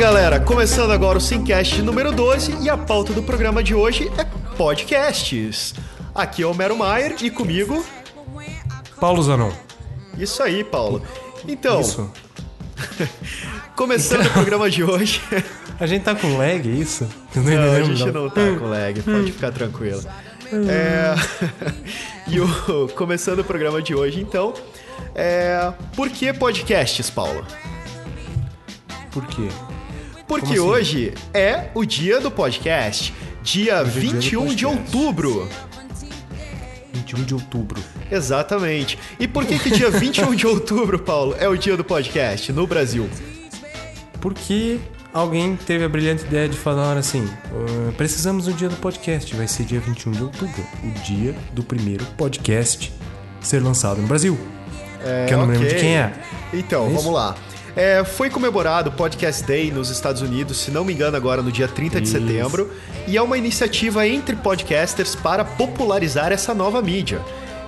galera, começando agora o Simcast número 12 e a pauta do programa de hoje é podcasts. Aqui é o Mero Maier e comigo. Paulo Zanon. Isso aí, Paulo. Então, Isso. começando o programa de hoje. A gente tá com lag, é isso? Eu Não, a gente não. não tá com lag, pode ficar tranquilo. É... e o... começando o programa de hoje, então, é... por que podcasts, Paulo? Por quê? Porque assim? hoje é o dia do podcast, dia Hoje é o dia do 21 de podcast. outubro. 21 de outubro. Exatamente. E por que que dia 21 de outubro, Paulo, é o dia do podcast no Brasil? Porque alguém teve a brilhante ideia de falar assim: "Ah, precisamos do dia do podcast. Vai ser dia 21 de outubro, o dia do primeiro podcast ser lançado no Brasil. que eu não me lembro de quem é. Então, É vamos lá. É, foi comemorado o Podcast Day nos Estados Unidos, se não me engano, agora no dia 30 de Isso. setembro, e é uma iniciativa entre podcasters para popularizar essa nova mídia.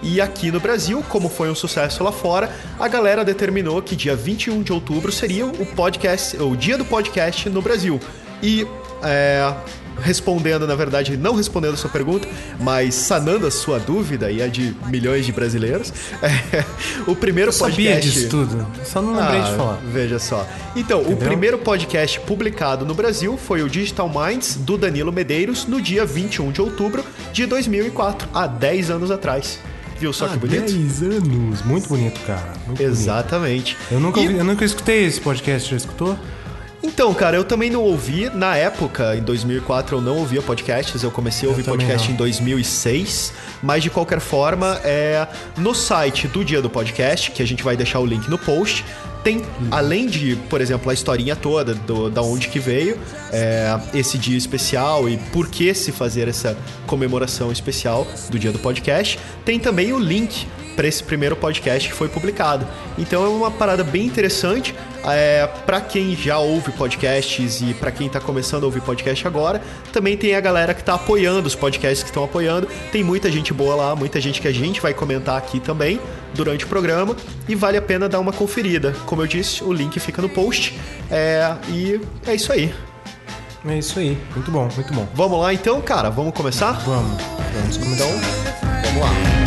E aqui no Brasil, como foi um sucesso lá fora, a galera determinou que dia 21 de outubro seria o podcast, o dia do podcast no Brasil. E é, respondendo, na verdade, não respondendo a sua pergunta, mas sanando a sua dúvida e a de milhões de brasileiros, é, o primeiro Eu sabia podcast disso tudo, só não lembrei de ah, falar. Veja só. Então, o Entendeu? primeiro podcast publicado no Brasil foi o Digital Minds do Danilo Medeiros no dia 21 de outubro de 2004, há 10 anos atrás. Viu só que Ah, bonito? 10 anos. Muito bonito, cara. Muito bonito. Exatamente. Eu nunca, E- eu nunca escutei esse podcast, já escutou? Então, cara, eu também não ouvi. Na época, em 2004, eu não ouvia podcasts. Eu comecei a ouvir podcast não. em 2006. Mas, de qualquer forma, é no site do Dia do Podcast, que a gente vai deixar o link no post, tem, além de, por exemplo, a historinha toda do, da onde que veio, é, esse dia especial e por que se fazer essa comemoração especial do Dia do Podcast, tem também o link para esse primeiro podcast que foi publicado. Então é uma parada bem interessante é, para quem já ouve podcasts e para quem tá começando a ouvir podcast agora. Também tem a galera que tá apoiando os podcasts que estão apoiando. Tem muita gente boa lá, muita gente que a gente vai comentar aqui também durante o programa e vale a pena dar uma conferida. Como eu disse, o link fica no post. É, e é isso aí. É isso aí. Muito bom, muito bom. Vamos lá então, cara. Vamos começar? Vamos, vamos começar. Então, vamos lá.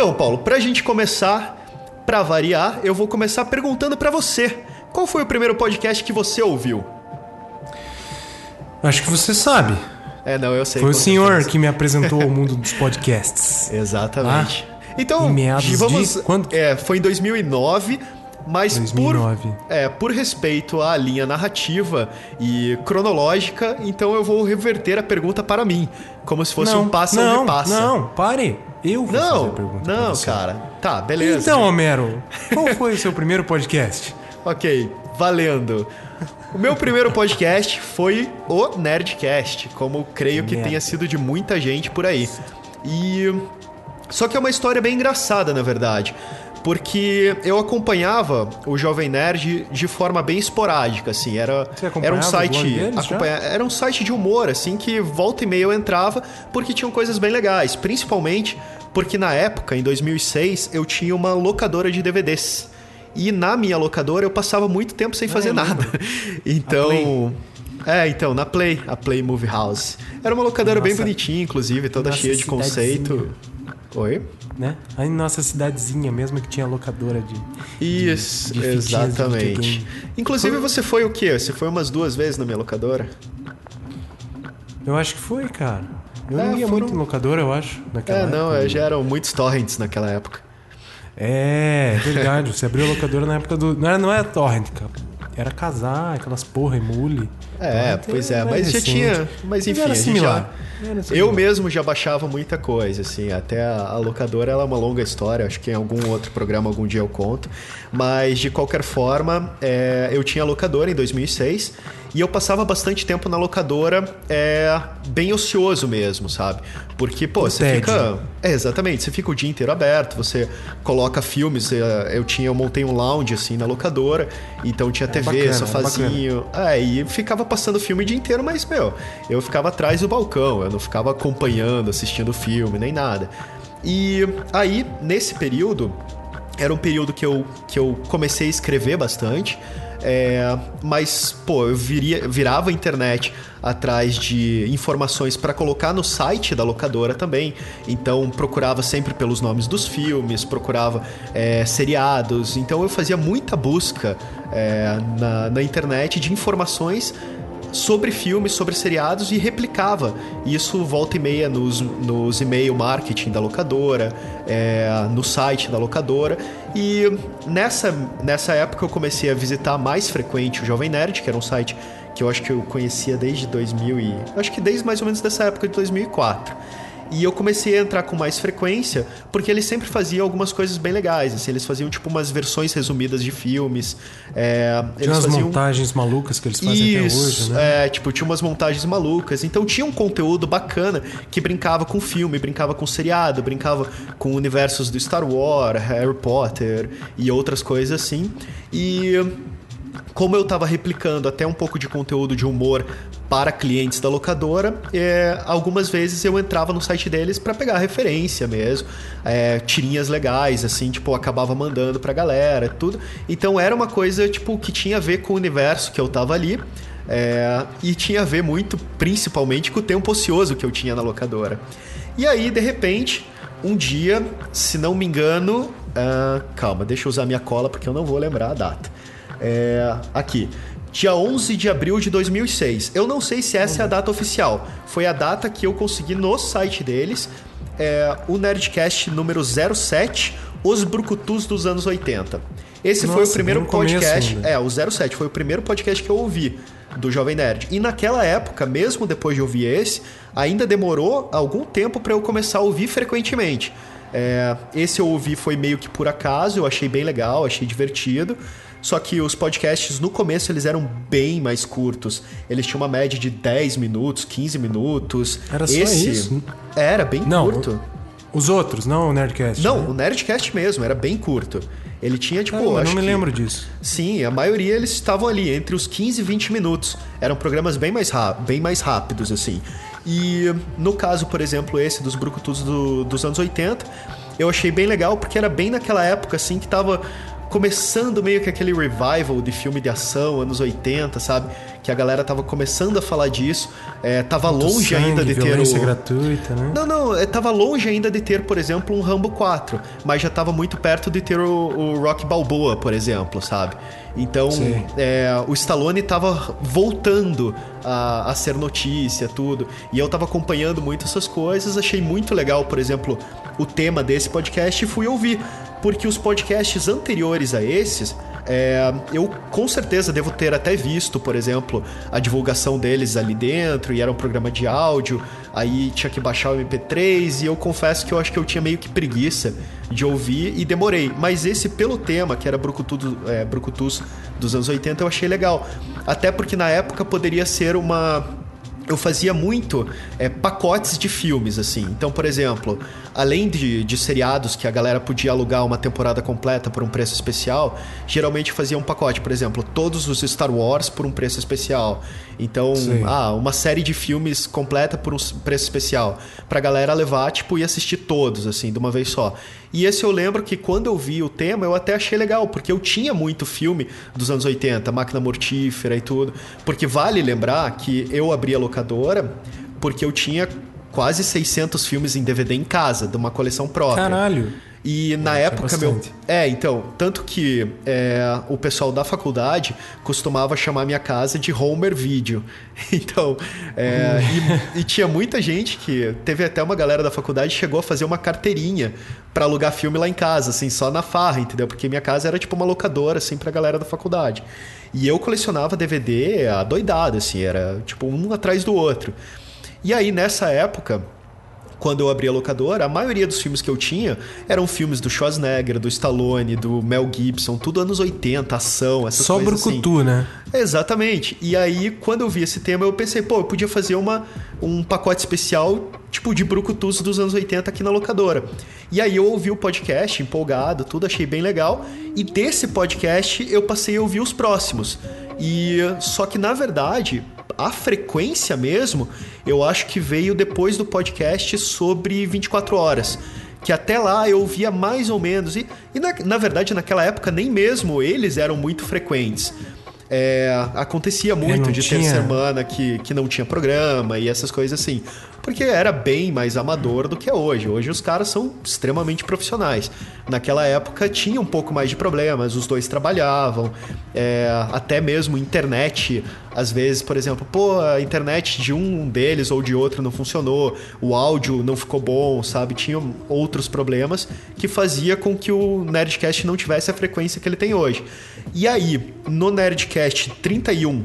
Então, Paulo, pra gente começar, pra variar, eu vou começar perguntando pra você. Qual foi o primeiro podcast que você ouviu? Acho que você sabe. É, não, eu sei. Foi o senhor que me apresentou ao mundo dos podcasts. Exatamente. então, em meados de vamos. quando? É, foi em 2009. Mas 2009. por é, por respeito à linha narrativa e cronológica, então eu vou reverter a pergunta para mim, como se fosse um passa não, ou repassa. Não, pare. Eu vou fazer a não, pergunta não, cara. Tá, beleza. Então, Homero, qual foi o seu primeiro podcast? Ok, valendo. O meu primeiro podcast foi o Nerdcast, como creio que Nerd. tenha sido de muita gente por aí. E só que é uma história bem engraçada, na verdade, porque eu acompanhava o Jovem Nerd de forma bem esporádica, assim, era Você era um site era um site de humor, assim, que volta e meia eu entrava porque tinham coisas bem legais, principalmente porque na época, em 2006, eu tinha uma locadora de DVDs. E na minha locadora eu passava muito tempo sem fazer nada. Então. É, então, na Play, a Play Movie House. Era uma locadora bem Nossa. bonitinha, inclusive, toda Nossa cheia de conceito. Oi? Né? Aí nossa cidadezinha mesmo que tinha locadora de. Isso, de de exatamente. videogame. Inclusive, você foi o quê? Você foi umas duas vezes na minha locadora? Eu acho que foi, cara. Eu É, não ia foram- muito em locadora, eu acho. Naquela É, não, época. é, já eram muitos torrents naquela época. É, é verdade. Você abriu a locadora na época do. Não era, não era torrent, cara. Era casar, aquelas porra emule. É, Torrent pois é, era mas mais já recente. tinha. Mas enfim, era similar. já- Era Eu similar. mesmo já baixava muita coisa, assim, até a, a locadora ela é uma longa história, acho que em algum outro programa algum dia eu conto, mas de qualquer forma, é, eu tinha locadora em 2006 e eu passava bastante tempo na locadora é, bem ocioso mesmo, sabe? Porque, pô, Por você tédio. fica... É, exatamente, você fica o dia inteiro aberto, você coloca filmes, é, eu tinha, eu montei um lounge, assim, na locadora, então tinha TV, bacana, é sofazinho, é, e ficava passando filme o dia inteiro, mas, meu, eu ficava atrás do balcão, eu não ficava acompanhando, assistindo o filme, nem nada. E aí, nesse período, era um período que eu, que eu comecei a escrever bastante. é, mas, pô, eu viria, virava a internet atrás de informações para colocar no site da locadora também. Então, procurava sempre pelos nomes dos filmes, procurava é, seriados. Então, eu fazia muita busca é, na, na internet de informações sobre filmes, sobre seriados e replicava isso volta e meia nos, nos e-mail marketing da locadora, é, no site da locadora. E nessa, nessa época eu comecei a visitar mais frequente o Jovem Nerd, que era um site que eu acho que eu conhecia desde 2000 e... Acho que desde mais ou menos dessa época de 2004. E eu comecei a entrar com mais frequência, porque eles sempre faziam algumas coisas bem legais. Assim, eles faziam tipo umas versões resumidas de filmes. É, Tinha umas faziam montagens malucas que eles fazem até hoje, né? é, tipo, tinha umas montagens malucas. Então tinha um conteúdo bacana que brincava com filme, brincava com seriado, brincava com universos do Star Wars, Harry Potter e outras coisas assim. E como eu tava replicando até um pouco de conteúdo de humor para clientes da locadora, é, algumas vezes eu entrava no site deles para pegar referência mesmo, é, tirinhas legais, assim, tipo, acabava mandando pra galera, tudo. Então era uma coisa, tipo, que tinha a ver com o universo que eu tava ali. é, e tinha a ver muito, principalmente, com o tempo ocioso que eu tinha na locadora. E aí, de repente, um dia, se não me engano. ah, calma, deixa eu usar minha cola porque eu não vou lembrar a data. É, aqui. Dia 11 de abril de 2006. Eu não sei se essa é a data oficial. Foi a data que eu consegui no site deles. É, o Nerdcast número 07, Os Brucutus dos anos 80. Esse foi o Nossa, primeiro podcast. É, o 07 foi o primeiro podcast que eu ouvi do Jovem Nerd. E naquela época, mesmo depois de ouvir esse, ainda demorou algum tempo para eu começar a ouvir frequentemente. É, esse eu ouvi foi meio que por acaso, eu achei bem legal, achei divertido. Só que os podcasts no começo eles eram bem mais curtos. Eles tinham uma média de 10 minutos, 15 minutos. Era só esse isso? Era bem Não, curto. Os outros, não o Nerdcast. Não, né? o Nerdcast mesmo, era bem curto. Ele tinha, tipo, Caramba, eu acho não me que- lembro disso. Sim, a maioria eles estavam ali entre os 15 e 20 minutos. Eram programas bem mais, bem mais rápidos, assim. E no caso, por exemplo, esse dos Brucutus do- dos anos 80, eu achei bem legal porque era bem naquela época, assim, que tava começando meio que aquele revival de filme de ação, anos 80, sabe? Que a galera tava começando a falar disso. É, tava Muito longe ainda sangue, de ter o... gratuita, né? Não, não, é, tava longe ainda de ter, por exemplo, um Rambo 4, mas já tava muito perto de ter o, o Rock Balboa, por exemplo, sabe? Então, é, o Stallone tava voltando a, a ser notícia, tudo. E eu tava acompanhando muito essas coisas, achei muito legal, por exemplo, o tema desse podcast e fui ouvir. Porque os podcasts anteriores a esses, é, eu com certeza devo ter até visto, por exemplo, a divulgação deles ali dentro, e era um programa de áudio, aí tinha que baixar o MP3, e eu confesso que eu acho que eu tinha meio que preguiça de ouvir e demorei. Mas esse, pelo tema, que era Brucutu, é, Brucutus dos anos 80, eu achei legal. Até porque na época poderia ser uma eu fazia muito é, pacotes de filmes, assim. Então, por exemplo, além de, de seriados que a galera podia alugar uma temporada completa por um preço especial, geralmente fazia um pacote, por exemplo, todos os Star Wars por um preço especial. Então, Sim. ah, uma série de filmes completa por um preço especial. Pra galera levar, tipo, e assistir todos, assim, de uma vez só. E esse eu lembro que quando eu vi o tema, eu até achei legal, porque eu tinha muito filme dos anos 80, Máquina Mortífera e tudo. Porque vale lembrar que eu abri a locadora porque eu tinha quase 600 filmes em DVD em casa, de uma coleção própria. Caralho. E na É, época, meu. É, então, tanto que é, o pessoal da faculdade costumava chamar minha casa de Homer Video. Então, é, e, e tinha muita gente que. Teve até uma galera da faculdade que chegou a fazer uma carteirinha pra alugar filme lá em casa, assim, só na farra, entendeu? Porque minha casa era tipo uma locadora, assim, pra galera da faculdade. E eu colecionava DVD adoidado, assim, era tipo um atrás do outro. E aí, nessa época quando eu abri a locadora, a maioria dos filmes que eu tinha eram filmes do Schwarzenegger, do Stallone, do Mel Gibson, tudo anos 80, ação, essas Só coisas assim. brucutu, né? Exatamente. E aí, quando eu vi esse tema, eu pensei, pô, eu podia fazer uma, um pacote especial, tipo, de brucutus dos anos 80 aqui na locadora. E aí eu ouvi o podcast, empolgado, tudo, achei bem legal. E desse podcast, eu passei a ouvir os próximos. E só que, na verdade, a frequência mesmo, eu acho que veio depois do podcast sobre 24 horas. que até lá eu ouvia mais ou menos. E, e na, na verdade, naquela época, nem mesmo eles eram muito frequentes. É, acontecia muito de ter tinha- semana que, que não tinha programa e essas coisas assim. Porque era bem mais amador do que é hoje. Hoje os caras são extremamente profissionais. Naquela época tinha um pouco mais de problemas, os dois trabalhavam, é, até mesmo internet. Às vezes, por exemplo, pô, a internet de um deles ou de outro não funcionou, o áudio não ficou bom, sabe? Tinha outros problemas que fazia com que o Nerdcast não tivesse a frequência que ele tem hoje. E aí, no Nerdcast 31,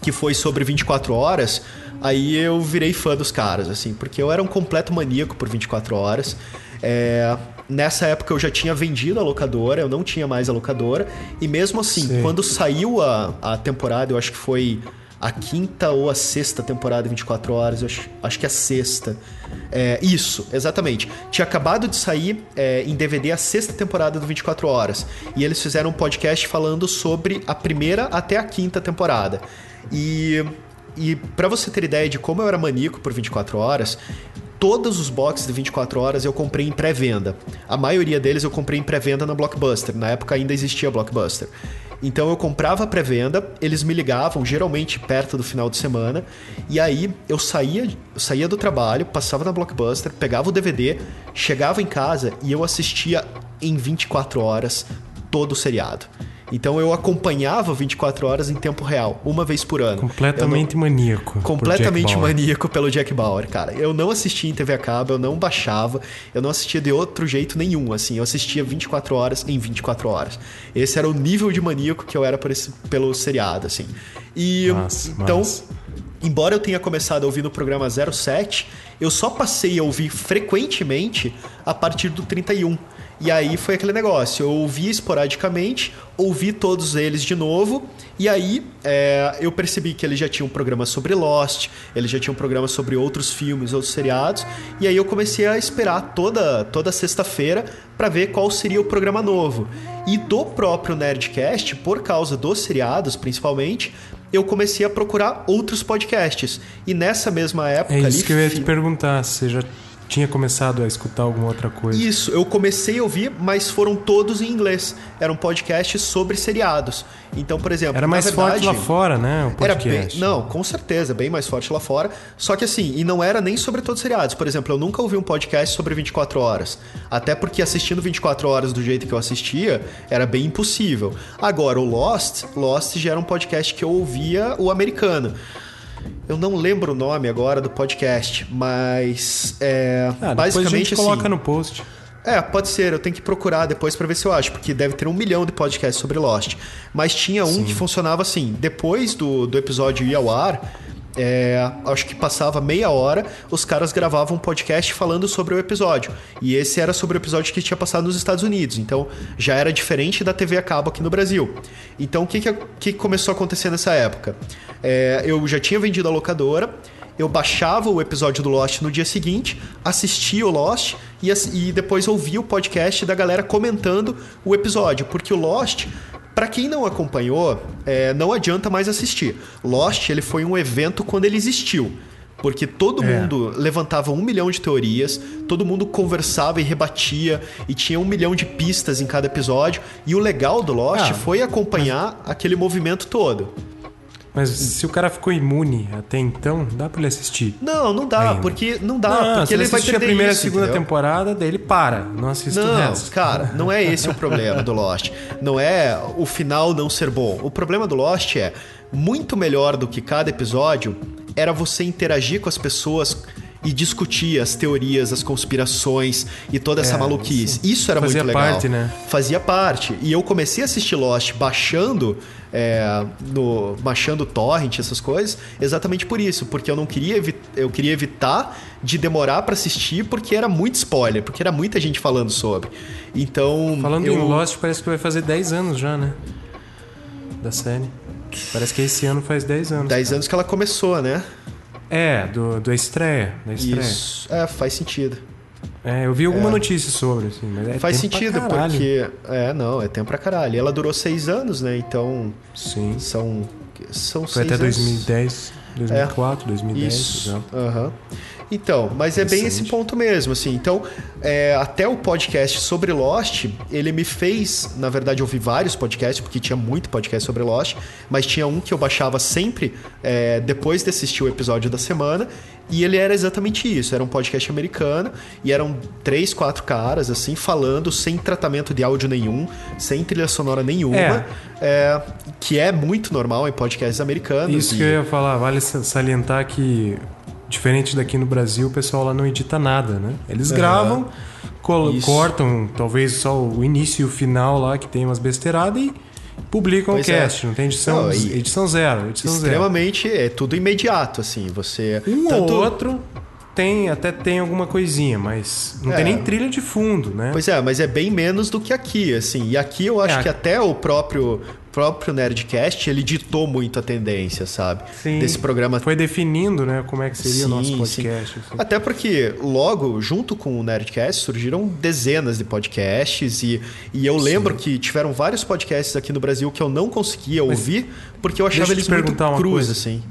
que foi sobre 24 horas, aí eu virei fã dos caras, assim, porque eu era um completo maníaco por 24 horas. É, nessa época eu já tinha vendido a locadora, eu não tinha mais a locadora, e mesmo assim, Sei. quando saiu a, a temporada, eu acho que foi a quinta ou a sexta temporada de 24 horas, eu acho, acho que é a sexta. É, isso, exatamente. Tinha acabado de sair é, em DVD a sexta temporada do 24 Horas. E eles fizeram um podcast falando sobre a primeira até a quinta temporada. E, e para você ter ideia de como eu era maníaco por 24 horas, todos os boxes de 24 horas eu comprei em pré-venda. A maioria deles eu comprei em pré-venda na Blockbuster. Na época ainda existia Blockbuster. Então eu comprava pré-venda, eles me ligavam, geralmente perto do final de semana, e aí eu saía, eu saía do trabalho, passava na Blockbuster, pegava o DVD, chegava em casa e eu assistia em 24 horas todo o seriado. Então eu acompanhava 24 horas em tempo real, uma vez por ano. Eu não- Completamente maníaco. completamente maníaco pelo Jack Bauer, cara. Eu não assistia em TV a cabo, eu não baixava, eu não assistia de outro jeito nenhum, assim. Eu assistia 24 horas em 24 horas. Esse era o nível de maníaco que eu era por esse, pelo seriado, assim. E Massa, então, embora eu tenha começado a ouvir no programa 07, eu só passei a ouvir frequentemente a partir do 31. E aí foi aquele negócio, eu ouvi esporadicamente, ouvi todos eles de novo, e aí é, eu percebi que ele já tinha um programa sobre Lost, ele já tinha um programa sobre outros filmes, outros seriados, e aí eu comecei a esperar toda, toda sexta-feira para ver qual seria o programa novo. E do próprio Nerdcast, por causa dos seriados principalmente, eu comecei a procurar outros podcasts. E nessa mesma época É ali. isso que eu ia te perguntar, você já tinha começado a escutar alguma outra coisa. Isso, eu comecei a ouvir, mas foram todos em inglês. Eram podcasts sobre seriados. Então, por exemplo. Era mais verdade, forte lá fora, né? O Era podcast. bem, não, com certeza, bem mais forte lá fora. Só que assim, e não era nem sobre todos os seriados. Por exemplo, eu nunca ouvi um podcast sobre 24 horas. Até porque assistindo 24 horas do jeito que eu assistia, era bem impossível. Agora, o Lost, Lost já era um podcast que eu ouvia o americano. Eu não lembro o nome agora do podcast, mas é, Ah, depois a basicamente gente coloca assim, no post. é, pode ser. Eu tenho que procurar depois pra ver se eu acho, porque deve ter um milhão de podcasts sobre Lost. Mas tinha um que funcionava assim: depois do, do episódio ir ao ar, é, acho que passava meia hora, os caras gravavam um podcast falando sobre o episódio. E esse era sobre o episódio que tinha passado nos Estados Unidos. Então já era diferente da TV a cabo aqui no Brasil. Então o que, que, que começou a acontecer nessa época? É, eu já tinha vendido a locadora eu baixava o episódio do Lost no dia seguinte, assistia o Lost e, e depois ouvia o podcast da galera comentando o episódio. Porque o Lost, pra quem não acompanhou, é, não adianta mais assistir. Lost ele foi um evento quando ele existiu. Porque todo É. mundo levantava um milhão de teorias, todo mundo conversava e rebatia, e tinha um milhão de pistas em cada episódio. E o legal do Lost Ah, foi acompanhar aquele movimento todo. Mas se o cara ficou imune até então, dá pra ele assistir. Não, não dá, Ainda. porque não dá, não, porque se ele vai assistir a primeira e isso, segunda entendeu? temporada, daí ele para, não assiste o Não, resto. cara, não é esse o problema do Lost. Não é o final não ser bom. O problema do Lost é muito melhor do que cada episódio era você interagir com as pessoas e discutir as teorias, as conspirações e toda essa É, maluquice. Isso era Fazia muito legal. parte, né? Fazia parte. E eu comecei a assistir Lost baixando é, no baixando torrent essas coisas, exatamente por isso, porque eu não queria eu queria evitar de demorar pra assistir porque era muito spoiler, porque era muita gente falando sobre. Então, Falando eu, em Lost, parece que vai fazer 10 anos já, né? Da série. Parece que esse ano faz 10 anos. 10 anos que ela começou, né? É, do, da estreia. Da estreia. Isso. É, faz sentido. É, eu vi alguma notícia sobre, assim, mas é faz sentido, porque. É, não, é tempo pra caralho. Ela durou seis anos, né? Então. Sim. São. São Foi até anos. 2010, 2004, 2010. Isso. aham. Então, mas é bem esse ponto mesmo, assim. Então, é, até o podcast sobre Lost, ele me fez, na verdade, ouvir vários podcasts, porque tinha muito podcast sobre Lost, mas tinha um que eu baixava sempre é, depois de assistir o episódio da semana, e ele era exatamente isso. Era um podcast americano, e eram três, quatro caras, assim, falando sem tratamento de áudio nenhum, sem trilha sonora nenhuma, É. é, que é muito normal em podcasts americanos. Isso e- que eu ia falar, vale sa- salientar que, diferente daqui no Brasil, o pessoal lá não edita nada, né? Eles gravam, Isso. cortam talvez só o início e o final lá, que tem umas besteiradas, e publicam Pois o é. cast. Não tem edição, Não, edição zero, edição zero. extremamente é tudo imediato assim você Um tanto ou outro tem, até tem alguma coisinha, mas não É. tem nem trilha de fundo, né? pois é mas é bem menos do que aqui assim e aqui eu acho É. que até o próprio próprio nerdcast ele ditou muito a tendência sabe Sim. desse programa Foi definindo, né, como é que seria o nosso Sim, podcast. sim. assim. Até porque logo, junto com o Nerdcast, surgiram dezenas de podcasts e, e eu lembro que tiveram vários podcasts aqui no Brasil que eu não conseguia ouvir porque eu achava eles muito coisa. assim.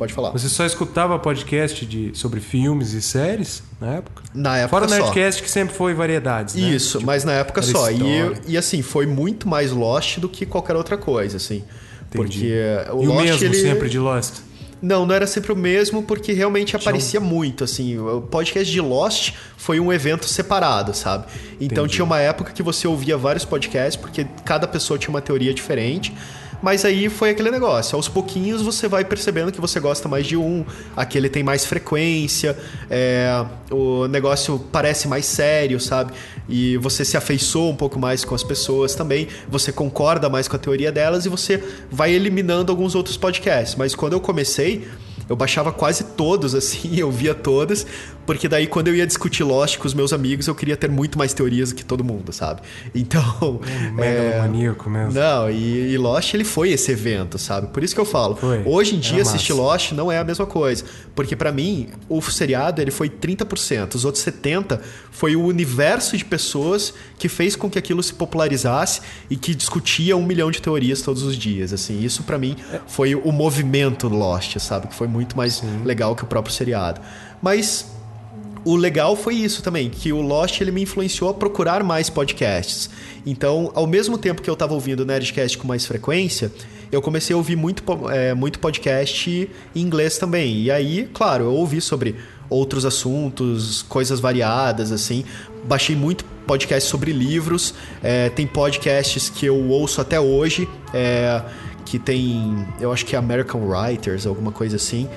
Pode falar. Você só escutava podcast de, sobre filmes e séries na época? Na época Fora o só. Nerdcast, que sempre foi variedades, né? Isso, mas na época só. E, e assim, foi muito mais Lost do que qualquer outra coisa, assim. Porque o e o Lost, mesmo ele... sempre de Lost? Não, não era sempre o mesmo, porque realmente aparecia muito, assim. O podcast de Lost foi um evento separado, sabe? Então Entendi. tinha uma época que você ouvia vários podcasts, porque cada pessoa tinha uma teoria diferente. Mas aí foi aquele negócio. Aos pouquinhos você vai percebendo que você gosta mais de um, aquele tem mais frequência, é, o negócio parece mais sério, sabe? E você se afeiçoa um pouco mais com as pessoas também, você concorda mais com a teoria delas e você vai eliminando alguns outros podcasts. Mas quando eu comecei, eu baixava quase todos, assim, eu via todas, porque daí quando eu ia discutir Lost com os meus amigos, eu queria ter muito mais teorias do que todo mundo, sabe? Então. Megalomaníaco mesmo. Não, e, e Lost ele foi esse evento, sabe? Por isso que eu falo. Foi. Hoje em Era dia assistir massa. Lost não é a mesma coisa, porque pra mim o seriado ele foi 30%, os outros 70 foi o universo de pessoas que fez com que aquilo se popularizasse e que discutia um milhão de teorias todos os dias, assim. Isso pra mim foi o movimento Lost, sabe? Que foi muito mais legal que o próprio seriado. Mas o legal foi isso também, que o Lost ele me influenciou a procurar mais podcasts. Então, ao mesmo tempo que eu estava ouvindo Nerdcast com mais frequência, eu comecei a ouvir muito, é, muito podcast em inglês também. E aí, claro, eu ouvi sobre outros assuntos, coisas variadas, assim. Baixei muito podcast sobre livros. É, tem podcasts que eu ouço até hoje, é, que tem, eu acho que é American Writers, alguma coisa assim.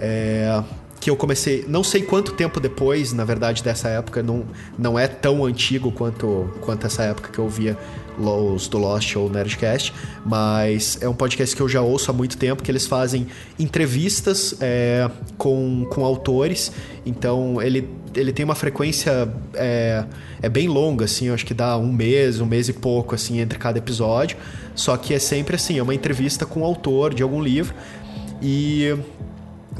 É, que eu comecei, não sei quanto tempo depois, na verdade, dessa época, não, não é tão antigo quanto, quanto essa época que eu via os do Lost ou Nerdcast, mas é um podcast que eu já ouço há muito tempo, que eles fazem entrevistas é, com, com autores, então ele, ele tem uma frequência é, é bem longa, assim, eu acho que dá um mês, um mês e pouco, assim, entre cada episódio, só que é sempre assim, é uma entrevista com o autor de algum livro, e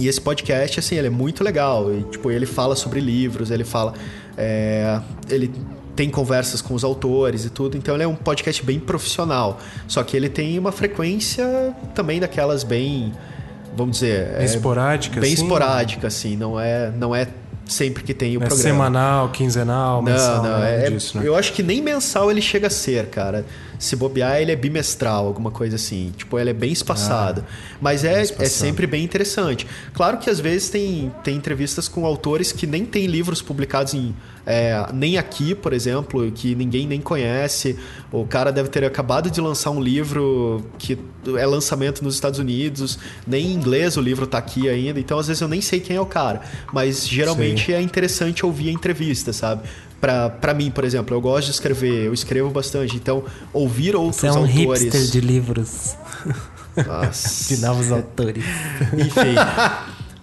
e esse podcast, assim, ele é muito legal. E, tipo, ele fala sobre livros, ele fala. é, ele tem conversas com os autores e tudo. Então ele é um podcast bem profissional. Só que ele tem uma frequência também daquelas bem. Vamos dizer. Bem esporádica, Bem assim? esporádica, assim. Não é, não é sempre que tem o É programa. semanal, quinzenal, mensal, Não, não, nada é, disso, né? eu acho que nem mensal ele chega a ser, cara. Se bobear, ele é bimestral, alguma coisa assim. Tipo, ele é bem espaçado. Mas é, é espaçado. sempre bem interessante. Claro que às vezes tem, tem entrevistas com autores que nem têm livros publicados em. é, nem aqui, por exemplo, que ninguém nem conhece. O cara deve ter acabado de lançar um livro que é lançamento nos Estados Unidos, nem em inglês o livro tá aqui ainda, então às vezes eu nem sei quem é o cara. Mas geralmente é interessante ouvir a entrevista, sabe? Pra, pra mim, por exemplo, eu gosto de escrever, eu escrevo bastante, então ouvir outros Você é um autores. hipster de livros, Nossa. de novos autores. Enfim.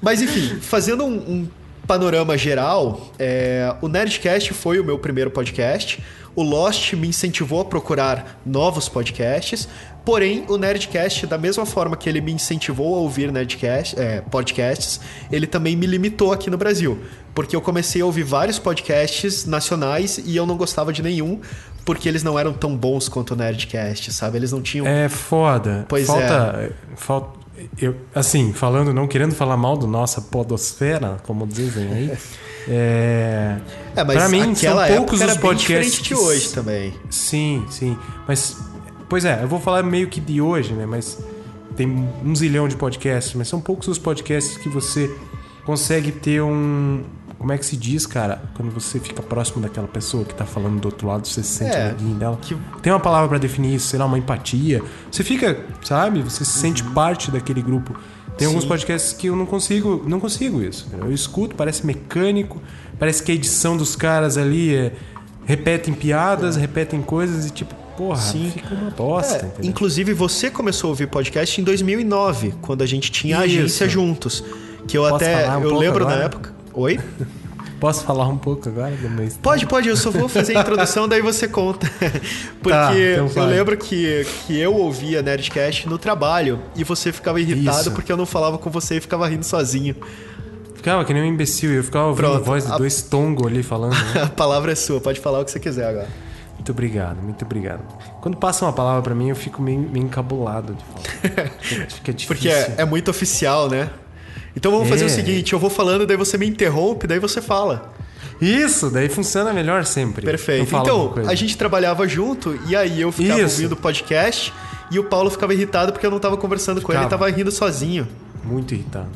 Mas enfim, fazendo um, um panorama geral, é, o Nerdcast foi o meu primeiro podcast. O Lost me incentivou a procurar novos podcasts. Porém, o Nerdcast, da mesma forma que ele me incentivou a ouvir Nerdcast, é, podcasts, ele também me limitou aqui no Brasil. Porque eu comecei a ouvir vários podcasts nacionais e eu não gostava de nenhum, porque eles não eram tão bons quanto o Nerdcast, sabe? Eles não tinham. É foda. Pois falta, falta. eu, assim, falando, não querendo falar mal do nossa podosfera, como dizem aí. É, É, mas pra mim, são poucos os podcasts diferente de hoje também. Sim, sim. Mas, pois é, eu vou falar meio que de hoje, né? Mas tem um zilhão de podcasts, mas são poucos os podcasts que você consegue ter um. Como é que se diz, cara? Quando você fica próximo daquela pessoa que tá falando do outro lado, você se sente É, amiguinho dela. que- Tem uma palavra pra definir isso, sei lá, uma empatia. Você fica, sabe? Você se sente parte daquele grupo. Tem alguns Sim. podcasts que eu não consigo, não consigo isso. Eu escuto, parece mecânico, parece que a edição dos caras ali é, repetem piadas, repetem coisas e tipo, porra, Sim. fica uma bosta. É, inclusive, você começou a ouvir podcast em 2009, quando a gente tinha a agência juntos. Que eu Posso até. um eu lembro na agora? época. Oi? Posso falar um pouco agora do meu? Pode, pode, eu só vou fazer a introdução, daí você conta. Porque Tá, então eu lembro que, que eu ouvia Nerdcast no trabalho e você ficava irritado Isso. porque eu não falava com você e ficava rindo sozinho. Ficava que nem um imbecil, eu ficava ouvindo Pronto, a voz de a- dois tongos ali falando. né? A palavra é sua, pode falar o que você quiser agora. Muito obrigado, muito obrigado. Quando passa uma palavra pra mim, eu fico meio, meio encabulado de falar. Fica, difícil. Porque é, é muito oficial, né? Então vamos fazer É. o seguinte: eu vou falando, daí você me interrompe, daí você fala. Isso, daí funciona melhor sempre. Perfeito. Então, a gente trabalhava junto e aí eu ficava Isso. ouvindo o podcast e o Paulo ficava irritado porque eu não tava conversando com ele, ele Ficava. tava rindo sozinho. Muito irritado.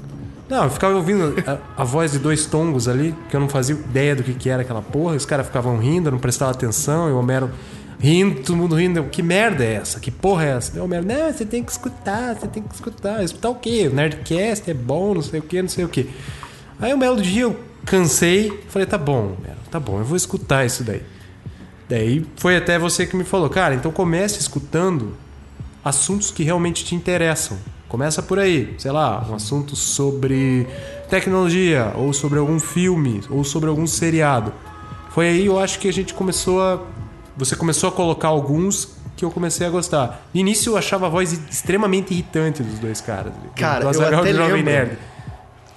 Não, eu ficava ouvindo a, a voz de dois tongos ali, que eu não fazia ideia do que, que era aquela porra. Os caras ficavam rindo, eu não prestava atenção, e o Homero rindo, todo mundo rindo. Que merda é essa? Que porra é essa? Daí o Homero, não, você tem que escutar, você tem que escutar. Escutar o quê? O Nerdcast é bom, não sei o quê, não sei o quê. Aí um belo dia eu cansei, falei, tá bom, Homero, tá bom, eu vou escutar isso daí. Daí foi até você que me falou, cara, então comece escutando assuntos que realmente te interessam. Começa por aí, sei lá, um assunto sobre tecnologia, ou sobre algum filme, ou sobre algum seriado. Foi aí eu acho que a gente começou a. Você começou a colocar alguns que eu comecei a gostar. No início eu achava a voz extremamente irritante dos dois caras. Cara, eu até lembro. Nerd.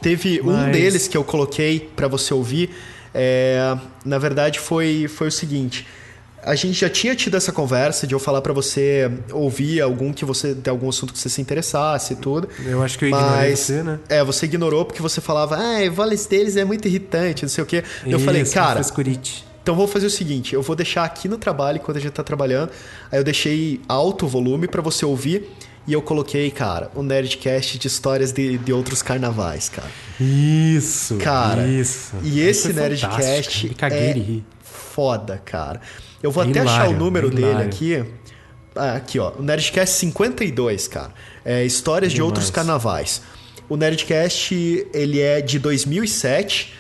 Teve um Mas- deles que eu coloquei pra você ouvir. é, na verdade, foi, foi o seguinte. A gente já tinha tido essa conversa de eu falar pra você ouvir algum que você de algum assunto que você se interessasse e tudo. Eu acho que eu ignorei você, né? É, você ignorou porque você falava, ah, voz deles é muito irritante, não sei o quê. eu falei, Isso, cara, então vou fazer o seguinte, eu vou deixar aqui no trabalho enquanto a gente tá trabalhando. Aí eu deixei alto o volume pra você ouvir. E eu coloquei, cara, um Nerdcast de histórias de, de outros carnavais, cara. Isso, Cara, isso. e esse fantástico, Nerdcast é de rir. foda, cara. Eu vou até achar o número dele aqui. Ah, aqui, ó. O Nerdcast 52, cara. É Histórias de. Outros Carnavais. O Nerdcast, ele é de 2007.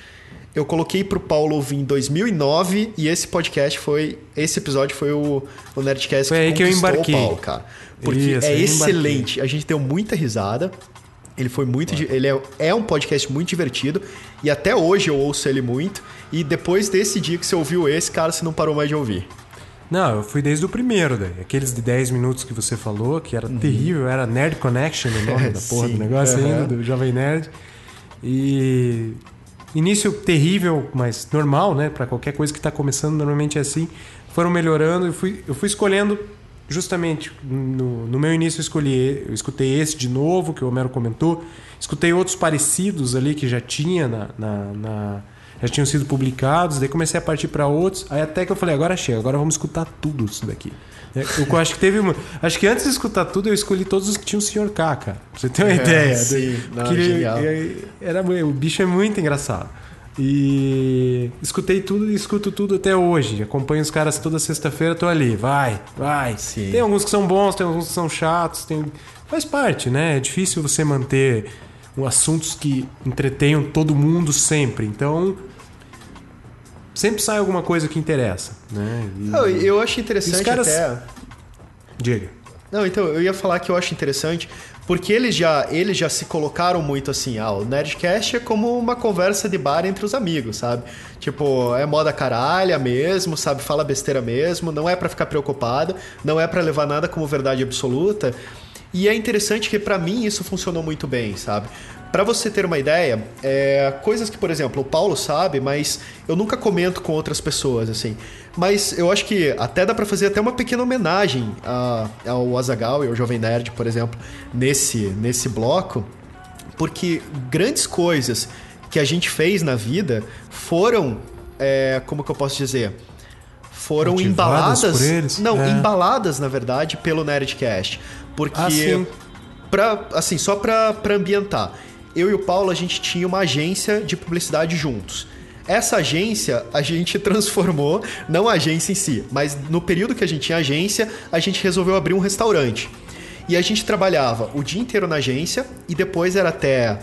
Eu coloquei pro Paulo ouvir em 2009 e esse podcast foi... Esse episódio foi o, o Nerdcast Foi aí que eu embarquei. o Paulo, cara. Porque Isso, é excelente. A gente deu muita risada. Ele foi muito. di- Ele é, é um podcast muito divertido. E até hoje eu ouço ele muito. E depois desse dia que você ouviu esse, cara, você não parou mais de ouvir. Não, eu fui desde o primeiro, daí. Aqueles de 10 minutos que você falou, que era terrível, era Nerd Connection o nome da porra Uhum. Sim, do negócio aham. ainda, do Jovem Nerd. E. Início terrível, mas normal, né? Pra qualquer coisa que tá começando, normalmente é assim. Foram melhorando, eu fui, eu fui escolhendo. Justamente, no, no meu início eu escolhi, eu escutei esse de novo, que o Homero comentou. Escutei outros parecidos ali que já tinha na, na- na- já tinham sido publicados, daí comecei a partir para outros, aí até que eu falei, agora chega, agora vamos escutar tudo isso daqui. É, Eu acho que teve uma, acho que antes de escutar tudo eu escolhi todos os que tinham o Sr. K, cara. Pra você ter uma É, ideia. sim. Não, que genial. era o bicho é muito engraçado. E escutei tudo e escuto tudo até hoje. Acompanho os caras toda sexta-feira, tô ali. Vai, vai. Sim. Tem alguns que são bons, tem alguns que são chatos, tem... faz parte, né? É difícil você manter assuntos que entretenham todo mundo sempre. Então, sempre sai alguma coisa que interessa, né? E- Não, eu acho interessante Os caras- até. Diga. Não, então, eu ia falar que eu acho interessante, porque eles já, eles já se colocaram muito assim, ah, o Nerdcast é como uma conversa de bar entre os amigos, sabe? Tipo, é moda caralha mesmo, sabe? Fala besteira mesmo, não é pra ficar preocupado, não é pra levar nada como verdade absoluta. E é interessante que pra mim isso funcionou muito bem, sabe? Pra você ter uma ideia, é, coisas que, por exemplo, o Paulo sabe, mas eu nunca comento com outras pessoas, assim. Mas eu acho que até dá pra fazer até uma pequena homenagem a- ao Azagal e ao Jovem Nerd, por exemplo, nesse, nesse bloco, porque grandes coisas que a gente fez na vida foram, é, como que eu posso dizer? Foram Motivadas embaladas. por eles? Não, É. embaladas, na verdade, pelo Nerdcast. Porque Ah, sim. Pra, assim, só pra ambientar. Eu e o Paulo, a gente tinha uma agência de publicidade juntos. Essa agência a gente transformou, não a agência em si, mas no período que a gente tinha agência, a gente resolveu abrir um restaurante. E a gente trabalhava o dia inteiro na agência e depois era até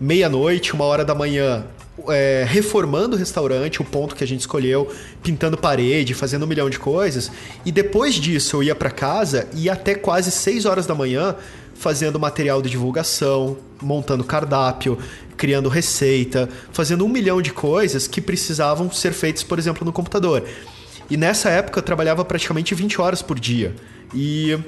meia-noite, uma hora da manhã, é, reformando o restaurante, o ponto que a gente escolheu, pintando parede, fazendo um milhão de coisas. E depois disso eu ia pra casa e até quase 6 horas da manhã fazendo material de divulgação, montando cardápio, criando receita, fazendo um milhão de coisas que precisavam ser feitas, por exemplo, no computador. E nessa época eu trabalhava praticamente 20 horas por dia. E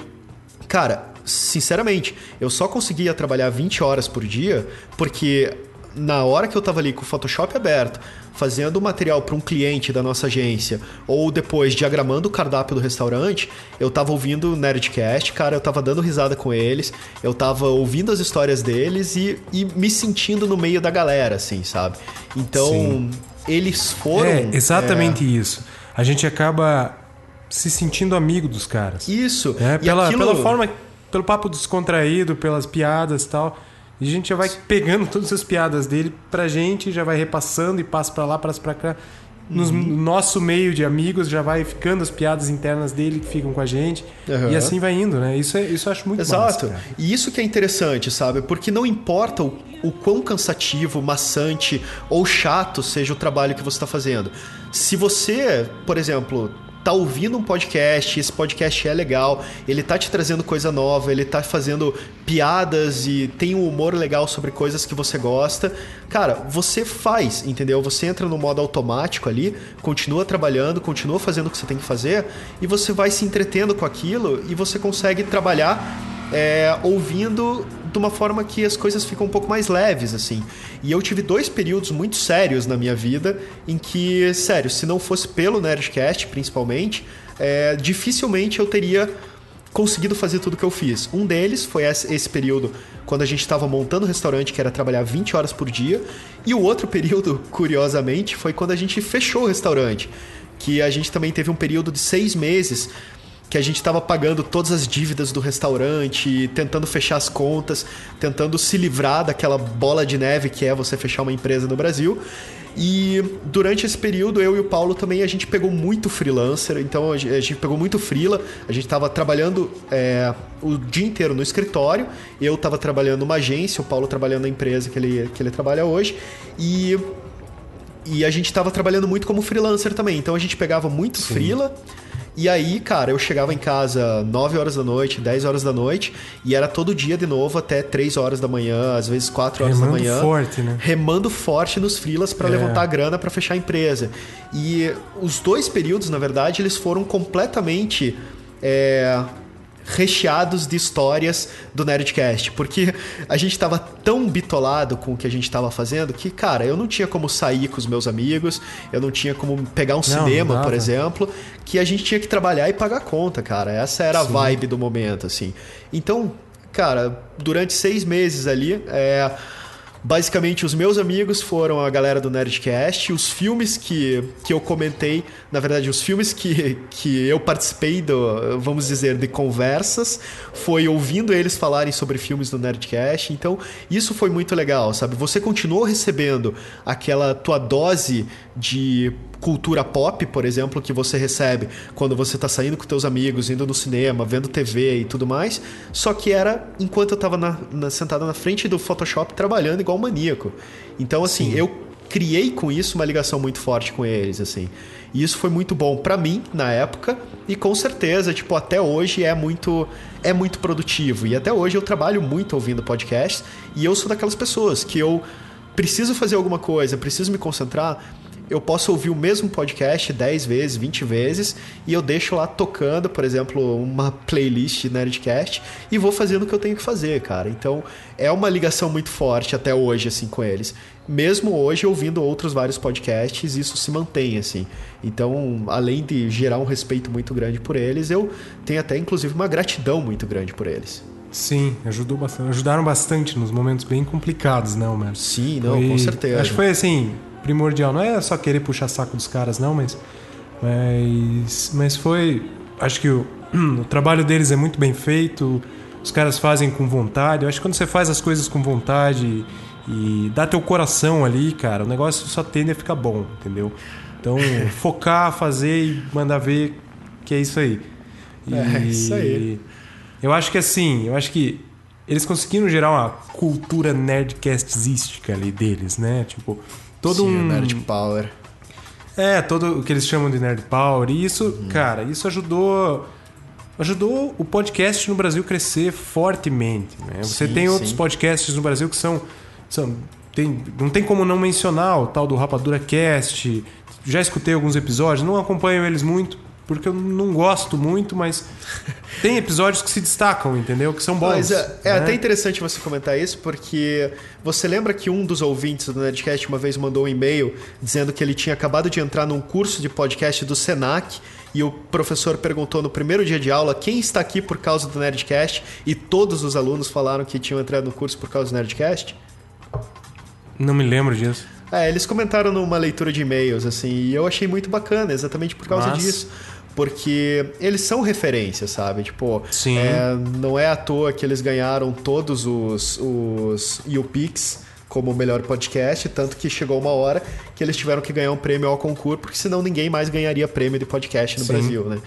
Cara, sinceramente, eu só conseguia trabalhar 20 horas por dia porque na hora que eu tava ali com o Photoshop aberto, fazendo o material para um cliente da nossa agência, ou depois diagramando o cardápio do restaurante, eu tava ouvindo o Nerdcast, cara, eu tava dando risada com eles, eu tava ouvindo as histórias deles e, e me sentindo no meio da galera, assim, sabe? Então, Sim. eles foram. É, exatamente isso. A gente acaba se sentindo amigo dos caras. Isso. É, pela, aquilo- pela forma, pelo papo descontraído, pelas piadas e tal. E a gente já vai pegando todas as piadas dele pra gente, já vai repassando e passa pra lá, passa pra cá. Uhum. No nosso meio de amigos já vai ficando as piadas internas dele que ficam com a gente. Aham. E assim vai indo, né? Isso, é, isso eu acho muito Exato. massa, e isso que é interessante, sabe? Porque não importa o, o quão cansativo, maçante ou chato seja o trabalho que você está fazendo. Se você, por exemplo, tá ouvindo um podcast, esse podcast é legal, ele tá te trazendo coisa nova, ele tá fazendo piadas e tem um humor legal sobre coisas que você gosta, cara, você faz, entendeu? Você entra no modo automático ali, continua trabalhando, continua fazendo o que você tem que fazer e você vai se entretendo com aquilo e você consegue trabalhar é, ouvindo de uma forma que as coisas ficam um pouco mais leves, assim. E eu tive dois períodos muito sérios na minha vida em que, sério, se não fosse pelo Nerdcast, principalmente, é, dificilmente eu teria conseguido fazer tudo que eu fiz. Um deles foi esse, período quando a gente estava montando o restaurante, que era trabalhar 20 horas por dia. E o outro período, curiosamente, foi quando a gente fechou o restaurante. Que a gente também teve um período de seis meses que a gente estava pagando todas as dívidas do restaurante, tentando fechar as contas, tentando se livrar daquela bola de neve que é você fechar uma empresa no Brasil. E durante esse período, eu e o Paulo também, a gente pegou muito freelancer, então a gente pegou muito freela, a gente estava trabalhando é, o dia inteiro no escritório, eu estava trabalhando numa agência, o Paulo trabalhando na empresa que ele, que ele trabalha hoje, e e a gente tava trabalhando muito como freelancer também. Então a gente pegava muito freela. E aí, cara, eu chegava em casa 9 horas da noite, 10 horas da noite, e era todo dia de novo até 3 horas da manhã, às vezes 4 horas Remando da manhã. forte, né? Remando forte nos freelas para É. levantar a grana para fechar a empresa. E os dois períodos, na verdade, eles foram completamente é, recheados de histórias do Nerdcast, porque a gente tava tão bitolado com o que a gente tava fazendo que, cara, eu não tinha como sair com os meus amigos, eu não tinha como pegar um não cinema, por exemplo, que a gente tinha que trabalhar e pagar conta, cara. Essa era a Sim. vibe do momento, assim. Então, cara, durante seis meses ali, é, Basicamente, os meus amigos foram a galera do Nerdcast, os filmes que, que eu comentei, na verdade, os filmes que, que eu participei, do, vamos dizer, de conversas, foi ouvindo eles falarem sobre filmes do Nerdcast. Então, isso foi muito legal, sabe? Você continuou recebendo aquela tua dose de cultura pop, por exemplo, que você recebe quando você tá saindo com teus amigos, indo no cinema, vendo TV e tudo mais, só que era enquanto eu tava na, na- sentado na frente do Photoshop trabalhando igual um maníaco. Então, assim, eu criei com isso uma ligação muito forte com eles, assim. E isso foi muito bom pra mim na época e com certeza, tipo, até hoje é muito é muito produtivo. E até hoje eu trabalho muito ouvindo podcasts e eu sou daquelas pessoas que eu preciso fazer alguma coisa, preciso me concentrar, eu posso ouvir o mesmo podcast 10 vezes, 20 vezes, e eu deixo lá tocando, por exemplo, uma playlist Nerdcast e vou fazendo o que eu tenho que fazer, cara. Então, é uma ligação muito forte até hoje, assim, com eles. Mesmo hoje, ouvindo outros vários podcasts, isso se mantém, assim. Então, além de gerar um respeito muito grande por eles, eu tenho até, inclusive, uma gratidão muito grande por eles. Sim, ajudou bastante, ajudaram bastante nos momentos bem complicados, né, Homero? Sim, não, Foi- com certeza. Acho que foi assim, primordial. Não é só querer puxar saco dos caras, não, mas. Mas, mas foi. Acho que o, o trabalho deles é muito bem feito, os caras fazem com vontade. Eu acho que quando você faz as coisas com vontade e dá teu coração ali, cara, o negócio só tende a ficar bom, entendeu? Então, focar, fazer e mandar ver que é isso aí. E É, isso aí. Eu acho que assim, eu acho que eles conseguiram gerar uma cultura nerdcastística ali deles, né? Tipo, todo Sim, um. Nerd Power. É, todo o que eles chamam de Nerd Power. E isso, Uhum. cara, isso ajudou. Ajudou o podcast no Brasil crescer fortemente. Né? Você Sim, tem outros sim. podcasts no Brasil que são. são tem, não tem como não mencionar o tal do Rapadura Cast. Já escutei alguns episódios, não acompanho eles muito, porque eu não gosto muito, mas tem episódios que se destacam, entendeu? Que são bons. Mas é, é né? até interessante você comentar isso, porque você lembra que um dos ouvintes do Nerdcast uma vez mandou um e-mail dizendo que ele tinha acabado de entrar num curso de podcast do Senac e o professor perguntou no primeiro dia de aula quem está aqui por causa do Nerdcast e todos os alunos falaram que tinham entrado no curso por causa do Nerdcast? Não me lembro disso. É, eles comentaram numa leitura de e-mails, assim, e eu achei muito bacana, exatamente por causa Mas- disso. Porque eles são referência, sabe? Tipo, Sim. é, não é à toa que eles ganharam todos os, os YouPix como o melhor podcast, tanto que chegou uma hora que eles tiveram que ganhar um prêmio ao concurso, porque senão ninguém mais ganharia prêmio de podcast no Sim. Brasil, né?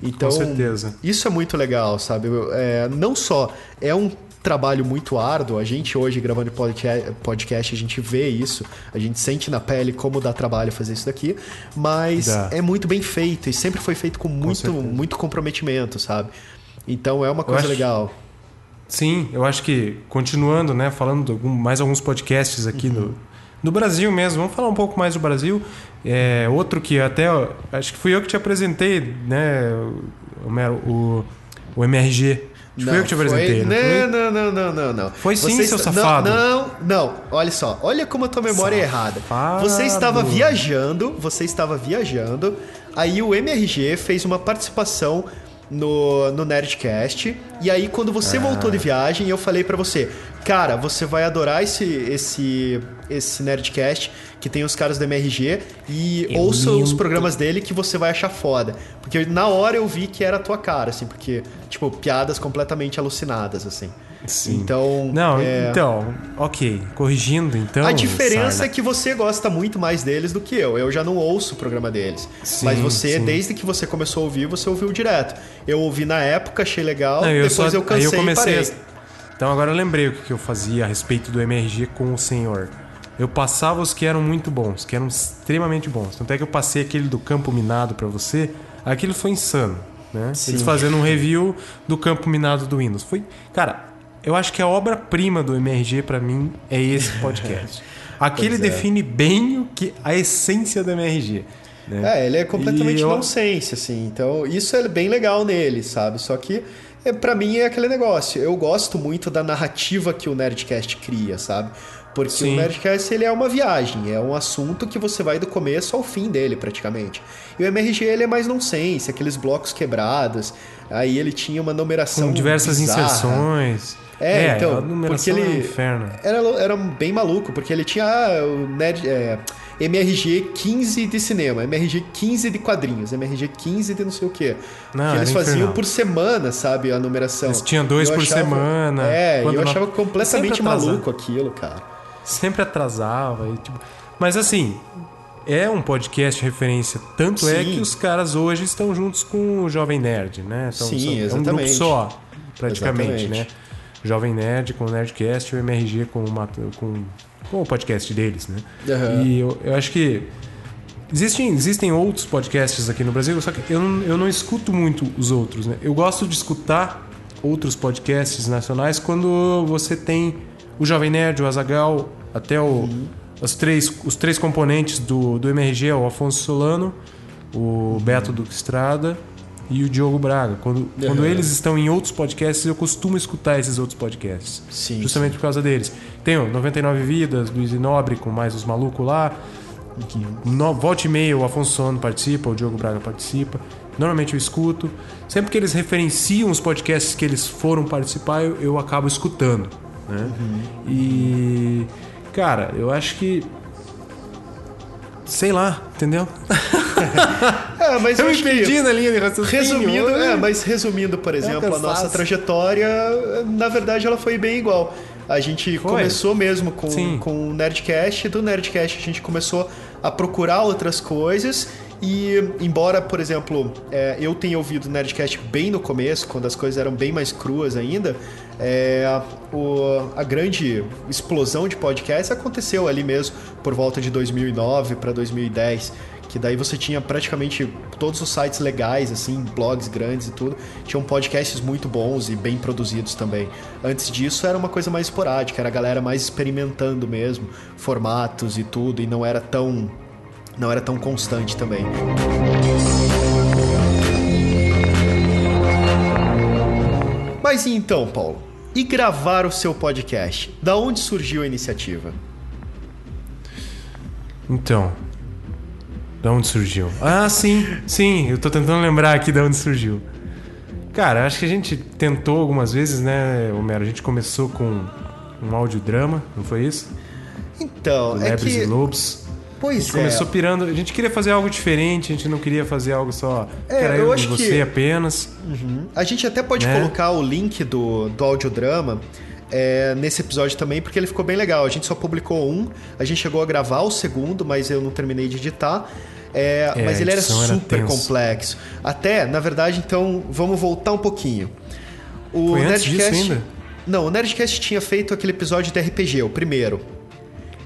Então, certeza. isso é muito legal, sabe? É, não só é um trabalho muito árduo, a gente hoje gravando podca- podcast, a gente vê isso, a gente sente na pele como dá trabalho fazer isso daqui, mas Dá. é muito bem feito e sempre foi feito com muito, certeza. muito comprometimento, sabe? Então é uma coisa acho- legal. Sim, eu acho que, continuando, né, falando de algum- mais alguns podcasts aqui Uhum. no, no Brasil mesmo, vamos falar um pouco mais do Brasil. É, outro que até, acho que fui eu que te apresentei, né, Homero, o, o MRG. Acho que fui eu que te apresentei, foi... não foi? não, não, não, não, não. Foi sim, Você seu está- safado. Não, não, não. Olha só, olha como a tua memória é errada. Safado. Você estava viajando, você estava viajando, aí o MRG fez uma participação no, no Nerdcast, e aí quando você Ah. voltou de viagem, eu falei pra você, cara, você vai adorar esse, esse, esse Nerdcast que tem os caras do MRG e Eu ouça os programas dele que você vai achar foda. Porque na hora eu vi que era a tua cara, assim, porque, tipo, piadas completamente alucinadas, assim. Sim. Então. Não, é, então, ok. Corrigindo, então. a diferença Sarna. é que você gosta muito mais deles do que eu. Eu já não ouço o programa deles. Sim, Mas você, sim. desde que você começou a ouvir, você ouviu direto. Eu ouvi na época, achei legal, Não, eu depois só- eu cansei aí eu comecei e parei. a- Então agora eu lembrei o que eu fazia a respeito do MRG com o senhor. Eu passava os que eram muito bons, que eram extremamente bons. Tanto é que eu passei aquele do Campo Minado pra você. Aquilo foi insano, né? Eles fazendo um review do Campo Minado do Windows. Foi, cara, eu acho que a obra-prima do MRG pra mim é esse podcast. Aquele Pois é. define bem o que a essência do MRG. Né? É, ele é completamente eu- nonsense, assim. Então, isso é bem legal nele, sabe? Só que, é, para mim, é aquele negócio. Eu gosto muito da narrativa que o Nerdcast cria, sabe? Porque Sim. o Nerdcast, ele é uma viagem. É um assunto que você vai do começo ao fim dele, praticamente. E o MRG, ele é mais nonsense. Aqueles blocos quebrados. Aí ele tinha uma numeração Com diversas bizarra. inserções. É, então, a numeração porque ele- é um inferno. Era, era bem maluco, porque ele tinha ah, o Nerd, é, MRG 15 de cinema, MRG 15 de quadrinhos, MRG 15 de não sei o quê. Não, que eles faziam infernal. por semana, sabe, a numeração. Eles tinham dois por semana. É, e eu achava completamente maluco aquilo, cara. Sempre atrasava. E, tipo... Mas assim, é um podcast referência. Tanto é Sim. que os caras hoje estão juntos com o Jovem Nerd, né? Então, Sim, são- É um grupo exatamente. só, praticamente, Exatamente. né? Jovem Nerd com o Nerdcast e o MRG com com, com o podcast deles, né? Aham. E eu, eu acho que Existem, existem outros podcasts aqui no Brasil, só que eu não, eu não escuto muito os outros. Né? Eu gosto de escutar outros podcasts nacionais quando você tem o Jovem Nerd, o Azagal, até o, Os três, os três componentes do, do MRG é o Afonso Solano, o Beto Duque Estrada e o Diogo Braga. Quando, quando eles estão em outros podcasts, eu costumo escutar esses outros podcasts. Sim, Justamente por causa deles. Tem o 99 Vidas, Luiz Nobre com mais os malucos lá. Que no, volta e meia o Afonso Solano participa, o Diogo Braga participa. Normalmente eu escuto. Sempre que eles referenciam os podcasts que eles foram participar, eu, eu acabo escutando. Né? E. Cara, eu acho que. Sei lá, entendeu? É, mas Eu eu me acho que- na linha de raciocínio. Resumindo, é, mas resumindo, por exemplo, a nossa trajetória, na verdade, ela foi bem igual. A gente Foi. começou mesmo com, Sim. com o Nerdcast, do Nerdcast a gente começou a procurar outras coisas. E, embora, por exemplo, é, eu tenha ouvido o Nerdcast bem no começo, quando as coisas eram bem mais cruas ainda, é, o- a grande explosão de podcasts aconteceu ali mesmo, por volta de 2009 para 2010 que daí você tinha praticamente todos os sites legais, assim, blogs grandes e tudo, tinham podcasts muito bons e bem produzidos também. Antes disso era uma coisa mais esporádica, era a galera mais experimentando mesmo, formatos e tudo, e não era tão não era tão constante também. Mas e então, Paulo? E gravar o seu podcast? Da onde surgiu a iniciativa? Então. Da onde surgiu? Ah, sim, sim. Eu tô tentando lembrar aqui da onde surgiu. Cara, acho que a gente tentou algumas vezes, né, Homero? A gente começou com um audiodrama, não foi isso? Então, é Lebres que e Lobos. A pois gente é. começou pirando. A gente queria fazer algo diferente, a gente não queria fazer algo só. É, era eu eu, acho e você que- apenas. A gente até pode Né? colocar o link do, do audiodrama é, nesse episódio também, porque ele ficou bem legal. A gente só publicou um, a gente chegou a gravar o segundo, mas eu não terminei de editar. É, É, mas ele era era super tenso. complexo. Até, na verdade, então, vamos voltar um pouquinho. O Foi ainda? Não, o Nerdcast tinha feito aquele episódio de RPG, o primeiro.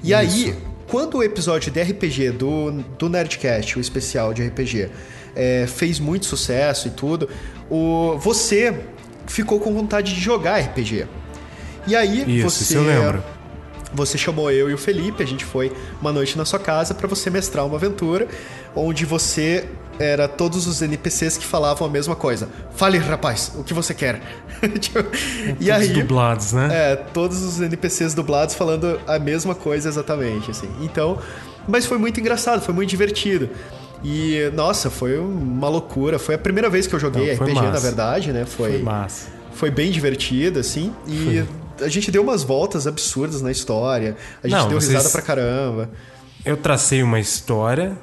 E aí, quando o episódio de RPG do, do Nerdcast, o especial de RPG, é, fez muito sucesso e tudo, o, você ficou com vontade de jogar RPG. E aí, Isso, você. isso eu lembro. Você chamou eu e o Felipe, a gente foi uma noite na sua casa pra você mestrar uma aventura onde você era todos os NPCs que falavam a mesma coisa. Fale, rapaz, o que você quer? Tipo, e Todos aí, dublados, né? é, todos os NPCs dublados falando a mesma coisa exatamente, assim. Então, mas foi muito engraçado, foi muito divertido. E, nossa, foi uma loucura. Foi a primeira vez que eu joguei Não, foi RPG, na massa. verdade, né? Foi Foi, massa. foi bem divertido, assim. E a gente deu umas voltas absurdas na história. A gente Não, deu vocês- risada pra caramba. Eu tracei uma história,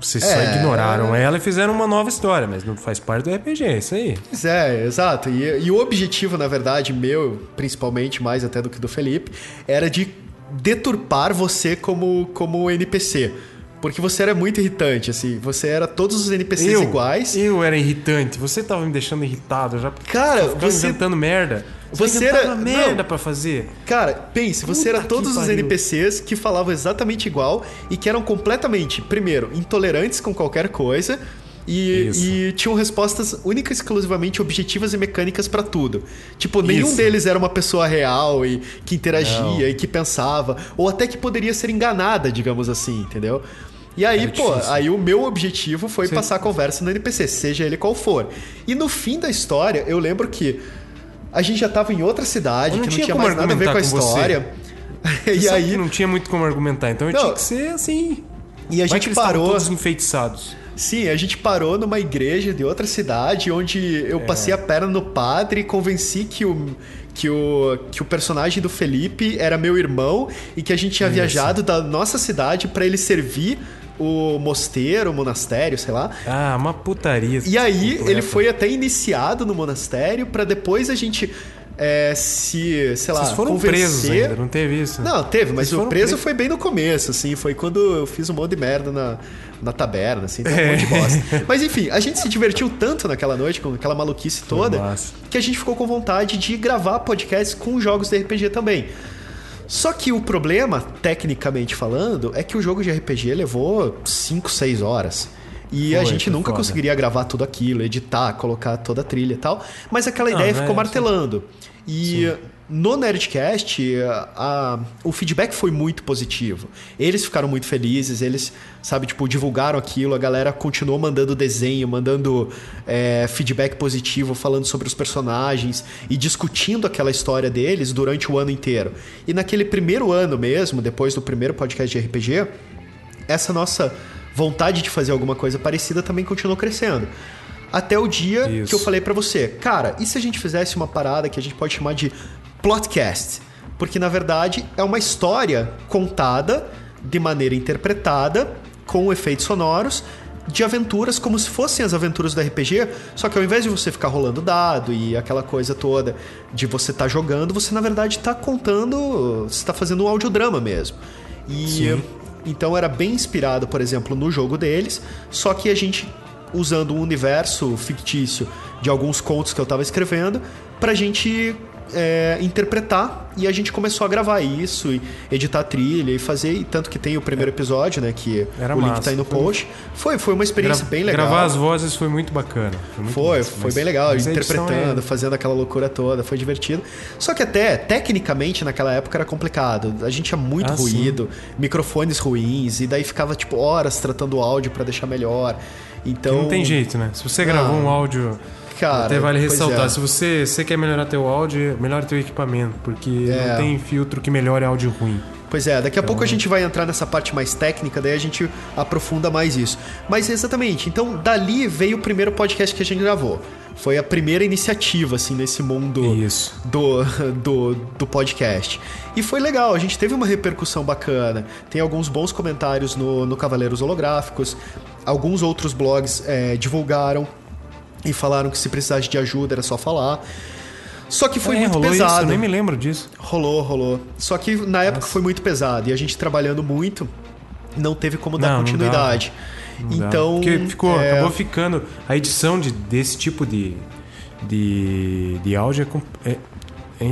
vocês só É. ignoraram ela e fizeram uma nova história, mas não faz parte do RPG, é isso aí. Pois é, exato. E, e o objetivo, na verdade, meu, principalmente, mais até do que do Felipe, era de deturpar você como, como NPC. Porque você era muito irritante, assim. Você era todos os NPCs eu, iguais. Eu era irritante, você tava me deixando irritado, já Cara, você- inventando merda. Você inventava era- merda pra fazer. Cara, pense, você Puta era todos os. NPCs que falavam exatamente igual e que eram completamente, primeiro, intolerantes com qualquer coisa. E, e tinham respostas únicas e exclusivamente objetivas e mecânicas pra tudo. Tipo, nenhum Isso. deles era uma pessoa real e que interagia Não. e que pensava, ou até que poderia ser enganada, digamos assim, entendeu? E aí, pô, difícil. aí o meu objetivo foi Você- passar a conversa no NPC, seja ele qual for. E no fim da história, eu lembro que a gente já tava em outra cidade, não que não tinha mais nada a ver com a história. E aí, não tinha muito como argumentar, então eu Não. tinha que ser assim. e a Vai gente parou. todos enfeitiçados. Sim, a gente parou numa igreja de outra cidade onde eu É. passei a perna no padre e convenci que o, que o, que o personagem do Felipe era meu irmão e que a gente tinha Isso. viajado da nossa cidade pra ele servir o mosteiro, o monastério, sei lá. Ah, uma putaria. E aí completa. ele foi até iniciado no monastério pra depois a gente é, se, sei lá, Vocês foram convencer... presos ainda, não teve isso? Não, teve, mas o preso foi bem no começo, assim. Foi quando eu fiz um monte de merda na, na taberna, assim, então um monte de bosta. Mas enfim, a gente se divertiu tanto naquela noite, com aquela maluquice toda, que a gente ficou com vontade de gravar podcasts com jogos de RPG também. Só que o problema, tecnicamente falando, é que o jogo de RPG levou 5, 6 horas. E a Foi, gente foi nunca foda. conseguiria gravar tudo aquilo, editar, colocar toda a trilha e tal. Mas aquela Não, ideia é ficou isso. martelando. E no Nerdcast, a- a- o feedback foi muito positivo. Eles ficaram muito felizes, eles, sabe, tipo, divulgaram aquilo, a galera continuou mandando desenho, mandando é, feedback positivo, falando sobre os personagens e discutindo aquela história deles durante o ano inteiro. E naquele primeiro ano mesmo, depois do primeiro podcast de RPG, essa nossa vontade de fazer alguma coisa parecida também continuou crescendo. Até o dia Isso. que eu falei pra você, cara, e se a gente fizesse uma parada que a gente pode chamar de plotcast? Porque na verdade é uma história contada de maneira interpretada, com efeitos sonoros, de aventuras como se fossem as aventuras do RPG, só que ao invés de você ficar rolando dado e aquela coisa toda de você estar jogando, você na verdade tá contando, você tá fazendo um audiodrama mesmo. E Sim. então era bem inspirado, por exemplo, no jogo deles, só que a gente usando um universo fictício de alguns contos que eu tava escrevendo pra gente é, interpretar e a gente começou a gravar isso e editar a trilha e fazer, e tanto que tem o primeiro episódio, né, que Era o link massa. tá aí no post. Foi, foi uma experiência bem legal. Gravar as vozes foi muito bacana. Foi, muito Foi, massa, foi bem legal, interpretando, é- fazendo aquela loucura toda, foi divertido. Só que até, tecnicamente, naquela época era complicado. A gente tinha muito Ah, sim. ruído, microfones ruins, e daí ficava, tipo, horas tratando o áudio pra deixar melhor. Então. Não tem jeito, né? Se você gravou Ah, um áudio. Cara, até vale ressaltar. é. Se você, você quer melhorar teu áudio, melhore teu equipamento. Porque É. não tem filtro que melhore áudio ruim. Pois é, daqui a Então- pouco a gente vai entrar nessa parte mais técnica, daí a gente aprofunda mais isso. Mas exatamente, então dali veio o primeiro podcast que a gente gravou. Foi a primeira iniciativa, assim, nesse mundo Isso. do, do, do podcast. E foi legal, a gente teve uma repercussão bacana. Tem alguns bons comentários no, no Cavaleiros Holográficos, alguns outros blogs é, divulgaram e falaram que se precisasse de ajuda era só falar. Só que foi É, muito pesado. Isso, eu nem me lembro disso. Rolou, rolou. Só que na época foi muito pesado e a gente trabalhando muito não teve como dar Não, continuidade. Não dá. então, Porque ficou, é, acabou ficando. A edição de, desse tipo de, de, de áudio é, é, é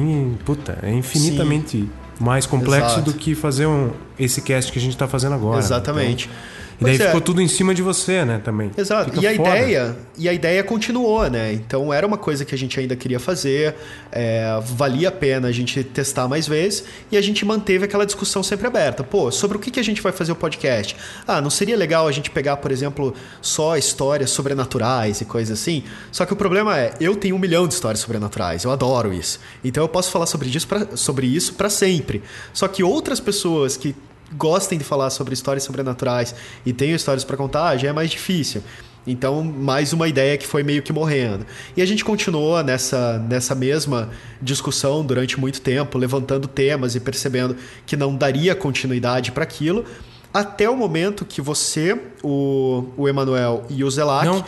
puta, é infinitamente mais complexo Exato. do que fazer um, esse cast que a gente tá fazendo agora. Exatamente. Então, e daí é. ficou tudo em cima de você, né, também. Exato. Fica e a foda. ideia, e a ideia continuou, né? Então era uma coisa que a gente ainda queria fazer, é, valia a pena a gente testar mais vezes e a gente manteve aquela discussão sempre aberta. Pô, sobre o que, que a gente vai fazer o podcast? Ah, não seria legal a gente pegar, por exemplo, só histórias sobrenaturais e coisas assim? Só que o problema é, eu tenho um milhão de histórias sobrenaturais, eu adoro isso. Então eu posso falar sobre isso pra, sobre isso para sempre. Só que outras pessoas que gostem de falar sobre histórias sobrenaturais e tenham histórias para contar, já é mais difícil. Então, mais uma ideia que foi meio que morrendo. E a gente continuou nessa, nessa mesma discussão durante muito tempo, levantando temas e percebendo que não daria continuidade para aquilo, até o momento que você, o, o Emanuel e o Zelac. Não,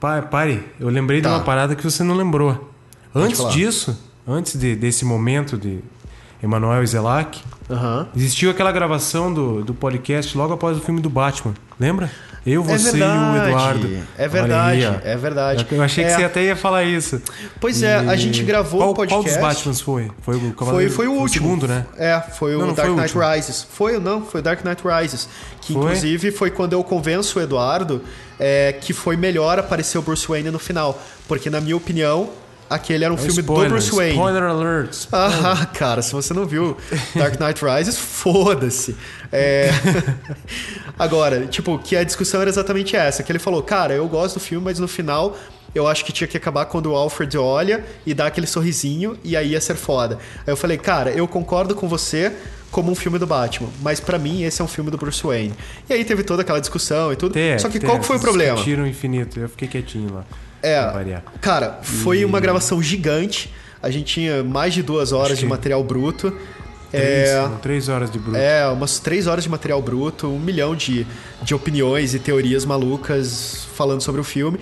pa- pare, eu lembrei Tá. de uma parada que você não lembrou. Antes disso, antes de- desse momento de Emanuel e Zelac, Aham. existiu aquela gravação do, do podcast logo após o filme do Batman. Lembra? Eu, É você verdade, e o Eduardo. é verdade, ó. é verdade. Eu achei que É. você até ia falar isso. Pois é, a gente gravou qual, o podcast. Qual dos Batmans foi? Foi o Foi, Cavaleiro- foi o último. segundo, né? É, foi o Não, não Dark foi o Knight último. Rises. Foi, não, foi o Dark Knight Rises. Que Foi? inclusive foi quando eu convenço o Eduardo é, que foi melhor aparecer o Bruce Wayne no final. Porque, na minha opinião, aquele era um filme Spoiler, do Bruce Wayne. Spoiler alert. Ah, cara, se você não viu Dark Knight Rises, foda-se. É... Agora, tipo, que a discussão era exatamente essa, que ele falou, cara, eu gosto do filme, mas no final eu acho que tinha que acabar quando o Alfred olha e dá aquele sorrisinho e aí ia ser foda. Aí eu falei, cara, eu concordo com você como um filme do Batman, mas pra mim esse é um filme do Bruce Wayne. E aí teve toda aquela discussão e tudo. Até- Só que até qual que foi o problema? Discutiram infinito. Eu fiquei quietinho lá. É, variar. cara, foi uma gravação gigante. A gente tinha mais de duas horas de material bruto. Três, É, três horas de bruto. É, umas três horas de material bruto, um milhão de, de opiniões e teorias malucas falando sobre o filme.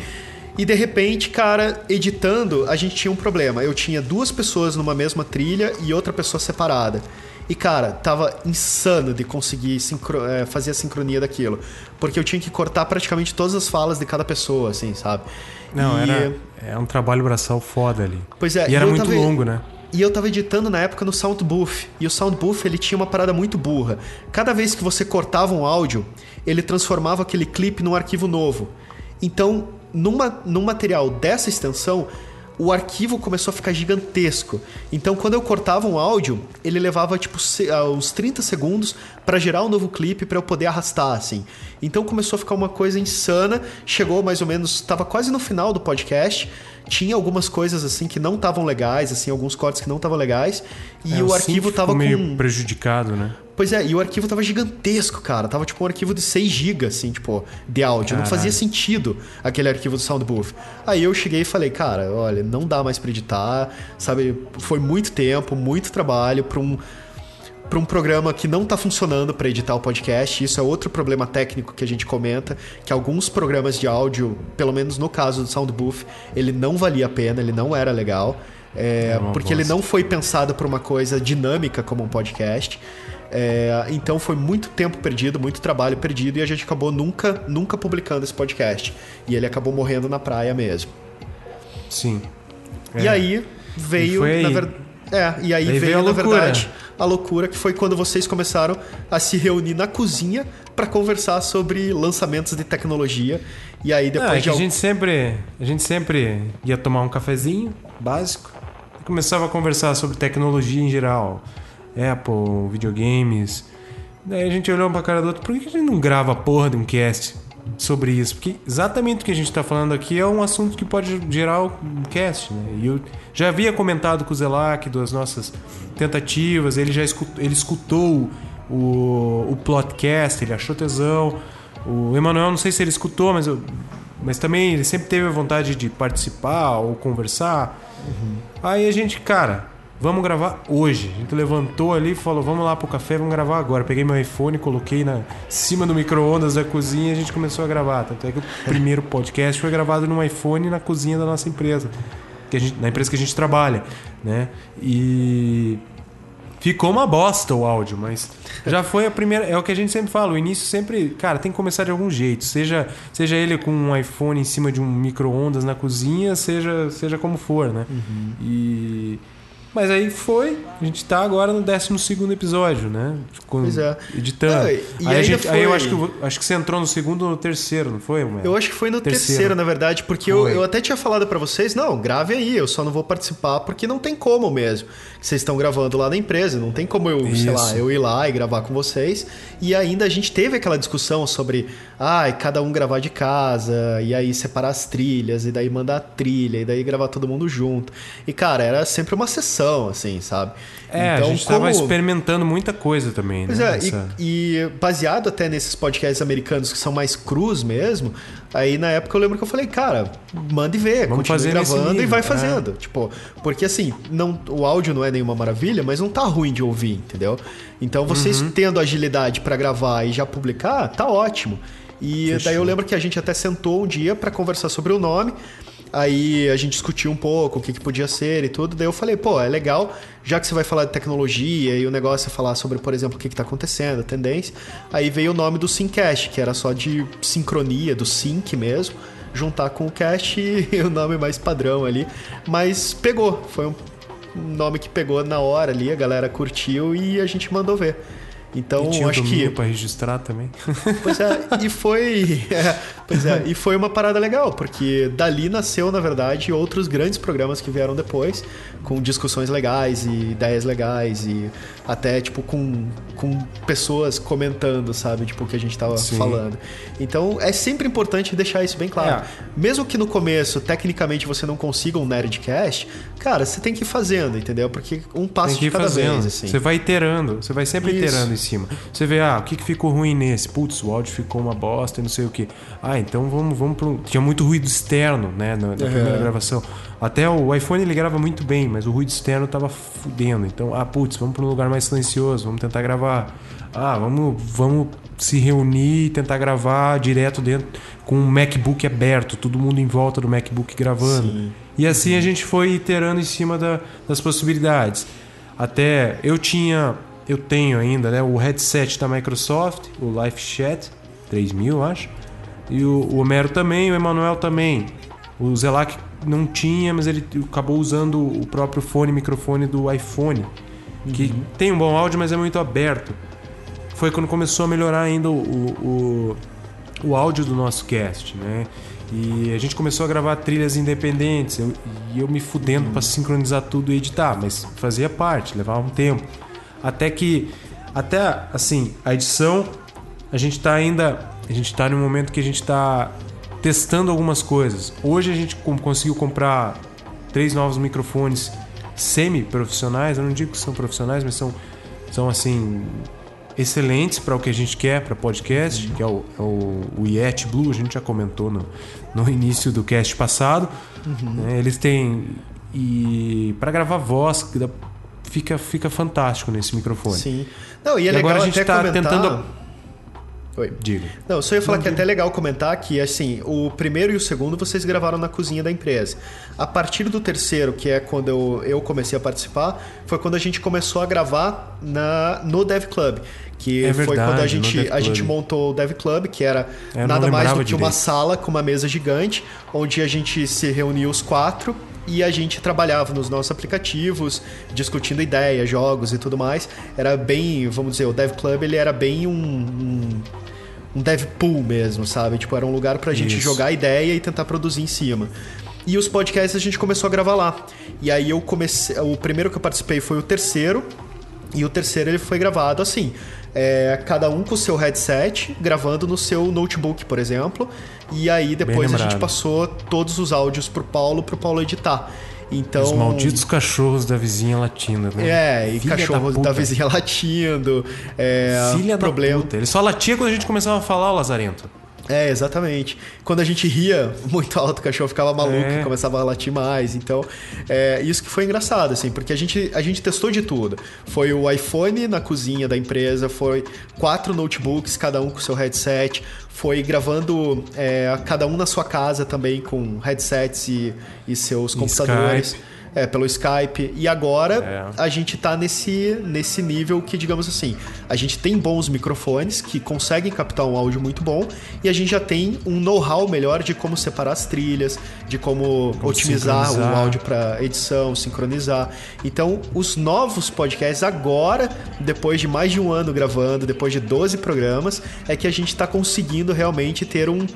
E de repente, cara, editando, a gente tinha um problema. Eu tinha duas pessoas numa mesma trilha e outra pessoa separada. E, cara, tava insano de conseguir é, fazer a sincronia daquilo. Porque eu tinha que cortar praticamente todas as falas de cada pessoa, assim, sabe? Não, E- era é um trabalho braçal foda ali. Pois é, E era muito tava- longo, né? E eu tava editando na época no Soundbooth. E o Soundbooth, ele tinha uma parada muito burra. Cada vez que você cortava um áudio, ele transformava aquele clipe num arquivo novo. Então, numa, num material dessa extensão, o arquivo começou a ficar gigantesco. Então, quando eu cortava um áudio, ele levava tipo ah, uns 30 segundos pra gerar um novo clipe pra eu poder arrastar, assim. Então começou a ficar uma coisa insana. Chegou mais ou menos, tava quase no final do podcast. Tinha algumas coisas assim que não estavam legais, assim, alguns cortes que não estavam legais. E É, o arquivo ficou tava meio com prejudicado, né? Pois é, e o arquivo tava gigantesco, cara. Tava tipo um arquivo de 6 GB, assim, tipo, de áudio. Não Caralho. fazia sentido aquele arquivo do Soundbooth. Aí eu cheguei e falei, cara, olha, não dá mais pra editar, sabe? Foi muito tempo, muito trabalho pra um para um programa que não tá funcionando para editar o podcast. Isso é outro problema técnico que a gente comenta, que alguns programas de áudio, pelo menos no caso do Soundbooth, ele não valia a pena, ele não era legal. é, uma porque ele bosta. não foi pensado para uma coisa dinâmica como um podcast. É, então foi muito tempo perdido, muito trabalho perdido e a gente acabou nunca, nunca publicando esse podcast. E ele acabou morrendo na praia mesmo. Sim. E É. aí veio, E na verdade. É, e aí Daí veio, veio a na loucura. verdade, a loucura que foi quando vocês começaram a se reunir na cozinha para conversar sobre lançamentos de tecnologia. E aí depois Ah, é de que a gente sempre, a gente sempre ia tomar um cafezinho básico e começava a conversar sobre tecnologia em geral, Apple, videogames. Daí a gente olhou um pra cara do outro, por que a gente não grava a porra de um cast sobre isso? Porque exatamente o que a gente tá falando aqui é um assunto que pode gerar um cast, né? E eu já havia comentado com o Zelac das nossas tentativas, ele já escutou, ele escutou o, o plotcast, ele achou tesão. O Emanuel, não sei se ele escutou, mas, eu, mas também ele sempre teve a vontade de participar ou conversar. Aí a gente, cara, vamos gravar hoje. A gente levantou ali e falou: vamos lá pro café, vamos gravar agora. Peguei meu iPhone, coloquei na cima do micro-ondas da cozinha e a gente começou a gravar. Tanto é que o primeiro podcast foi gravado num iPhone na cozinha da nossa empresa. Que a gente, na empresa que a gente trabalha, né? E. Ficou uma bosta o áudio, mas já foi a primeira. É o que a gente sempre fala. O início sempre. Cara, tem que começar de algum jeito. Seja, seja ele com um iPhone em cima de um micro-ondas na cozinha, seja, seja como for, né? E. Mas aí foi. A gente tá agora no 12 episódio, né? Com- Pois é. Editando. Ah, e aí, gente, aí eu foi- acho que, acho que você entrou no segundo ou no terceiro, não foi, Mel? Eu acho que foi no Terceiro. terceiro, na verdade, porque eu, Foi. eu até tinha falado pra vocês, não, grave aí, eu só não vou participar porque não tem como mesmo. Vocês estão gravando lá na empresa, não tem como eu, sei Isso. lá, eu ir lá e gravar com vocês. E ainda a gente teve aquela discussão sobre, ai, cada um gravar de casa, e aí separar as trilhas, e daí mandar a trilha, e daí gravar todo mundo junto. E cara, era sempre uma sessão, assim, sabe? É, a gente tava experimentando muita coisa também, Pois né? é, Essa- e, e baseado até nesses podcasts americanos que são mais crus mesmo, aí na época eu lembro que eu falei, cara, manda e vê, Vamos continue gravando e vai é. fazendo. Tipo, porque assim, não, o áudio não é nenhuma maravilha, mas não tá ruim de ouvir, entendeu? Então vocês Uhum. tendo agilidade pra gravar e já publicar, tá ótimo. E Fechou. daí eu lembro que a gente até sentou um dia pra conversar sobre o nome. Aí a gente discutiu um pouco o que, que podia ser e tudo. Daí eu falei, pô, é legal, já que você vai falar de tecnologia e o negócio é falar sobre, por exemplo, o que, que tá acontecendo, a tendência. Aí veio o nome do Syncast, que era só de sincronia, do sync mesmo, juntar com o cast e o nome mais padrão ali. Mas pegou, foi um nome que pegou na hora ali, a galera curtiu e a gente mandou ver. Então, e tinha acho que. pra registrar também. Pois é, e foi. é, pois é, e foi uma parada legal, porque dali nasceu, na verdade, outros grandes programas que vieram depois, com discussões legais e ideias legais, e até, tipo, com, com pessoas comentando, sabe, tipo, o que a gente tava Sim. falando. Então, é sempre importante deixar isso bem claro. É. Mesmo que no começo, tecnicamente, você não consiga um Nerdcast, cara, você tem que ir fazendo, entendeu? Porque um passo Tem que de cada fazendo. vez, assim. Você vai iterando, você vai sempre Isso. iterando em cima. Você vê, ah, o que, que ficou ruim nesse? Putz, o áudio ficou uma bosta e não sei o que. Ah, então vamos, vamos pro. Tinha muito ruído externo, né, na, na primeira gravação. Até o iPhone ele grava muito bem, mas o ruído externo tava fudendo. Então, ah, putz, vamos para um lugar mais silencioso, vamos tentar gravar. Ah, vamos, vamos se reunir e tentar gravar direto dentro com um MacBook aberto, todo mundo em volta do MacBook gravando. E assim a gente foi iterando em cima da- das possibilidades. Até eu tinha, eu tenho ainda, né, o headset da Microsoft, o Life Chat 3000, acho. E o, o Homero também, o Emanuel também. O Zelac não tinha, mas ele acabou usando o próprio fone, microfone do iPhone, que tem um bom áudio, mas é muito aberto. Foi quando começou a melhorar ainda o, o, o áudio do nosso cast, né? E a gente começou a gravar trilhas independentes. eu- e eu me fudendo pra sincronizar tudo e editar, mas fazia parte, levava um tempo. Até que, até assim, a edição, a gente tá ainda. A gente tá num momento que a gente tá testando algumas coisas. Hoje a gente conseguiu comprar três novos microfones semi-profissionais. Eu não digo que são profissionais, mas são, são assim excelentes para o que a gente quer para podcast, que é o, é o, o Yeti Blue. A gente já comentou no, no início do cast passado. né? Eles têm e para gravar voz que dá- fica fica fantástico nesse microfone. Sim. Não, e é E agora a gente tá comentar... tentando- Oi. Diga. Não, só ia falar que é até legal comentar que, assim, o primeiro e o segundo vocês gravaram na cozinha da empresa. A partir do terceiro, que é quando eu, eu comecei a participar, foi quando a gente começou a gravar na, no Dev Club. Que É foi verdade, quando a gente, a gente montou o Dev Club, que era É, eu nada mais do que uma direito. sala com uma mesa gigante, onde a gente se reunia os quatro e a gente trabalhava nos nossos aplicativos, discutindo ideias, jogos e tudo mais. Era bem, vamos dizer, o Dev Club ele era bem um, um, um dev pool mesmo, sabe? Tipo, era um lugar pra gente Isso. jogar ideia e tentar produzir em cima. E os podcasts a gente começou a gravar lá. E aí eu comecei. O primeiro que eu participei foi o terceiro. E o terceiro ele foi gravado assim. é, cada um com o seu headset, gravando no seu notebook, por exemplo. E aí depois a gente passou todos os áudios pro Paulo, pro Paulo editar. Então. Os malditos cachorros da vizinha latina, né? É, e Filha cachorro da, puta. vizinha latindo. É, Filha problema. da puta. Ele só latia quando a gente começava a falar, o Lazarento. É, exatamente. Quando a gente ria muito alto, o cachorro ficava maluco É. e começava a latir mais. Então, é, isso que foi engraçado, assim, porque a gente, a gente testou de tudo. Foi o iPhone na cozinha da empresa, foi quatro notebooks, cada um com seu headset, foi gravando é, cada um na sua casa também com headsets e, e seus computadores. É, pelo Skype. E agora É. a gente tá nesse, nesse nível que, digamos assim, a gente tem bons microfones que conseguem captar um áudio muito bom e a gente já tem um know-how melhor de como separar as trilhas, de como, otimizar o áudio para edição, sincronizar. Então, os novos podcasts agora, depois de mais de um ano gravando, depois de 12 programas, é que a gente está conseguindo realmente ter um,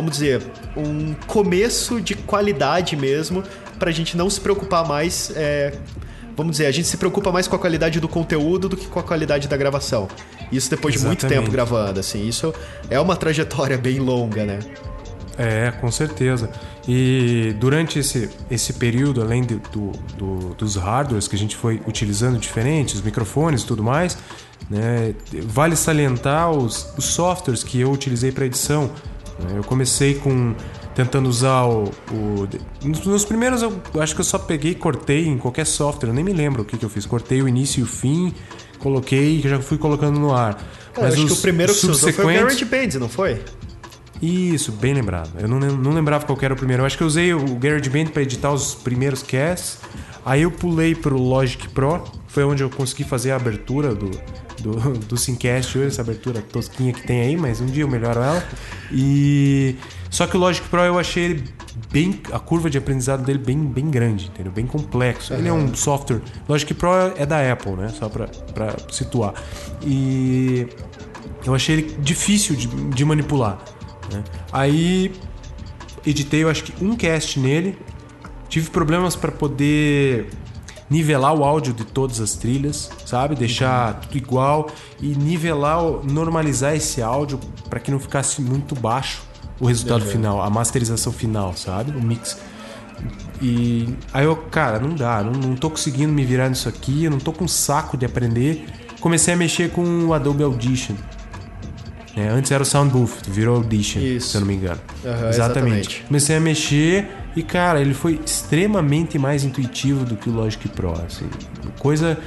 vamos dizer, um começo de qualidade mesmo, para a gente não se preocupar mais. é, vamos dizer, a gente se preocupa mais com a qualidade do conteúdo do que com a qualidade da gravação. Isso depois de muito Exatamente. tempo gravando, assim. Isso é uma trajetória bem longa, né? É, com certeza. E durante esse, esse período, além de- do, do- dos hardwares que a gente foi utilizando diferentes, os microfones e tudo mais, né, vale salientar os, os softwares que eu utilizei para edição. Né. Eu comecei com tentando usar o, o- nos primeiros eu acho que eu só peguei e cortei em qualquer software, eu nem me lembro o que, que eu fiz. Cortei o início e o fim, coloquei e já fui colocando no ar. Cara, eu acho que o primeiro que você usou foi o subsequentes- GarageBand, não foi? isso, bem lembrado. Eu não, não lembrava qual era o primeiro. Eu acho que eu usei o GarageBand para editar os primeiros casts. Aí eu pulei pro Logic Pro. Foi onde eu consegui fazer a abertura do, do, do Syncast hoje, essa abertura tosquinha que tem aí, mas um dia eu melhoro ela. E. Só que o Logic Pro eu achei ele bem. A curva de aprendizado dele bem, bem grande, entendeu? Bem complexo. Ele é um software. Logic Pro é da Apple, né? Só pra, pra situar. E. Eu achei ele difícil de, de manipular. né? Aí editei, eu acho que um cast nele. Tive problemas para poder nivelar o áudio de todas as trilhas, sabe? Deixar tudo igual e nivelar, normalizar esse áudio para que não ficasse muito baixo o resultado final, a masterização final, sabe? O mix. E aí eu, cara, não dá, não, não tô conseguindo me virar nisso aqui, eu não tô com saco de aprender. Comecei a mexer com o Adobe Audition. É, antes era o Soundbooth, virou Audition, Isso. se eu não me engano. Aham, exatamente. exatamente. Comecei a mexer e, cara, ele foi extremamente mais intuitivo do que o Logic Pro. Assim, coisa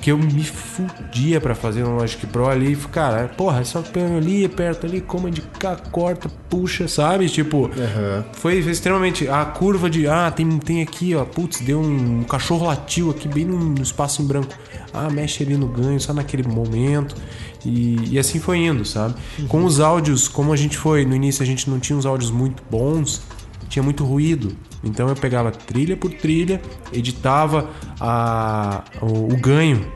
que eu me fudia pra fazer no Logic Pro ali. Cara, porra, é só pega ali, aperta ali, comand K, corta, puxa, sabe? Tipo, foi, foi extremamente. A curva de. Ah, tem, tem aqui, ó, putz, deu um, cachorro latiu aqui bem no, espaço em branco. Ah, mexe ali no ganho, só naquele momento. E, e assim foi indo, sabe? Com os áudios, como a gente foi, no início a gente não tinha uns áudios muito bons, tinha muito ruído. Então eu pegava trilha por trilha, editava a, o, o ganho,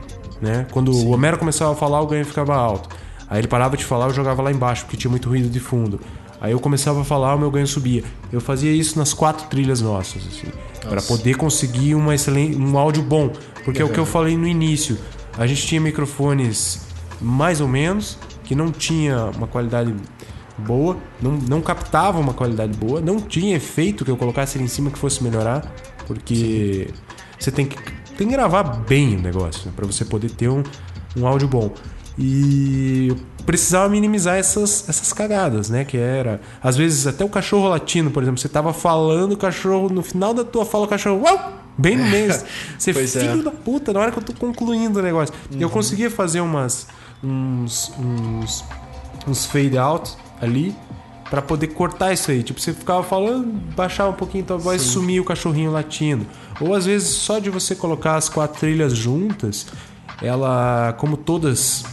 né? Quando o Homero começava a falar, o ganho ficava alto. Aí ele parava de falar, eu jogava lá embaixo, porque tinha muito ruído de fundo. Aí eu começava a falar, o meu ganho subia. Eu fazia isso nas quatro trilhas nossas, assim, para poder conseguir uma excelente, um áudio bom, porque é o que eu falei no início. A gente tinha microfones mais ou menos que não tinha uma qualidade boa, não, não captava uma qualidade boa, não tinha efeito que eu colocasse ali em cima que fosse melhorar, porque você tem que, tem que gravar bem o negócio, né, para você poder ter um, um áudio bom. E eu precisava minimizar essas, essas cagadas, né? Que era, às vezes, até o cachorro latino, por exemplo, você tava falando, o cachorro, no final da tua fala, o cachorro, uau! Bem no meio. Você Pois é. filho da puta, na hora que eu tô concluindo o negócio. Eu conseguia fazer umas. uns. uns, uns fade out ali pra poder cortar isso aí. Tipo, você ficava falando, baixava um pouquinho tua voz e sumia o cachorrinho latindo. Ou às vezes só de você colocar as quatro trilhas juntas, ela, como todas,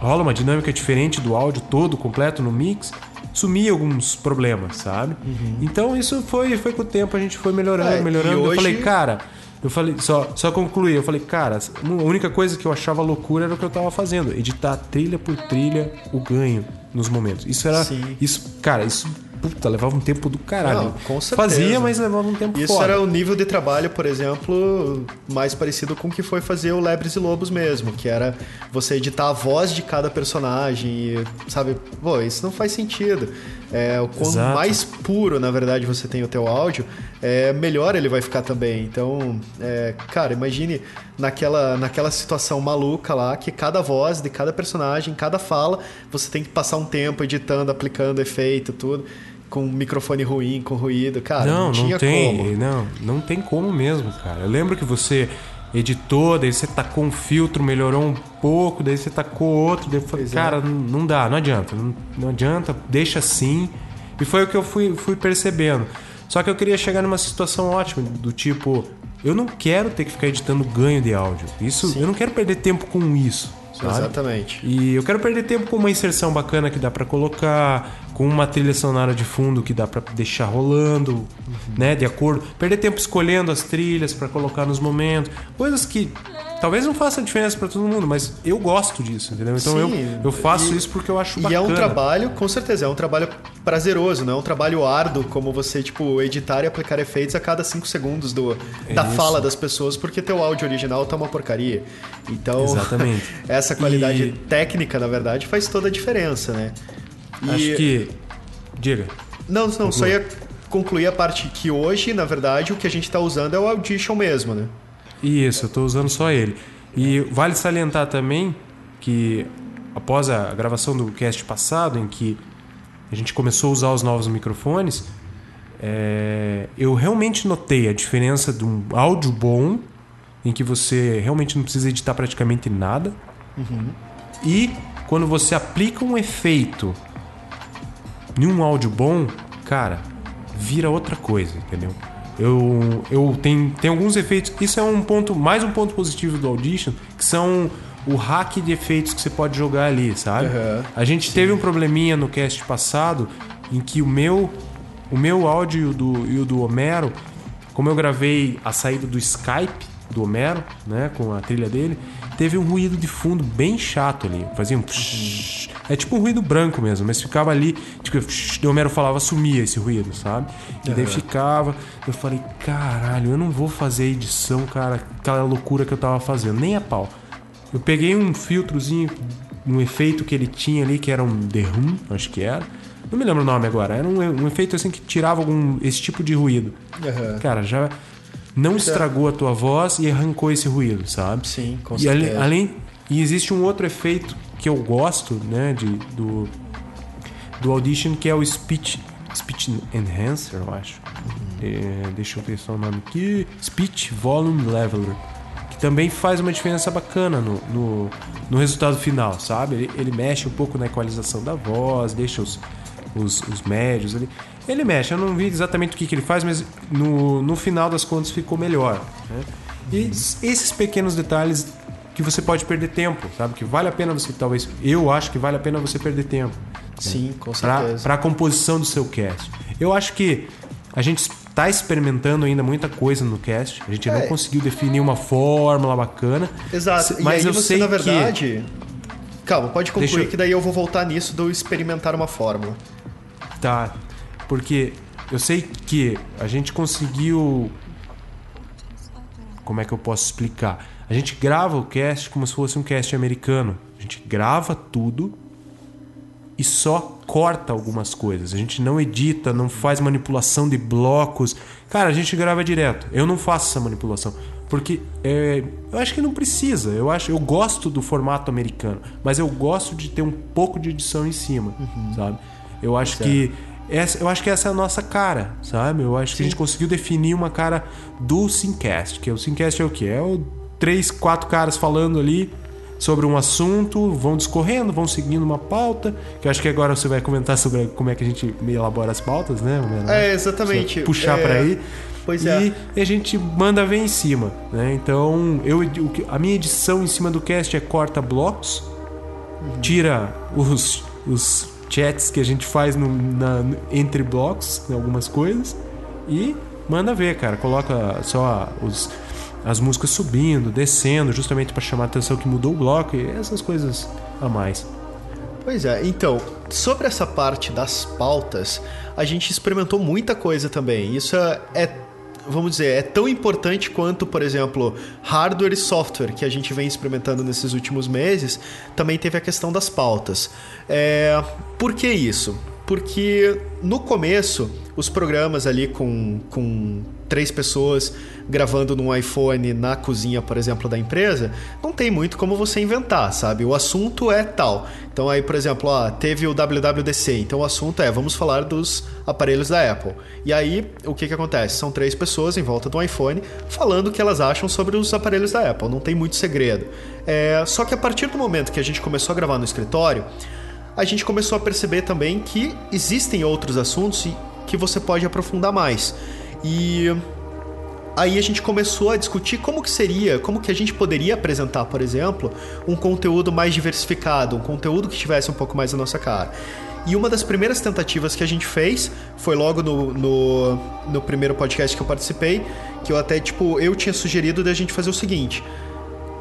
rola uma dinâmica diferente do áudio todo completo no mix. Sumia alguns problemas, sabe? Então isso foi, foi com o tempo, a gente foi melhorando, Uhum. É, melhorando. Eu hoje- falei, cara, eu falei, só, só concluí, eu falei, cara, a única coisa que eu achava loucura era o que eu tava fazendo, editar trilha por trilha o ganho nos momentos. Isso era. Sim. Isso, cara, isso puta, levava um tempo do caralho. Não, com certeza. Fazia, mas levava um tempo Isso fora. era o nível de trabalho, por exemplo, mais parecido com o que foi fazer o Lebres e Lobos mesmo, que era você editar a voz de cada personagem e, sabe, pô, isso não faz sentido. É, o quanto Exato. mais puro, na verdade, você tem o teu áudio, é, melhor ele vai ficar também. Então, é, cara, imagine naquela, naquela situação maluca lá, que cada voz de cada personagem, cada fala, você tem que passar um tempo editando, aplicando efeito, tudo. Com microfone ruim, com ruído, cara, não, não, não, tinha tem, como. não, não tem como mesmo, cara. Eu lembro que você editou, daí você tacou um filtro, melhorou um pouco, daí você tacou outro, daí eu falei, Pois é. cara, não- não dá, não adianta, não, não adianta, deixa assim. E foi o que eu fui, fui percebendo. Só que eu queria chegar numa situação ótima, do tipo, eu não quero ter que ficar editando ganho de áudio. Isso, eu não quero perder tempo com isso. Sabe? Exatamente. E eu quero perder tempo com uma inserção bacana que dá pra colocar, com uma trilha sonora de fundo que dá pra deixar rolando, né, de acordo. Perder tempo escolhendo as trilhas pra colocar nos momentos, coisas que talvez não façam diferença pra todo mundo, mas eu gosto disso, entendeu? Então eu, Sim, eu faço e- isso porque eu acho E bacana. é um trabalho, com certeza, é um trabalho prazeroso, não é um trabalho árduo como você, tipo, editar e aplicar efeitos a cada 5 segundos do, da Isso. fala das pessoas, porque teu áudio original tá uma porcaria. Então, Exatamente. essa qualidade E- técnica, na verdade, faz toda a diferença, né? E- Acho que diga. Não, não, só ia concluir a parte que hoje, na verdade, o que a gente tá usando é o Audition mesmo, né? Isso, eu tô usando só ele. E vale salientar também que após a gravação do cast passado, em que a gente começou a usar os novos microfones, é, eu realmente notei a diferença de um áudio bom, em que você realmente não precisa editar praticamente nada, e quando você aplica um efeito em um áudio bom, cara, vira outra coisa, entendeu? Eu, eu tenho, tem alguns efeitos. Isso é um ponto, mais um ponto positivo do Audition, que são o hack de efeitos que você pode jogar ali, sabe? Aham. A gente teve um probleminha no cast passado em que o meu, o meu áudio e o do, e o do Homero, como eu gravei a saída do Skype do Homero, né, com a trilha dele, teve um ruído de fundo bem chato ali. Fazia um psh, é tipo um ruído branco mesmo, mas ficava ali, tipo, psh, o Homero falava, sumia esse ruído, sabe? E daí ficava, eu falei, caralho, eu não vou fazer edição, cara, aquela loucura que eu tava fazendo, nem a pau. Eu peguei um filtrozinho, um efeito que ele tinha ali, que era um The Hum, acho que era. Não me lembro o nome agora. Era um, um efeito assim que tirava algum esse tipo de ruído. Aham. Cara, já não estragou a tua voz e arrancou esse ruído, sabe? Sim, com e ale- certeza. além e existe um outro efeito que eu gosto, né, de, do do Audition que é o speech speech enhancer, eu acho. É, deixa eu ver só o nome aqui, speech volume leveler, que também faz uma diferença bacana no, no, no resultado final, sabe? Ele, ele mexe um pouco na equalização da voz, deixa os, os, os médios ali. Ele mexe, eu não vi exatamente o que, que ele faz, mas no, no final das contas ficou melhor. Né? E esses pequenos detalhes que você pode perder tempo, sabe? Que vale a pena você, talvez, eu acho que vale a pena você perder tempo Sim, com certeza. para a composição do seu cast. Eu acho que a gente está experimentando ainda muita coisa no cast. A gente É. não conseguiu definir uma fórmula bacana. Exato. Se- e Mas aí eu você, sei na que verdade. Calma, pode concluir eu- que daí eu vou voltar nisso do experimentar uma fórmula. Tá. Porque eu sei que a gente conseguiu. Como é que eu posso explicar? A gente grava o cast como se fosse um cast americano. A gente grava tudo e só corta algumas coisas. A gente não edita, não faz manipulação de blocos. Cara, a gente grava direto. Eu não faço essa manipulação. Porque é, eu acho que não precisa. Eu acho, eu gosto do formato americano, mas eu gosto de ter um pouco de edição em cima, sabe? Eu acho que essa, eu acho que essa é a nossa cara, sabe? Eu acho que a gente conseguiu definir uma cara do Simcast, que o Simcast é o quê? É o três, quatro caras falando ali sobre um assunto, vão discorrendo, vão seguindo uma pauta, que eu acho que agora você vai comentar sobre como é que a gente elabora as pautas, né? É, exatamente. Puxar É, pra aí. pois e, é. a gente manda ver em cima, né? Então, eu, a minha edição em cima do cast é corta blocos, Uhum. tira os, os chats que a gente faz no- na- entre blocos, em algumas coisas, e manda ver, cara. Coloca só os, as músicas subindo, descendo, justamente para chamar a atenção que mudou o bloco e essas coisas a mais. Pois é, então, sobre essa parte das pautas, a gente experimentou muita coisa também. Isso é, é, vamos dizer, é tão importante quanto, por exemplo, hardware e software que a gente vem experimentando nesses últimos meses. Também teve a questão das pautas. É, por que isso? Porque no começo, os programas ali com, com três pessoas gravando num iPhone na cozinha, por exemplo, da empresa, não tem muito como você inventar, sabe? O assunto é tal. Então aí, por exemplo, ó, teve o WWDC, então o assunto é, vamos falar dos aparelhos da Apple. E aí, o que que acontece? São três pessoas em volta do iPhone falando o que elas acham sobre os aparelhos da Apple, não tem muito segredo. É, só que a partir do momento que a gente começou a gravar no escritório, a gente começou a perceber também que existem outros assuntos que você pode aprofundar mais. E aí a gente começou a discutir como que seria, como que a gente poderia apresentar, por exemplo, um conteúdo mais diversificado, um conteúdo que tivesse um pouco mais a nossa cara. E uma das primeiras tentativas que a gente fez foi logo no, no, no primeiro podcast que eu participei, que eu até, tipo, eu tinha sugerido da gente fazer o seguinte: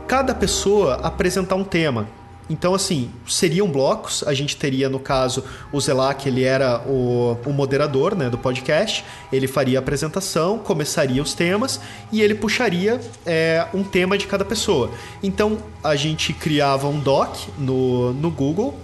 cada pessoa apresentar um tema. Então, assim, seriam blocos. A gente teria, no caso, o Zelac, ele era o, o moderador né, do podcast. Ele faria a apresentação, começaria os temas e ele puxaria é, um tema de cada pessoa. Então, a gente criava um doc no, no Google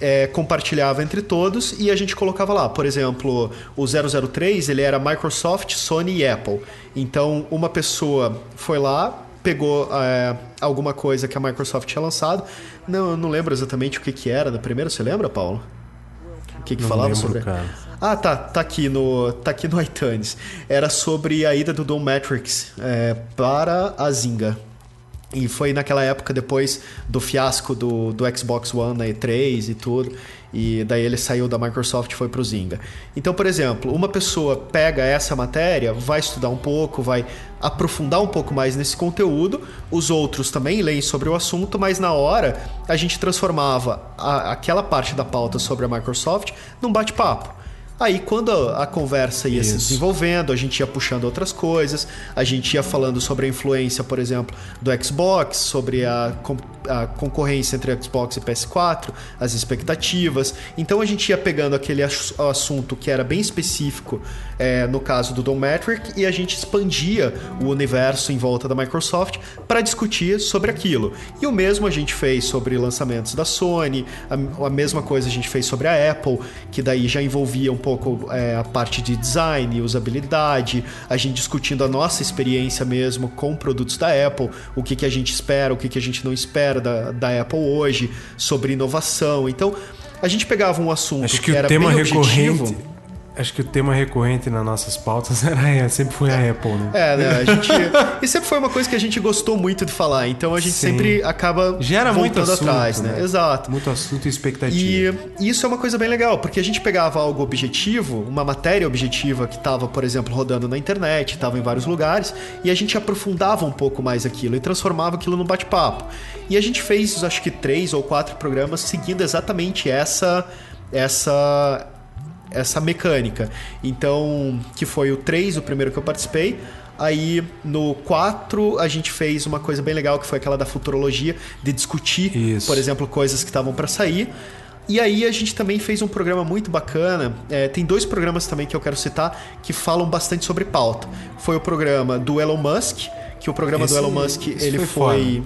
é, compartilhava entre todos e a gente colocava lá, por exemplo, o 003 ele era Microsoft, Sony e Apple. Então uma pessoa foi lá, pegou é, alguma coisa que a Microsoft tinha lançado. Não, eu não lembro exatamente o que, que era da primeira. Você lembra, Paulo? O que, que Não falava lembro, sobre? cara. Ah, tá, tá aqui no, tá aqui no iTunes. Era sobre a ida do Dom Matrix é, para a Zynga. E foi naquela época depois do fiasco do, do Xbox One na E3 e tudo. E daí ele saiu da Microsoft e foi pro Zynga. Então, por exemplo, uma pessoa pega essa matéria, vai estudar um pouco, vai aprofundar um pouco mais nesse conteúdo. Os outros também leem sobre o assunto, mas na hora a gente transformava a- aquela parte da pauta sobre a Microsoft num bate-papo. Aí, quando a conversa ia se Isso. desenvolvendo, a gente ia puxando outras coisas, a gente ia falando sobre a influência, por exemplo, do Xbox, sobre a, a concorrência entre Xbox e PS4, as expectativas. Então a gente ia pegando aquele ass- assunto que era bem específico, é, no caso do Don Metric, e a gente expandia o universo em volta da Microsoft para discutir sobre aquilo. E o mesmo a gente fez sobre lançamentos da Sony, a, a mesma coisa a gente fez sobre a Apple, que daí já envolvia um pouco é, a parte de design, usabilidade, a gente discutindo a nossa experiência mesmo com produtos da Apple, o que, que a gente espera, o que, que a gente não espera da, da Apple hoje, sobre inovação. Então, a gente pegava um assunto Acho que, era o tema bem recorrente. objetivo. Acho que o tema recorrente nas nossas pautas era, sempre foi a Apple, né? É, né? A gente, e sempre foi uma coisa que a gente gostou muito de falar, então a gente Sim. sempre acaba Gera muito voltando assunto, atrás, né? né? Exato. Muito assunto e expectativa. E isso é uma coisa bem legal, porque a gente pegava algo objetivo, uma matéria objetiva que estava, por exemplo, rodando na internet, estava em vários lugares, e a gente aprofundava um pouco mais aquilo e transformava aquilo num bate-papo. E a gente fez, acho que três ou quatro programas seguindo exatamente essa essa essa mecânica. Então, que foi o 3, o primeiro que eu participei. Aí no 4 a gente fez uma coisa bem legal que foi aquela da futurologia, de discutir, Isso. por exemplo, coisas que estavam para sair. E aí a gente também fez um programa muito bacana. é, tem dois programas também que eu quero citar que falam bastante sobre pauta. Foi o programa do Elon Musk, que o programa Esse- do Elon Musk ele foi foi.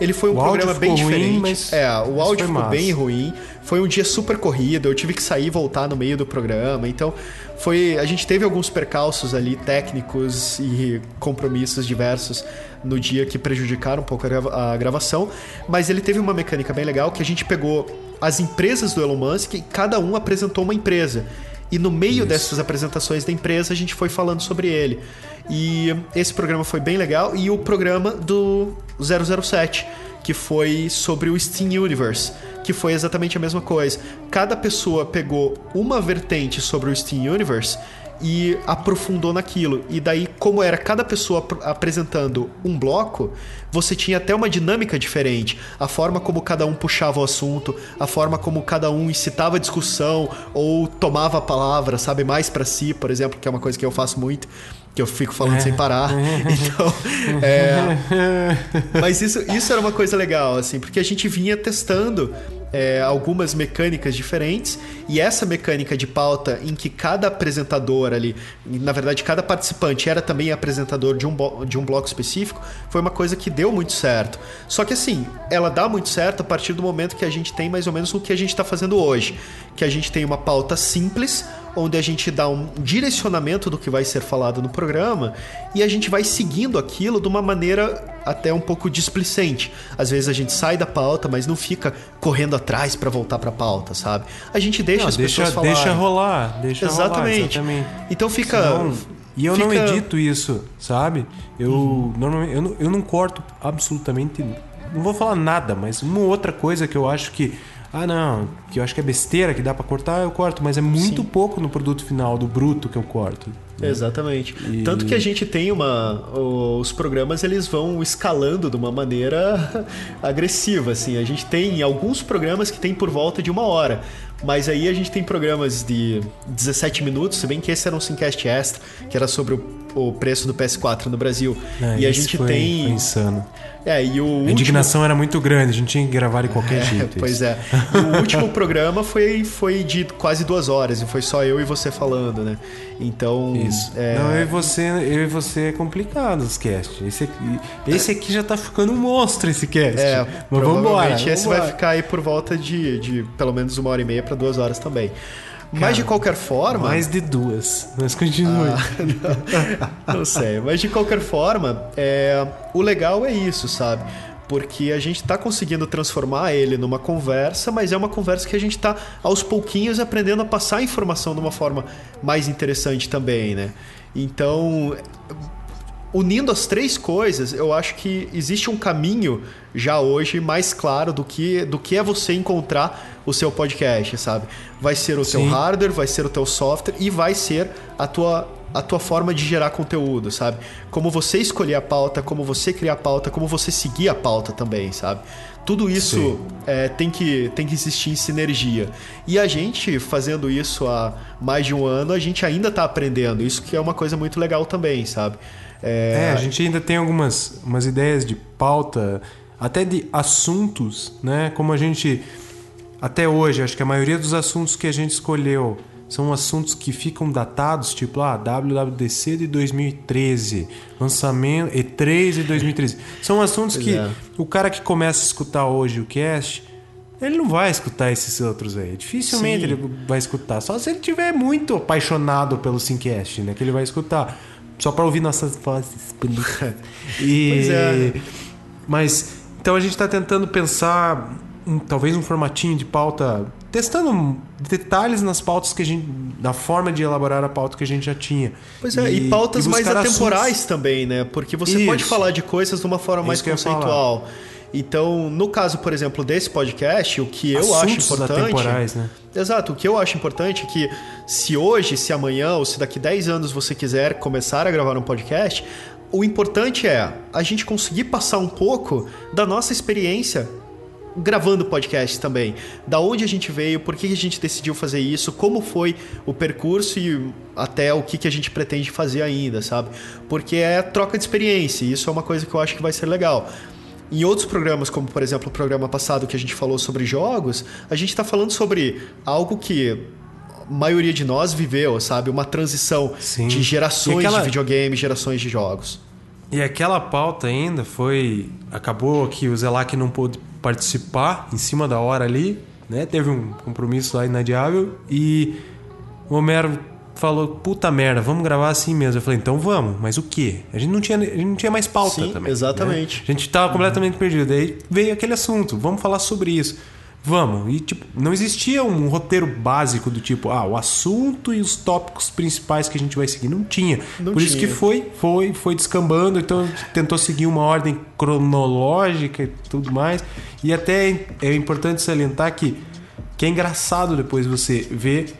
Ele foi um O programa bem ficou ruim, diferente. mas- é, o áudio foi ficou bem massa. ruim. Foi um dia super corrido, eu tive que sair e voltar no meio do programa. Então, foi. A gente teve alguns percalços ali, técnicos e compromissos diversos no dia que prejudicaram um pouco a grava- a gravação. Mas ele teve uma mecânica bem legal que a gente pegou as empresas do Elon Musk e cada um apresentou uma empresa. E no meio dessas apresentações da empresa, a gente foi falando sobre ele. E esse programa foi bem legal. E o programa do 007, que foi sobre o Steam Universe, que foi exatamente a mesma coisa. Cada pessoa pegou uma vertente sobre o Steam Universe e aprofundou naquilo. E daí, como era cada pessoa ap- apresentando um bloco, você tinha até uma dinâmica diferente. A forma como cada um puxava o assunto, a forma como cada um incitava a discussão ou tomava a palavra, sabe, mais pra si, por exemplo, que é uma coisa que eu faço muito, que eu fico falando sem parar. Então, é, mas isso, isso era uma coisa legal, assim, porque a gente vinha testando é, algumas mecânicas diferentes e essa mecânica de pauta em que cada apresentador ali, na verdade, cada participante era também apresentador de um, de um bloco específico, foi uma coisa que deu muito certo. Só que assim, ela dá muito certo a partir do momento que a gente tem mais ou menos o que a gente está fazendo hoje, que a gente tem uma pauta simples onde a gente dá um direcionamento do que vai ser falado no programa e a gente vai seguindo aquilo de uma maneira até um pouco displicente. Às vezes a gente sai da pauta, mas não fica correndo atrás para voltar para a pauta, sabe? A gente deixa Não, as deixa, pessoas falarem. deixa rolar, deixa Exatamente. rolar, exatamente. Então fica Senão- e eu não fica- edito isso, sabe? Eu normalmente eu não, eu não corto absolutamente, não vou falar nada, mas uma outra coisa que eu acho que ah não, que eu acho que é besteira que dá pra cortar, eu corto, mas é muito pouco no produto final do bruto que eu corto. Exatamente. E- Tanto que a gente tem uma. Os programas eles vão escalando de uma maneira agressiva, assim. A gente tem alguns programas que tem por volta de uma hora. Mas aí a gente tem programas de 17 minutos, se bem que esse era um Simcast extra, que era sobre o, o preço do PS4 no Brasil. É, e a gente foi- tem. foi insano. É, e o A indignação era muito grande, a gente tinha que gravar de qualquer jeito. Pois isso. é. E o último programa foi, foi de quase duas horas, e foi só eu e você falando, né? Então. Isso. é, Não, eu e você, eu e você é complicado os cast. Esse aqui, esse aqui já tá ficando um monstro esse cast. É, Mas vamos embora. esse vai vambora. ficar aí por volta de, de pelo menos uma hora e meia para duas horas também. Mas de qualquer forma. Mais de duas. Mas continue. Ah, não sei, mas de qualquer forma, é, o legal é isso, sabe? Porque a gente tá conseguindo transformar ele numa conversa, mas é uma conversa que a gente tá aos pouquinhos aprendendo a passar a informação de uma forma mais interessante também, né? Então, unindo as três coisas, eu acho que existe um caminho já hoje mais claro do que, do que é você encontrar o seu podcast, sabe? Vai ser o teu Sim. hardware, vai ser o teu software e vai ser a tua a tua forma de gerar conteúdo, sabe? Como você escolher a pauta, como você criar a pauta, como você seguir a pauta também, sabe? Tudo isso é, tem, que, tem que existir em sinergia. E a gente, fazendo isso há mais de um ano, a gente ainda tá aprendendo. Isso que é uma coisa muito legal também, sabe? É, a gente ainda tem algumas umas ideias de pauta, até de assuntos, né? Como a gente. Até hoje, acho que a maioria dos assuntos que a gente escolheu são assuntos que ficam datados, tipo, ah, WWDC de 2013, lançamento E3 de 2013. São assuntos que é. o cara que começa a escutar hoje o cast, ele não vai escutar esses outros aí. Dificilmente Sim. ele vai escutar. Só se ele tiver muito apaixonado pelo Simcast, né? Que ele vai escutar. Só pra ouvir nossas vozes bonitas. E... Pois é. Mas, então a gente tá tentando pensar um- talvez um formatinho de pauta, testando detalhes nas pautas que a gente. na forma de elaborar a pauta que a gente já tinha. Pois é, e, pautas mais buscar atemporais assuntos- também, né? Porque você Isso. pode falar de coisas de uma forma mais eu ia conceitual. Então, no caso, por exemplo, desse podcast, o que eu acho Assuntos importante. atemporais, né? Exato, o que eu acho importante é que se hoje, se amanhã ou se daqui 10 anos você quiser começar a gravar um podcast, o importante é a gente conseguir passar um pouco da nossa experiência gravando podcast também. Da onde a gente veio, por que a gente decidiu fazer isso, como foi o percurso e até o que que a gente pretende fazer ainda, sabe? Porque é troca de experiência, e isso é uma coisa que eu acho que vai ser legal. em outros programas, como por exemplo o programa passado que a gente falou sobre jogos, a gente está falando sobre algo que a maioria de nós viveu, sabe? Uma transição Sim. de gerações aquela- de videogame, gerações de jogos. E aquela pauta ainda foi. Acabou que o Zelac não pôde participar em cima da hora ali, né? Teve um compromisso lá inadiável e o Homero falou: puta merda, vamos gravar assim mesmo. Eu falei: então vamos, mas o quê? A gente não tinha, a gente não tinha mais pauta Sim, também. exatamente. né? A gente tava completamente perdido. Aí veio aquele assunto: vamos falar sobre isso. Vamos. E, tipo, não existia um roteiro básico do tipo, ah, o assunto e os tópicos principais que a gente vai seguir. Não tinha. Não Por isso que tinha. foi, foi, foi descambando, então tentou seguir uma ordem cronológica e tudo mais. E até é importante salientar que, que é engraçado depois você ver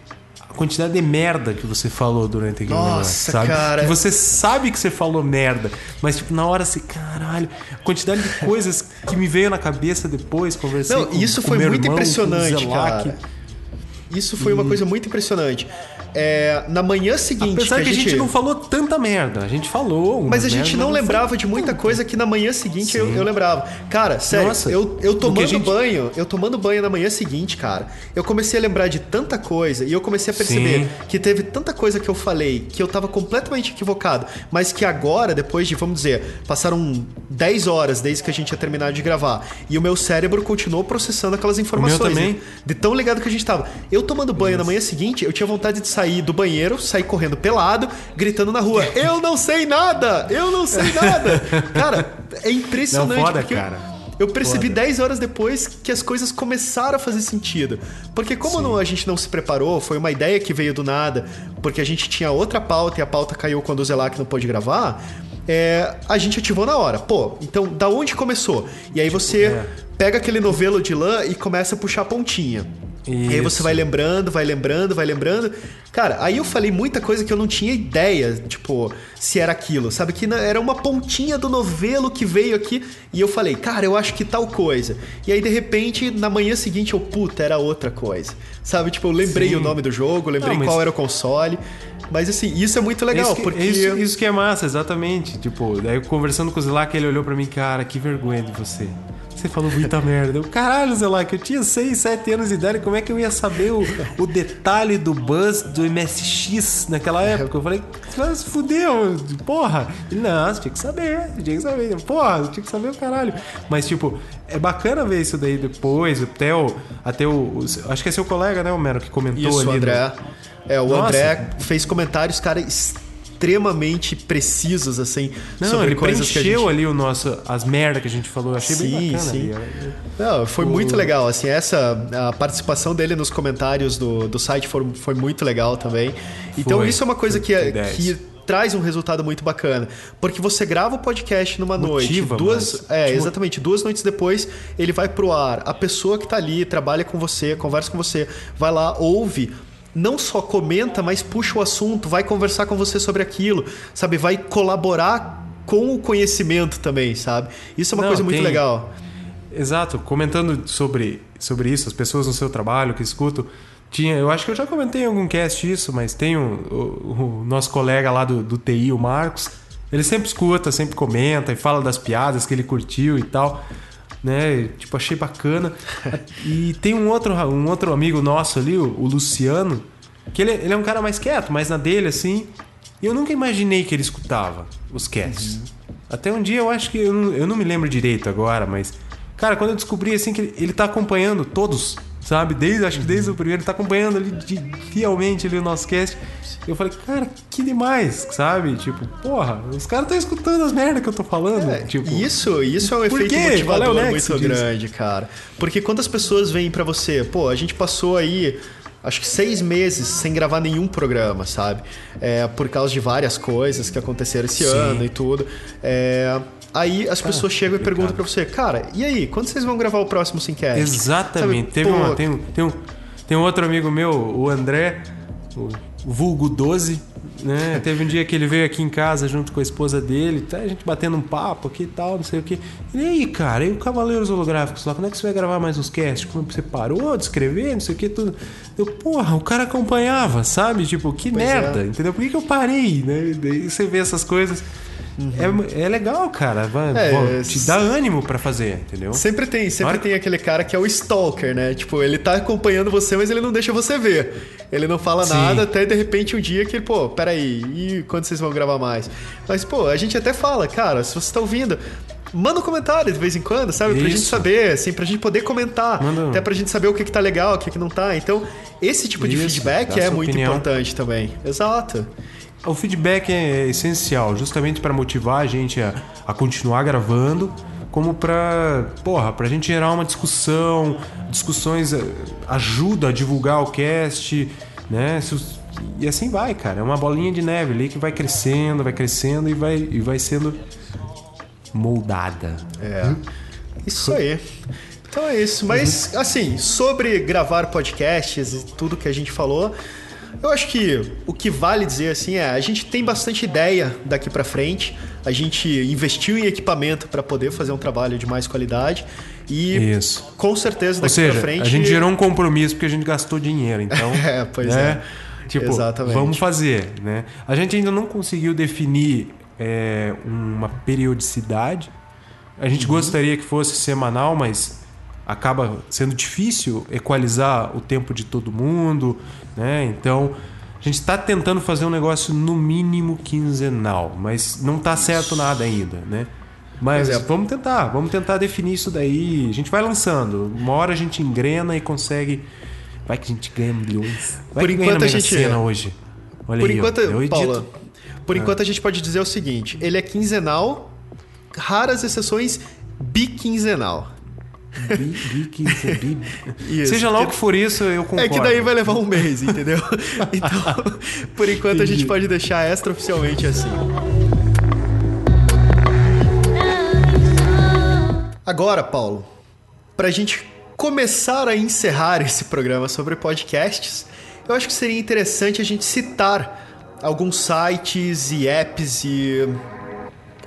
a quantidade de merda que você falou durante aquele Nossa, negócio, sabe? cara. Que você sabe que você falou merda, mas tipo, na hora assim, caralho, a quantidade de coisas que me veio na cabeça depois, conversei Não, com isso com foi muito irmão, impressionante, cara. Isso foi uma coisa muito impressionante. É, na manhã seguinte. Apesar que a gente não falou tanta merda, a gente falou. Mas a gente não lembrava de muita coisa que na manhã seguinte eu, eu lembrava. Cara, sério, Nossa, eu, eu o que tomando gente- banho, eu tomando banho na manhã seguinte, cara, eu comecei a lembrar de tanta coisa e eu comecei a perceber Sim. que teve tanta coisa que eu falei que eu tava completamente equivocado, mas que agora, depois de, vamos dizer, passaram 10 horas desde que a gente ia terminar de gravar e o meu cérebro continuou processando aquelas informações. também. né? De tão ligado que a gente tava. Eu tomando banho na manhã seguinte, eu tinha vontade de sair do banheiro, sair correndo pelado, gritando na rua: Eu não sei nada! Eu não sei nada! Cara, é impressionante. Não, foda, porque eu- cara. Eu percebi Foda. 10 horas depois que as coisas começaram a fazer sentido. Porque como não- a gente não se preparou, foi uma ideia que veio do nada, porque a gente tinha outra pauta e a pauta caiu quando o Zelac não pôde gravar, é, a gente ativou na hora. Pô, então da onde começou? E aí você é. Pega aquele novelo de lã e começa a puxar a pontinha. E aí você Isso. vai lembrando, vai lembrando, vai lembrando. Cara, aí eu falei muita coisa que eu não tinha ideia, tipo, se era aquilo. Sabe que era uma pontinha do novelo que veio aqui e eu falei, cara, eu acho que tal coisa. E aí de repente, na manhã seguinte, eu, puta, era outra coisa. Sabe, tipo, eu lembrei Sim. o nome do jogo, lembrei Não, mas- qual era o console. Mas assim, isso é muito legal, isso que, porque. isso, isso que é massa, exatamente. Tipo, daí conversando com o Zelac, ele olhou pra mim, cara, que vergonha de você. Você falou muita merda. Eu, caralho, Zelac, eu tinha 6, 7 anos de idade, como é que eu ia saber o, o detalhe do buzz do MSX naquela época? Eu falei, mas fudeu, porra. Ele, não, você tinha que saber, você tinha que saber. Porra, você tinha que saber o caralho. Mas, tipo, é bacana ver isso daí depois. Até o. Até o, o- acho que é seu colega, né, Homero, que comentou Isso, ali. o no- André. É, o Nossa. André fez comentários, cara, extremamente precisos, assim, Não, sobre ele coisas que a preencheu gente... ali o nosso, as merda que a gente falou. Eu achei bem Sim, bacana. sim. ali. Não, foi O- muito legal, assim, essa a participação dele nos comentários do, do site foi, foi muito legal também. Então Foi, isso é uma coisa que, é- foi 10. que traz um resultado muito bacana, porque você grava o podcast numa Motiva noite, duas, é, exatamente, duas noites depois ele vai pro ar. A pessoa que tá ali, trabalha com você, conversa com você, vai lá, ouve, não só comenta, mas puxa o assunto, vai conversar com você sobre aquilo, sabe? Vai colaborar com o conhecimento também, sabe? Isso é uma Não, coisa muito tem- legal. Exato, comentando sobre, sobre isso, as pessoas no seu trabalho que escutam. Tinha, eu acho que eu já comentei em algum cast isso, mas tem o, o- o nosso colega lá do, do TI, o Marcos. Ele sempre escuta, sempre comenta e fala das piadas que ele curtiu e tal. Né? Tipo, achei bacana. E tem um outro, um outro amigo nosso ali, o, Luciano, que ele, ele é um cara mais quieto, mais na dele, assim. E eu nunca imaginei que ele escutava os casts. Até um dia eu acho que eu não, eu não me lembro direito agora, mas. Cara, quando eu descobri assim que ele, ele tá acompanhando todos, sabe? Desde, acho que desde o primeiro, ele tá acompanhando ali de, fielmente ali o nosso cast. Eu falei, cara, que demais, sabe? Tipo, porra, os caras estão escutando as merdas que eu tô falando. É, tipo, isso, isso é um efeito quê? É motivador nexo muito disso? grande, cara. Porque quando as pessoas vêm pra você, pô, a gente passou aí acho que seis meses sem gravar nenhum programa, sabe? É, por causa de várias coisas que aconteceram esse Sim. ano e tudo. É, aí as pessoas chegam e perguntam pra você, cara, e aí, quando vocês vão gravar o próximo Simcast? Exatamente. Sabe, Teve pô, uma, tem, um, tem, um, tem um outro amigo meu, o André, o vulgo 12, né? Teve um dia que ele veio aqui em casa junto com a esposa dele, tá? a gente batendo um papo aqui e tal, não sei o que. E aí, cara, e o Cavaleiros Holográficos lá? Quando é que você vai gravar mais uns casts? Como você parou de escrever, não sei o que, tudo. Eu, porra, o cara acompanhava, sabe? Tipo, que Pois merda, é. entendeu? Por que, que eu parei, né? Daí você vê essas coisas. É, é legal, cara. Vai, É, é- te dá ânimo pra fazer, entendeu? Sempre tem, sempre tem aquele cara que é o stalker, né? Tipo, ele tá acompanhando você, mas ele não deixa você ver. Ele não fala Sim. nada até de repente um dia que, pô, peraí, e quando vocês vão gravar mais? Mas, pô, a gente até fala, cara, se você tá ouvindo. Manda um comentário de vez em quando, sabe? Pra gente Isso. saber, assim, pra gente poder comentar. Manda- Até pra gente saber o que, que tá legal, o que, que não tá. Então, esse tipo de Isso, feedback dá é muito opinião. importante também. Exato. O feedback é essencial, justamente para motivar a gente a, a continuar gravando, como pra, porra, pra gente gerar uma discussão, discussões eh, ajuda a divulgar o cast, né? E assim vai, cara. É uma bolinha de neve ali que vai crescendo, vai crescendo e vai, e vai sendo moldada. É. Isso aí. Então é isso. Mas, assim, sobre gravar podcasts e tudo que a gente falou, eu acho que o que vale dizer assim é, a gente tem bastante ideia daqui pra frente. A gente investiu em equipamento pra poder fazer um trabalho de mais qualidade e Isso. com certeza daqui pra frente a gente gerou um compromisso porque a gente gastou dinheiro, então. É, pois né? é. Tipo, Exatamente. vamos fazer, né? A gente ainda não conseguiu definir é, uma periodicidade. A gente Uhum. gostaria que fosse semanal, mas acaba sendo difícil equalizar o tempo de todo mundo, né? Então, a gente está tentando fazer um negócio no mínimo quinzenal, mas não tá certo nada ainda, né? Mas é. vamos tentar, vamos tentar definir isso daí. A gente vai lançando. Uma hora a gente engrena e consegue. Vai que a gente ganha milhões. Vai Por enquanto a gente- Sena hoje. Olha Por aí, enquanto. Paula, por enquanto a gente pode dizer o seguinte: ele é quinzenal, raras exceções biquinzenal. Seja lá o que for isso, eu concordo. É que daí vai levar um mês, entendeu? Então, por enquanto a gente pode deixar extraoficialmente assim. Agora, Paulo, pra gente começar a encerrar esse programa sobre podcasts, eu acho que seria interessante a gente citar alguns sites e apps e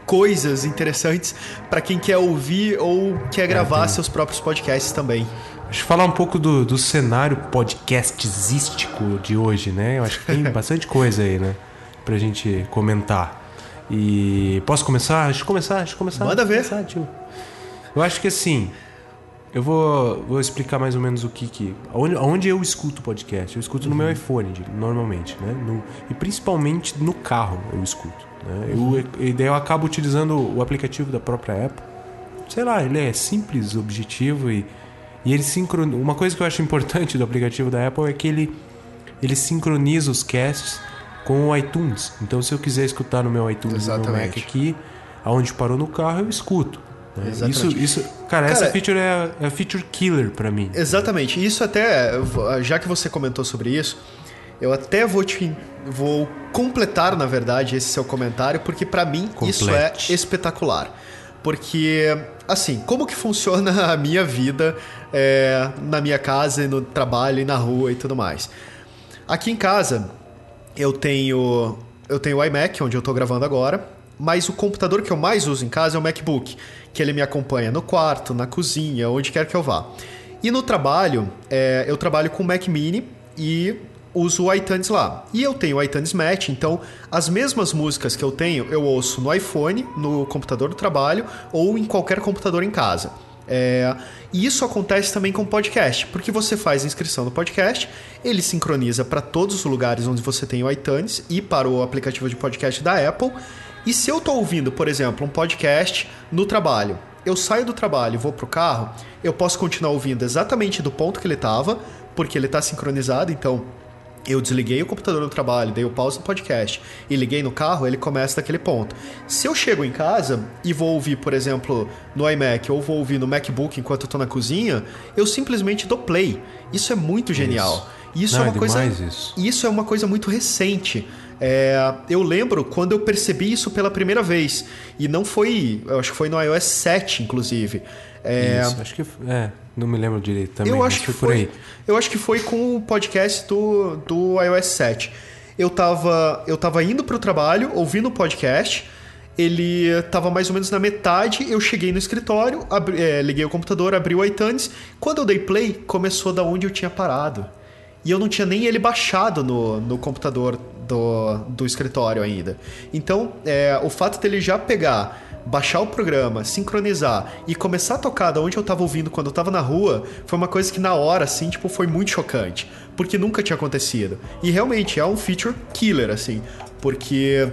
coisas interessantes pra quem quer ouvir ou quer gravar seus próprios podcasts também. Deixa eu falar um pouco do, do cenário podcastístico de hoje, né? Eu acho que tem bastante coisa aí, né? Pra gente comentar. E posso começar? Deixa eu começar, deixa eu começar. Manda ver. Começar, tio. Eu acho que assim, eu vou, vou explicar mais ou menos o que que... Onde, onde eu escuto podcast? Eu escuto no meu iPhone, normalmente, né? No- e principalmente no carro eu escuto. Né? Eu, e daí eu acabo utilizando o aplicativo da própria Apple. Sei lá, ele é simples, objetivo e, e ele sincroniza... Uma coisa que eu acho importante do aplicativo da Apple é que ele, ele sincroniza os casts com o iTunes. Então se eu quiser escutar no meu iTunes, no meu Mac aqui, aonde parou no carro, eu escuto. né? Isso, isso, cara, essa Cara, feature é, é a feature killer pra mim. Exatamente. Isso até, já que você comentou sobre isso, eu até vou te vou completar, na verdade, esse seu comentário, porque pra mim isso é Complete. espetacular. Porque, assim, como que funciona a minha vida é, na minha casa, e no trabalho e na rua e tudo mais. Aqui em casa, eu tenho eu tenho o iMac, onde eu tô gravando agora, mas o computador que eu mais uso em casa é o MacBook, que ele me acompanha no quarto, na cozinha, onde quer que eu vá. E no trabalho, é, eu trabalho com o Mac Mini e uso o iTunes lá. E eu tenho o iTunes Match, então as mesmas músicas que eu tenho, eu ouço no iPhone, no computador do trabalho ou em qualquer computador em casa. É, e isso acontece também com podcast, porque você faz a inscrição no podcast, ele sincroniza para todos os lugares onde você tem o iTunes e para o aplicativo de podcast da Apple. E se eu estou ouvindo, por exemplo, um podcast no trabalho, eu saio do trabalho e vou pro carro, eu posso continuar ouvindo exatamente do ponto que ele estava, porque ele está sincronizado, então eu desliguei o computador no trabalho, dei o pause no podcast e liguei no carro, ele começa daquele ponto. Se eu chego em casa e vou ouvir, por exemplo, no iMac ou vou ouvir no MacBook enquanto eu tô na cozinha, eu simplesmente dou play. Isso é muito genial. E Isso Não, é é uma coisa. demais isso. Isso é uma coisa muito recente. É, eu lembro quando eu percebi isso pela primeira vez. E não foi. Eu acho que foi no iOS 7, inclusive. É, Isso, acho que. É, não me lembro direito também. eu acho que foi por aí. Eu acho que foi com o podcast do, do iOS 7. Eu tava, eu tava indo pro trabalho, ouvindo o podcast. Ele tava mais ou menos na metade. Eu cheguei no escritório, abri- é, liguei o computador, abri o iTunes. Quando eu dei play, começou da onde eu tinha parado. E eu não tinha nem ele baixado no, no computador do, do escritório ainda. Então, é, o fato dele já pegar, baixar o programa, sincronizar e começar a tocar da onde eu tava ouvindo quando eu tava na rua, foi uma coisa que na hora, assim, tipo, foi muito chocante. Porque nunca tinha acontecido. E realmente é um feature killer, assim. Porque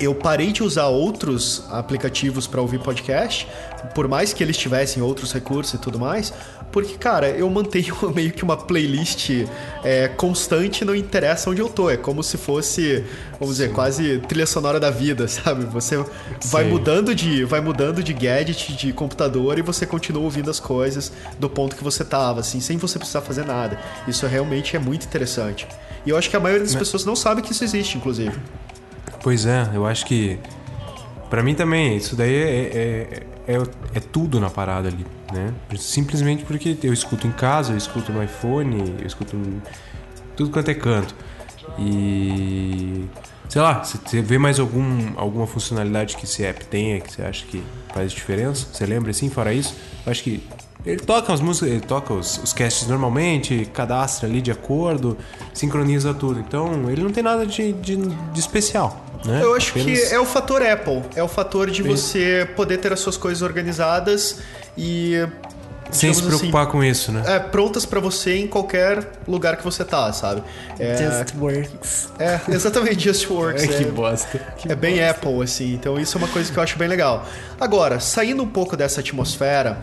eu parei de usar outros aplicativos para ouvir podcast, por mais que eles tivessem outros recursos e tudo mais, porque, cara, eu mantenho meio que uma playlist é, constante, não interessa onde eu tô. É como se fosse, vamos dizer, quase trilha sonora da vida, sabe? Você vai mudando de vai mudando de gadget, de computador e você continua ouvindo as coisas do ponto que você tava, assim, sem você precisar fazer nada. Isso realmente é muito interessante. E eu acho que a maioria das pessoas não sabe que isso existe, inclusive. Pois é, eu acho que. Pra mim também, isso daí é, é, é, é tudo na parada ali, né? Simplesmente porque eu escuto em casa, eu escuto no iPhone, eu escuto em tudo quanto é canto. E. Sei lá, você vê mais algum, alguma funcionalidade que esse app tenha que você acha que faz diferença? Você lembra assim, fora isso? Eu acho que ele toca as músicas, ele toca os, os casts normalmente, cadastra ali de acordo, sincroniza tudo. Então, ele não tem nada de, de, de especial, né? Eu acho Apenas- que é o fator Apple. É o fator de você poder ter as suas coisas organizadas e. Sem se preocupar com isso, né? assim, é, prontas pra você em qualquer lugar que você tá, sabe? É, Just works. é exatamente Just Works. que é, bosta. é bem Apple, assim. Então isso é uma coisa que eu acho bem legal. Agora, saindo um pouco dessa atmosfera,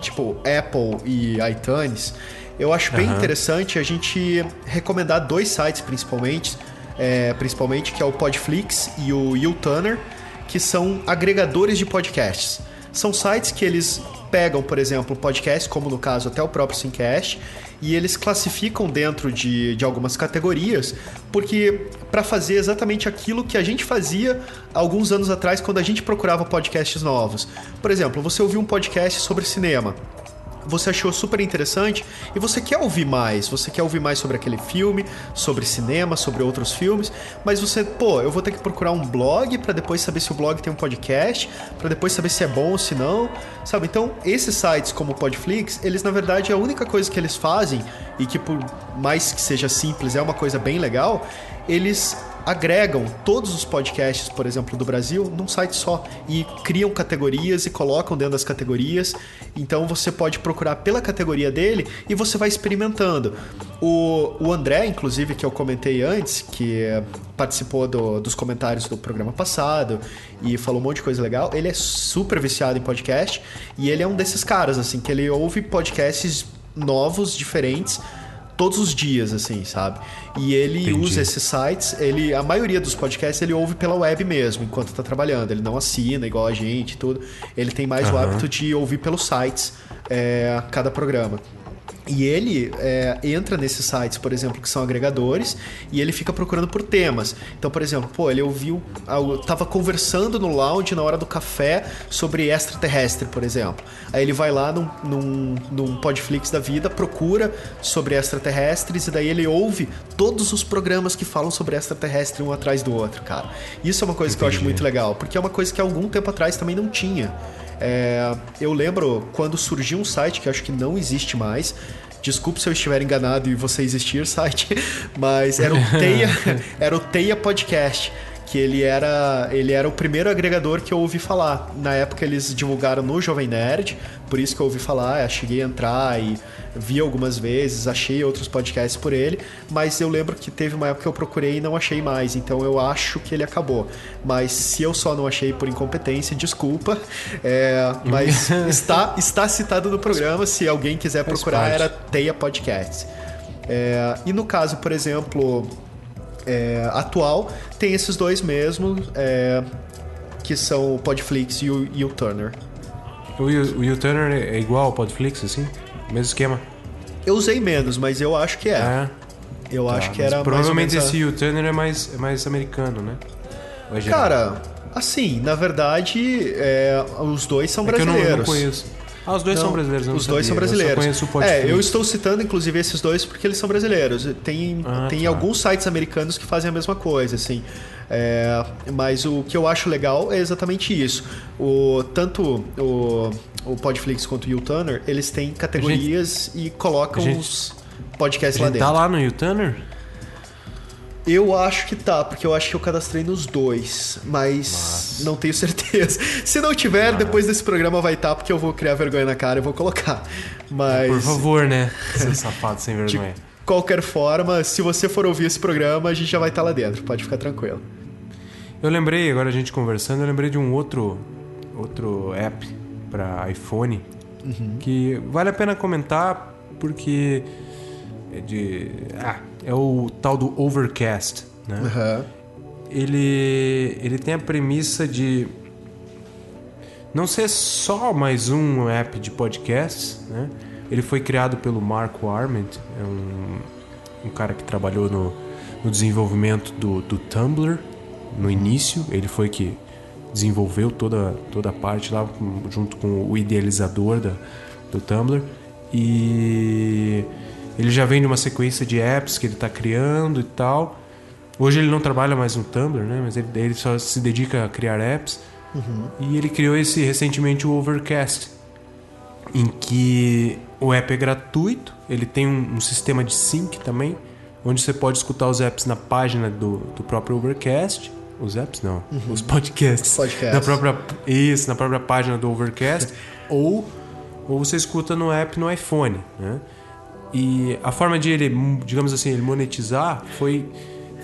tipo Apple e iTunes, eu acho bem Aham. interessante a gente recomendar dois sites principalmente, é, principalmente que é o Podflix e o YouTuner, que são agregadores de podcasts. São sites que eles pegam, por exemplo, podcast, como no caso até o próprio Simcast, e eles classificam dentro de, de algumas categorias, porque para fazer exatamente aquilo que a gente fazia alguns anos atrás quando a gente procurava podcasts novos. Por exemplo, você ouviu um podcast sobre cinema você achou super interessante e você quer ouvir mais, você quer ouvir mais sobre aquele filme, sobre cinema, sobre outros filmes, mas você, pô, eu vou ter que procurar um blog pra depois saber se o blog tem um podcast, pra depois saber se é bom ou se não, sabe? Então, esses sites como o Podflix, eles na verdade a única coisa que eles fazem e que por mais que seja simples, é uma coisa bem legal, eles agregam todos os podcasts, por exemplo, do Brasil, num site só e criam categorias e colocam dentro das categorias. Então você pode procurar pela categoria dele e você vai experimentando. O, o André, inclusive, que eu comentei antes, que participou do- dos comentários do programa passado e falou um monte de coisa legal, ele é super viciado em podcast e ele é um desses caras, assim, que ele ouve podcasts novos, diferentes todos os dias, assim, sabe? E ele Entendi. usa esses sites, ele, a maioria dos podcasts ele ouve pela web mesmo, enquanto tá trabalhando. Ele não assina igual a gente e tudo. Ele tem mais o Aham. hábito de ouvir pelos sites é, cada programa. E ele é, entra nesses sites, por exemplo, que são agregadores, e ele fica procurando por temas. Então, por exemplo, pô, ele ouviu. algo- Tava conversando no lounge na hora do café sobre extraterrestre, por exemplo. Aí ele vai lá num, num, num Podflix da vida, procura sobre extraterrestres, e daí ele ouve todos os programas que falam sobre extraterrestre um atrás do outro, cara. Isso é uma coisa que eu acho Entendi. muito legal, porque é uma coisa que há algum tempo atrás também não tinha. É, eu lembro quando surgiu um site que acho que não existe mais. Desculpe se eu estiver enganado e você existir, site, mas era o Teia, era o Teia Podcast, que ele era, ele era o primeiro agregador que eu ouvi falar. Na época eles divulgaram no Jovem Nerd, por isso que eu ouvi falar, eu cheguei a entrar e vi algumas vezes, achei outros podcasts por ele, mas eu lembro que teve uma época que eu procurei e não achei mais, então eu acho que ele acabou. Mas se eu só não achei por incompetência, desculpa. É, mas está, está citado no programa, se alguém quiser procurar, era Teia Podcasts. É, e no caso, por exemplo, é, atual, tem esses dois mesmo, é, que são o Podflix e o, e o Turner. O, o U-Turner é igual ao Podflix, assim? Mesmo esquema? Eu usei menos, mas eu acho que é. É. eu Tá, acho que era Provavelmente menos esse U-Turner é mais, é mais americano, né? É? Cara, assim, na verdade, é, os dois são é que eu não, brasileiros. não conheço. Ah, os dois Não, são brasileiros, não Os dois são sabia. brasileiros. Eu conheço o Podflix. é, eu estou citando, inclusive, esses dois porque eles são brasileiros. Tem, Ah, tem tá. alguns sites americanos que fazem a mesma coisa, assim. É, mas o que eu acho legal é exatamente isso. O, tanto o, o Podflix quanto o U-Turner, eles têm categorias e colocam gente- os podcasts lá gente dentro. tá lá no U-Turner? Eu acho que tá, porque eu acho que eu cadastrei nos dois, mas não tenho certeza. Se não tiver, depois desse programa vai estar, porque eu vou criar vergonha na cara e vou colocar. Mas Por favor, né? Seu safado sem de vergonha. qualquer forma, se você for ouvir esse programa, a gente já vai estar lá dentro, pode ficar tranquilo. Eu lembrei, agora a gente conversando, eu lembrei de um outro, outro app para iPhone que vale a pena comentar porque é de. Ah, é o tal do Overcast, né? Aham. ele, ele tem a premissa de não ser só mais um app de podcasts, né? Ele foi criado pelo Marco Arment, é um, um cara que trabalhou no, no desenvolvimento do, do Tumblr no início. Ele foi que desenvolveu toda, toda a parte lá junto com o idealizador da, do Tumblr. E ele já vem de uma sequência de apps que ele está criando e tal. Hoje ele não trabalha mais no Tumblr, né? Mas ele, ele só se dedica a criar apps. E ele criou esse recentemente o Overcast, em que o app é gratuito, ele tem um, um sistema de sync também, onde você pode escutar os apps na página do, do próprio Overcast. Os apps não, os podcasts. Podcasts. Na própria, isso, na própria página do Overcast. ou, ou você escuta no app no iPhone, né? E a forma de ele, digamos assim, ele monetizar foi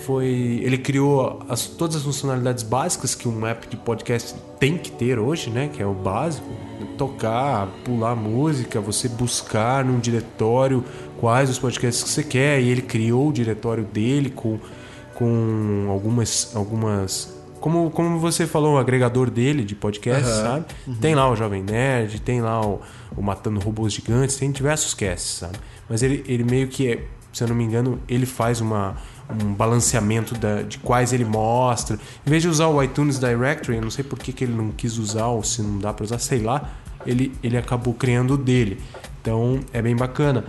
foi ele criou as, todas as funcionalidades básicas que um app de podcast tem que ter hoje, né? Que é o básico: tocar, pular música, você buscar num diretório quais os podcasts que você quer. E ele criou o diretório dele com, com algumas algumas como, como você falou, o agregador dele de podcast, sabe? Tem lá o Jovem Nerd, tem lá o, o Matando Robôs Gigantes, tem diversos casts, sabe? Mas ele, ele meio que, é, se eu não me engano, ele faz uma, um balanceamento da, de quais ele mostra. Em vez de usar o iTunes Directory, eu não sei por que, que ele não quis usar ou se não dá pra usar, sei lá, ele, ele acabou criando o dele. Então é bem bacana.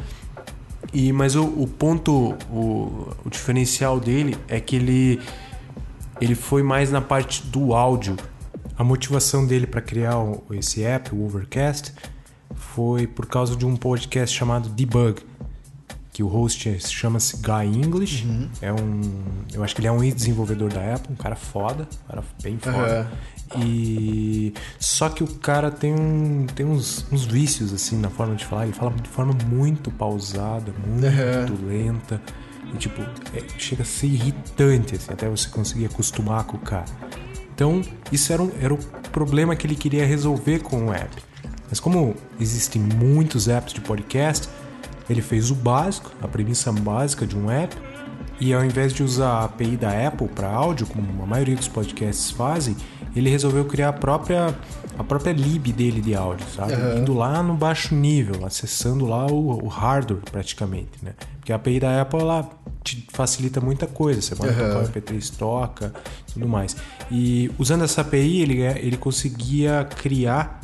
E, mas o, o ponto, o, o diferencial dele é que ele, ele foi mais na parte do áudio. A motivação dele para criar esse app, o Overcast, foi por causa de um podcast chamado Debug, que o host é- chama-se Guy English. É um, eu acho que ele é um desenvolvedor da Apple, um cara foda, um cara bem foda. E só que o cara tem, um, tem uns, uns vícios assim na forma de falar. Ele fala de forma muito pausada, muito lenta. E tipo, é- chega a ser irritante assim, até você conseguir acostumar com o cara. Então, isso era, um- era o problema que ele queria resolver com o app. Mas como existem muitos apps de podcast, ele fez o básico, a premissa básica de um app, e ao invés de usar a API da Apple para áudio, como a maioria dos podcasts fazem, ele resolveu criar a própria, a própria lib dele de áudio, sabe? Indo lá no baixo nível, acessando lá o, o hardware praticamente, né? Porque a API da Apple ela te facilita muita coisa, você pode tocar o MP3 toca, tudo mais. E usando essa API, ele, ele conseguia criar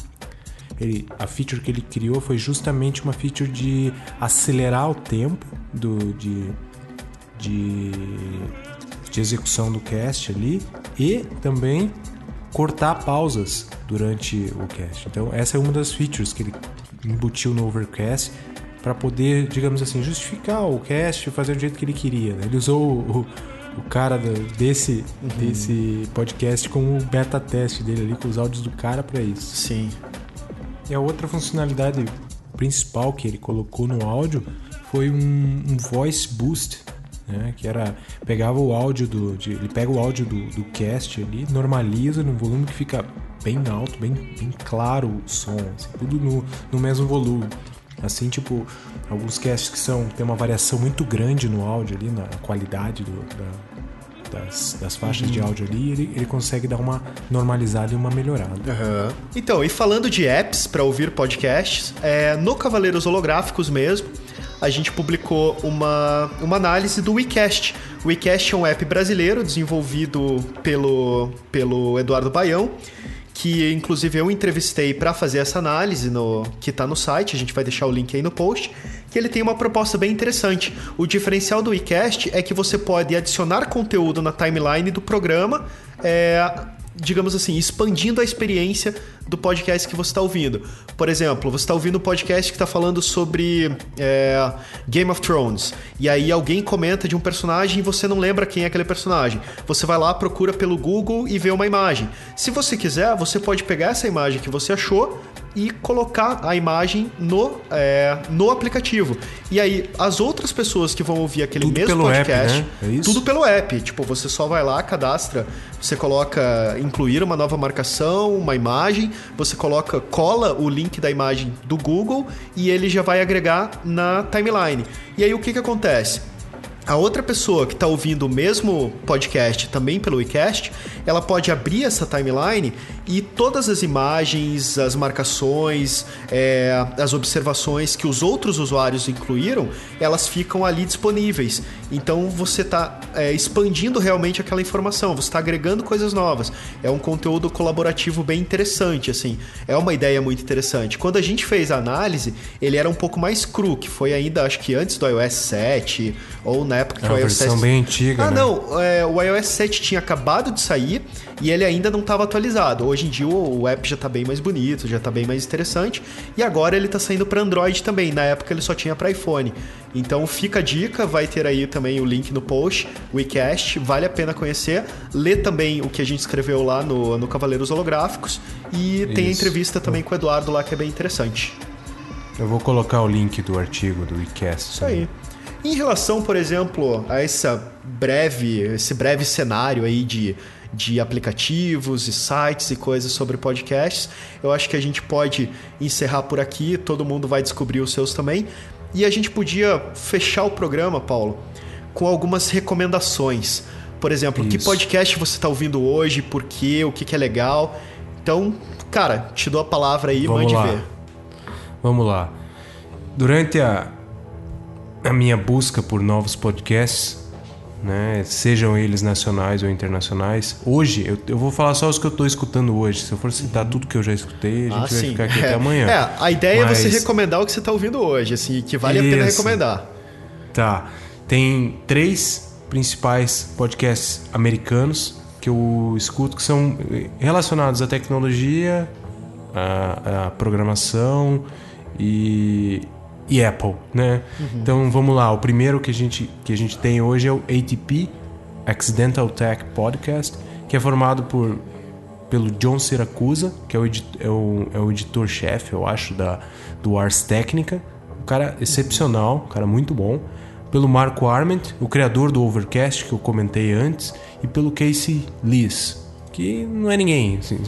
ele, a feature que ele criou foi justamente uma feature de acelerar o tempo do, de, de, de execução do cast ali e também cortar pausas durante o cast. Então, essa é uma das features que ele embutiu no Overcast para poder, digamos assim, justificar o cast e fazer do jeito que ele queria. né? Ele usou o, o cara do- desse, desse podcast como o beta teste dele ali, com os áudios do cara para isso. Sim. E a outra funcionalidade principal que ele colocou no áudio foi um, um voice boost, né? Que era pegava o áudio do, de- ele pega o áudio do, do cast ali, normaliza num volume que fica bem alto, bem, bem claro o som, assim, tudo no, no mesmo volume. Assim, tipo, alguns casts que são tem uma variação muito grande no áudio ali, na qualidade do, da- das, das faixas de áudio ali, ele, ele consegue dar uma normalizada e uma melhorada. Então, e falando de apps para ouvir podcasts, é, no Cavaleiros Holográficos mesmo, a gente publicou uma, uma análise do WeCast. O WeCast é um app brasileiro desenvolvido pelo, pelo Eduardo Baião, que inclusive eu entrevistei para fazer essa análise no que tá no site, a gente vai deixar o link aí no post, que ele tem uma proposta bem interessante. O diferencial do WeCast é que você pode adicionar conteúdo na timeline do programa, é, digamos assim, expandindo a experiência do podcast que você está ouvindo. Por exemplo, você está ouvindo um podcast que está falando sobre é, Game of Thrones. E aí alguém comenta de um personagem e você não lembra quem é aquele personagem. Você vai lá, procura pelo Google e vê uma imagem. Se você quiser, você pode pegar essa imagem que você achou e colocar a imagem no, é, no aplicativo. E aí, as outras pessoas que vão ouvir aquele Tudo mesmo pelo app, podcast, né? É tudo pelo app. Tipo, você só vai lá, cadastra, você coloca incluir uma nova marcação, uma imagem, você coloca, cola o link da imagem do Google e ele já vai agregar na timeline. E aí o que que acontece? A outra pessoa que está ouvindo o mesmo podcast também pelo WeCast, ela pode abrir essa timeline e todas as imagens, as marcações, é, as observações que os outros usuários incluíram, elas ficam ali disponíveis. Então você está expandindo realmente aquela informação, você está agregando coisas novas. É um conteúdo colaborativo bem interessante, assim. É uma ideia muito interessante. Quando a gente fez a análise, ele era um pouco mais cru, que foi ainda, acho que antes do iOS 7 ou na época que É o iOS versão 7 bem antiga, Ah, né? não, é, o iOS 7 tinha acabado de sair e ele ainda não estava atualizado. Hoje em dia o, o app já está bem mais bonito, já está bem mais interessante e agora ele está saindo para Android também. Na época ele só tinha para iPhone. Então fica a dica, vai ter aí também o link no post, o iCast, vale a pena conhecer. Lê também o que a gente escreveu lá no, no Cavaleiros Holográficos e tem a Isso. entrevista também com o Eduardo lá que é bem interessante. Eu vou colocar o link do artigo do WeCast. Isso aí. Em relação, por exemplo, a essa breve, esse breve cenário aí de, de aplicativos e sites e coisas sobre podcasts, eu acho que a gente pode encerrar por aqui, todo mundo vai descobrir os seus também. E a gente podia fechar o programa, Paulo, com algumas recomendações. Por exemplo, que Isso. podcast você está ouvindo hoje, por quê, o que, que é legal. Então, cara, te dou a palavra aí, Vamos mande lá. ver. Vamos lá. Durante a, a minha busca por novos podcasts, né, sejam eles nacionais ou internacionais, hoje eu, eu vou falar só os que eu estou escutando hoje. Se eu for citar tudo que eu já escutei, a gente Ah, vai sim. ficar aqui até amanhã. É, a ideia é você Mas- recomendar o que você está ouvindo hoje, assim, que vale a pena Isso. recomendar. Tá. Tem três principais podcasts americanos que eu escuto que são relacionados à tecnologia, à, à programação e, e Apple, né? Então vamos lá. O primeiro que a gente que a gente tem hoje é o ATP Accidental Tech Podcast, que é formado por pelo John Siracusa, que é o, é o, é o editor-chefe, eu acho, da, do Ars Technica. Um cara excepcional, um cara muito bom. Pelo Marco Arment, o criador do Overcast, que eu comentei antes. E pelo Casey Lees, que não é ninguém, assim,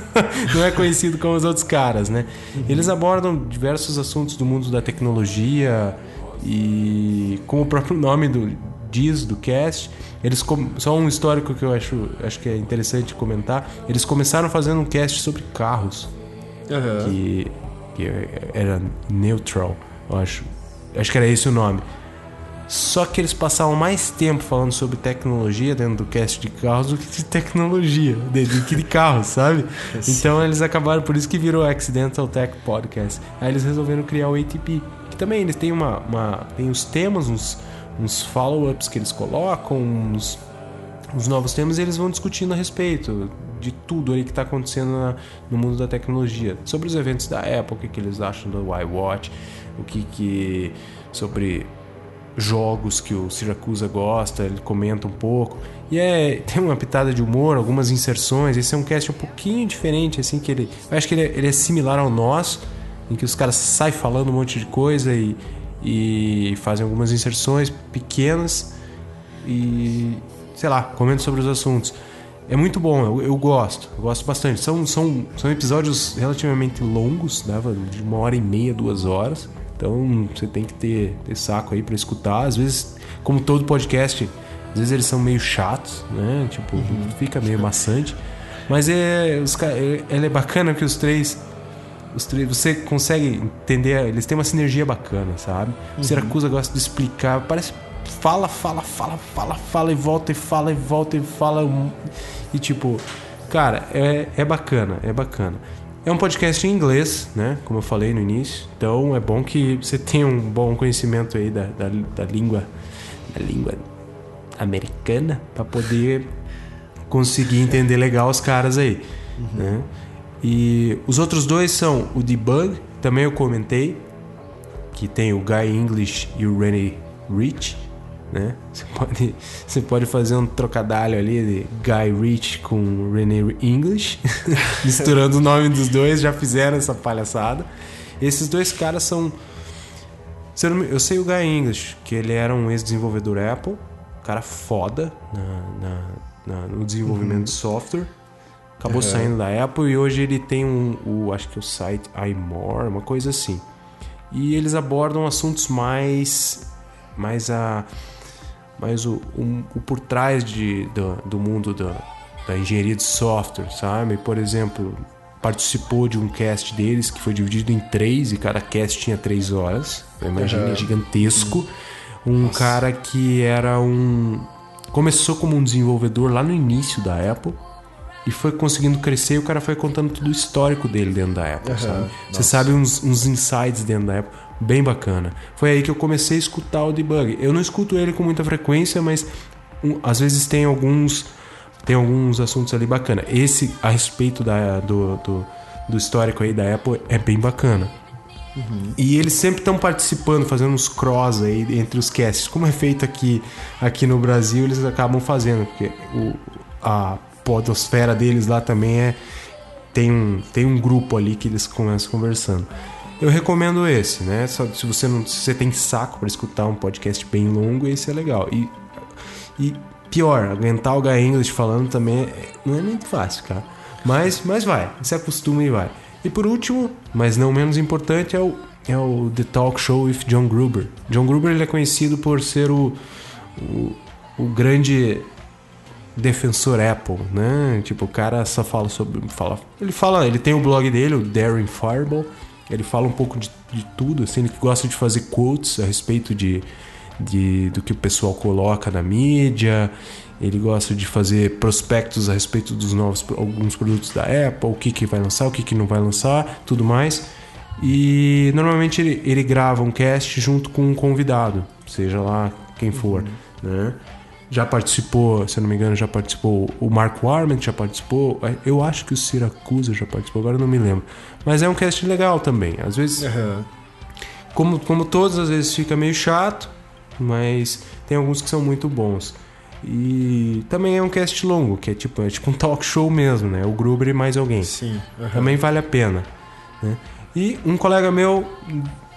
não é conhecido como os outros caras, né? Eles abordam diversos assuntos do mundo da tecnologia e, como o próprio nome do, diz do cast, eles só um histórico que eu acho, acho que é interessante comentar. Eles começaram fazendo um cast sobre carros, que, que era Neutral, eu acho. Acho que era esse o nome. Só que eles passavam mais tempo falando sobre tecnologia dentro do cast de carros do que de tecnologia, de- do que de carros, sabe? Então eles acabaram, por isso que virou Accidental Tech Podcast. Aí eles resolveram criar o ATP, que também eles têm uma, uma tem os temas, uns, uns follow-ups que eles colocam, uns, uns novos temas e eles vão discutindo a respeito de tudo aí que está acontecendo na- no mundo da tecnologia. Sobre os eventos da Apple, o que, que eles acham do iWatch, o que que... sobre jogos que o Siracusa gosta, ele comenta um pouco. E é, tem uma pitada de humor, algumas inserções. Esse é um cast um pouquinho diferente, assim, que ele. Eu acho que ele é, ele é similar ao nosso, em que os caras saem falando um monte de coisa e, e fazem algumas inserções pequenas e. sei lá, comentam sobre os assuntos. É muito bom, eu, eu gosto, eu gosto bastante. São, são, são episódios relativamente longos, dava de uma hora e meia, duas horas. Então você tem que ter, ter saco aí pra escutar. Às vezes, como todo podcast, às vezes eles são meio chatos, né? Tipo, fica meio maçante. Mas é, os, é, é bacana que os três os três, você consegue entender, eles têm uma sinergia bacana, sabe? O Siracusa gosta de explicar, parece fala, fala, fala, fala, fala e volta e fala e volta e fala e tipo, cara, é, é bacana, é bacana. É um podcast em inglês, né? Como eu falei no início. Então é bom que você tenha um bom conhecimento aí da, da, da língua da língua americana para poder consegui entender legal os caras aí. né? E os outros dois são o Debug, também eu comentei, que tem o Guy English e o René Rich. Né? Você, pode, você pode fazer um trocadilho ali de Guy Rich com René English, misturando o nome dos dois, já fizeram essa palhaçada. Esses dois caras são eu, sei o Guy English, que ele era um ex-desenvolvedor Apple, cara foda na- na- na- no desenvolvimento de software. Acabou saindo da Apple e hoje ele tem um, o, acho que é o site iMore, uma coisa assim. E eles abordam assuntos mais, mais a, mais o, um- o por trás de, do, do mundo da, da engenharia de software, sabe? Por exemplo, participou de um cast deles que foi dividido em três e cada cast tinha três horas. Imagina, é gigantesco. Um cara que era um. Começou como um desenvolvedor lá no início da Apple e foi conseguindo crescer e o cara foi contando todo o histórico dele dentro da Apple, sabe? Você sabe uns, uns insights dentro da Apple, bem bacana. Foi aí que eu comecei a escutar o debug. Eu não escuto ele com muita frequência, mas um, às vezes tem alguns tem alguns assuntos ali bacana. Esse a respeito da, do, do, do histórico aí da Apple é bem bacana. E eles sempre estão participando, fazendo uns cross aí entre os casts. Como é feito aqui, aqui no Brasil, eles acabam fazendo, porque o, a podosfera deles lá também é. Tem um, tem um grupo ali que eles começam conversando. Eu recomendo esse, né? Só se você não se você tem saco para escutar um podcast bem longo, esse é legal. E, e pior, aguentar o Guy English falando também é- não é muito fácil, cara. Mas, mas vai, se acostuma e vai. E por último, mas não menos importante, é o, é o The Talk Show with John Gruber. John Gruber ele é conhecido por ser o, o, o grande defensor Apple, né? Tipo, o cara só fala sobre. Fala, ele fala, ele tem o blog dele, o Daring Fireball. Ele fala um pouco de, de tudo, assim, ele gosta de fazer quotes a respeito de, de do que o pessoal coloca na mídia. Ele gosta de fazer prospectos a respeito dos novos alguns produtos da Apple, o que, que vai lançar, o que, que não vai lançar, tudo mais. E normalmente ele, ele grava um cast junto com um convidado, seja lá quem for, né? Já participou, se eu não me engano, já participou o Mark Warman, já participou. Eu acho que o Siracusa já participou, agora eu não me lembro. Mas é um cast legal também. Às vezes, como, como todos, às vezes fica meio chato, mas tem alguns que são muito bons. E também é um cast longo, que é tipo, é tipo um talk show mesmo, né? O Gruber e mais alguém. Sim. aham. Também vale a pena. né? E um colega meu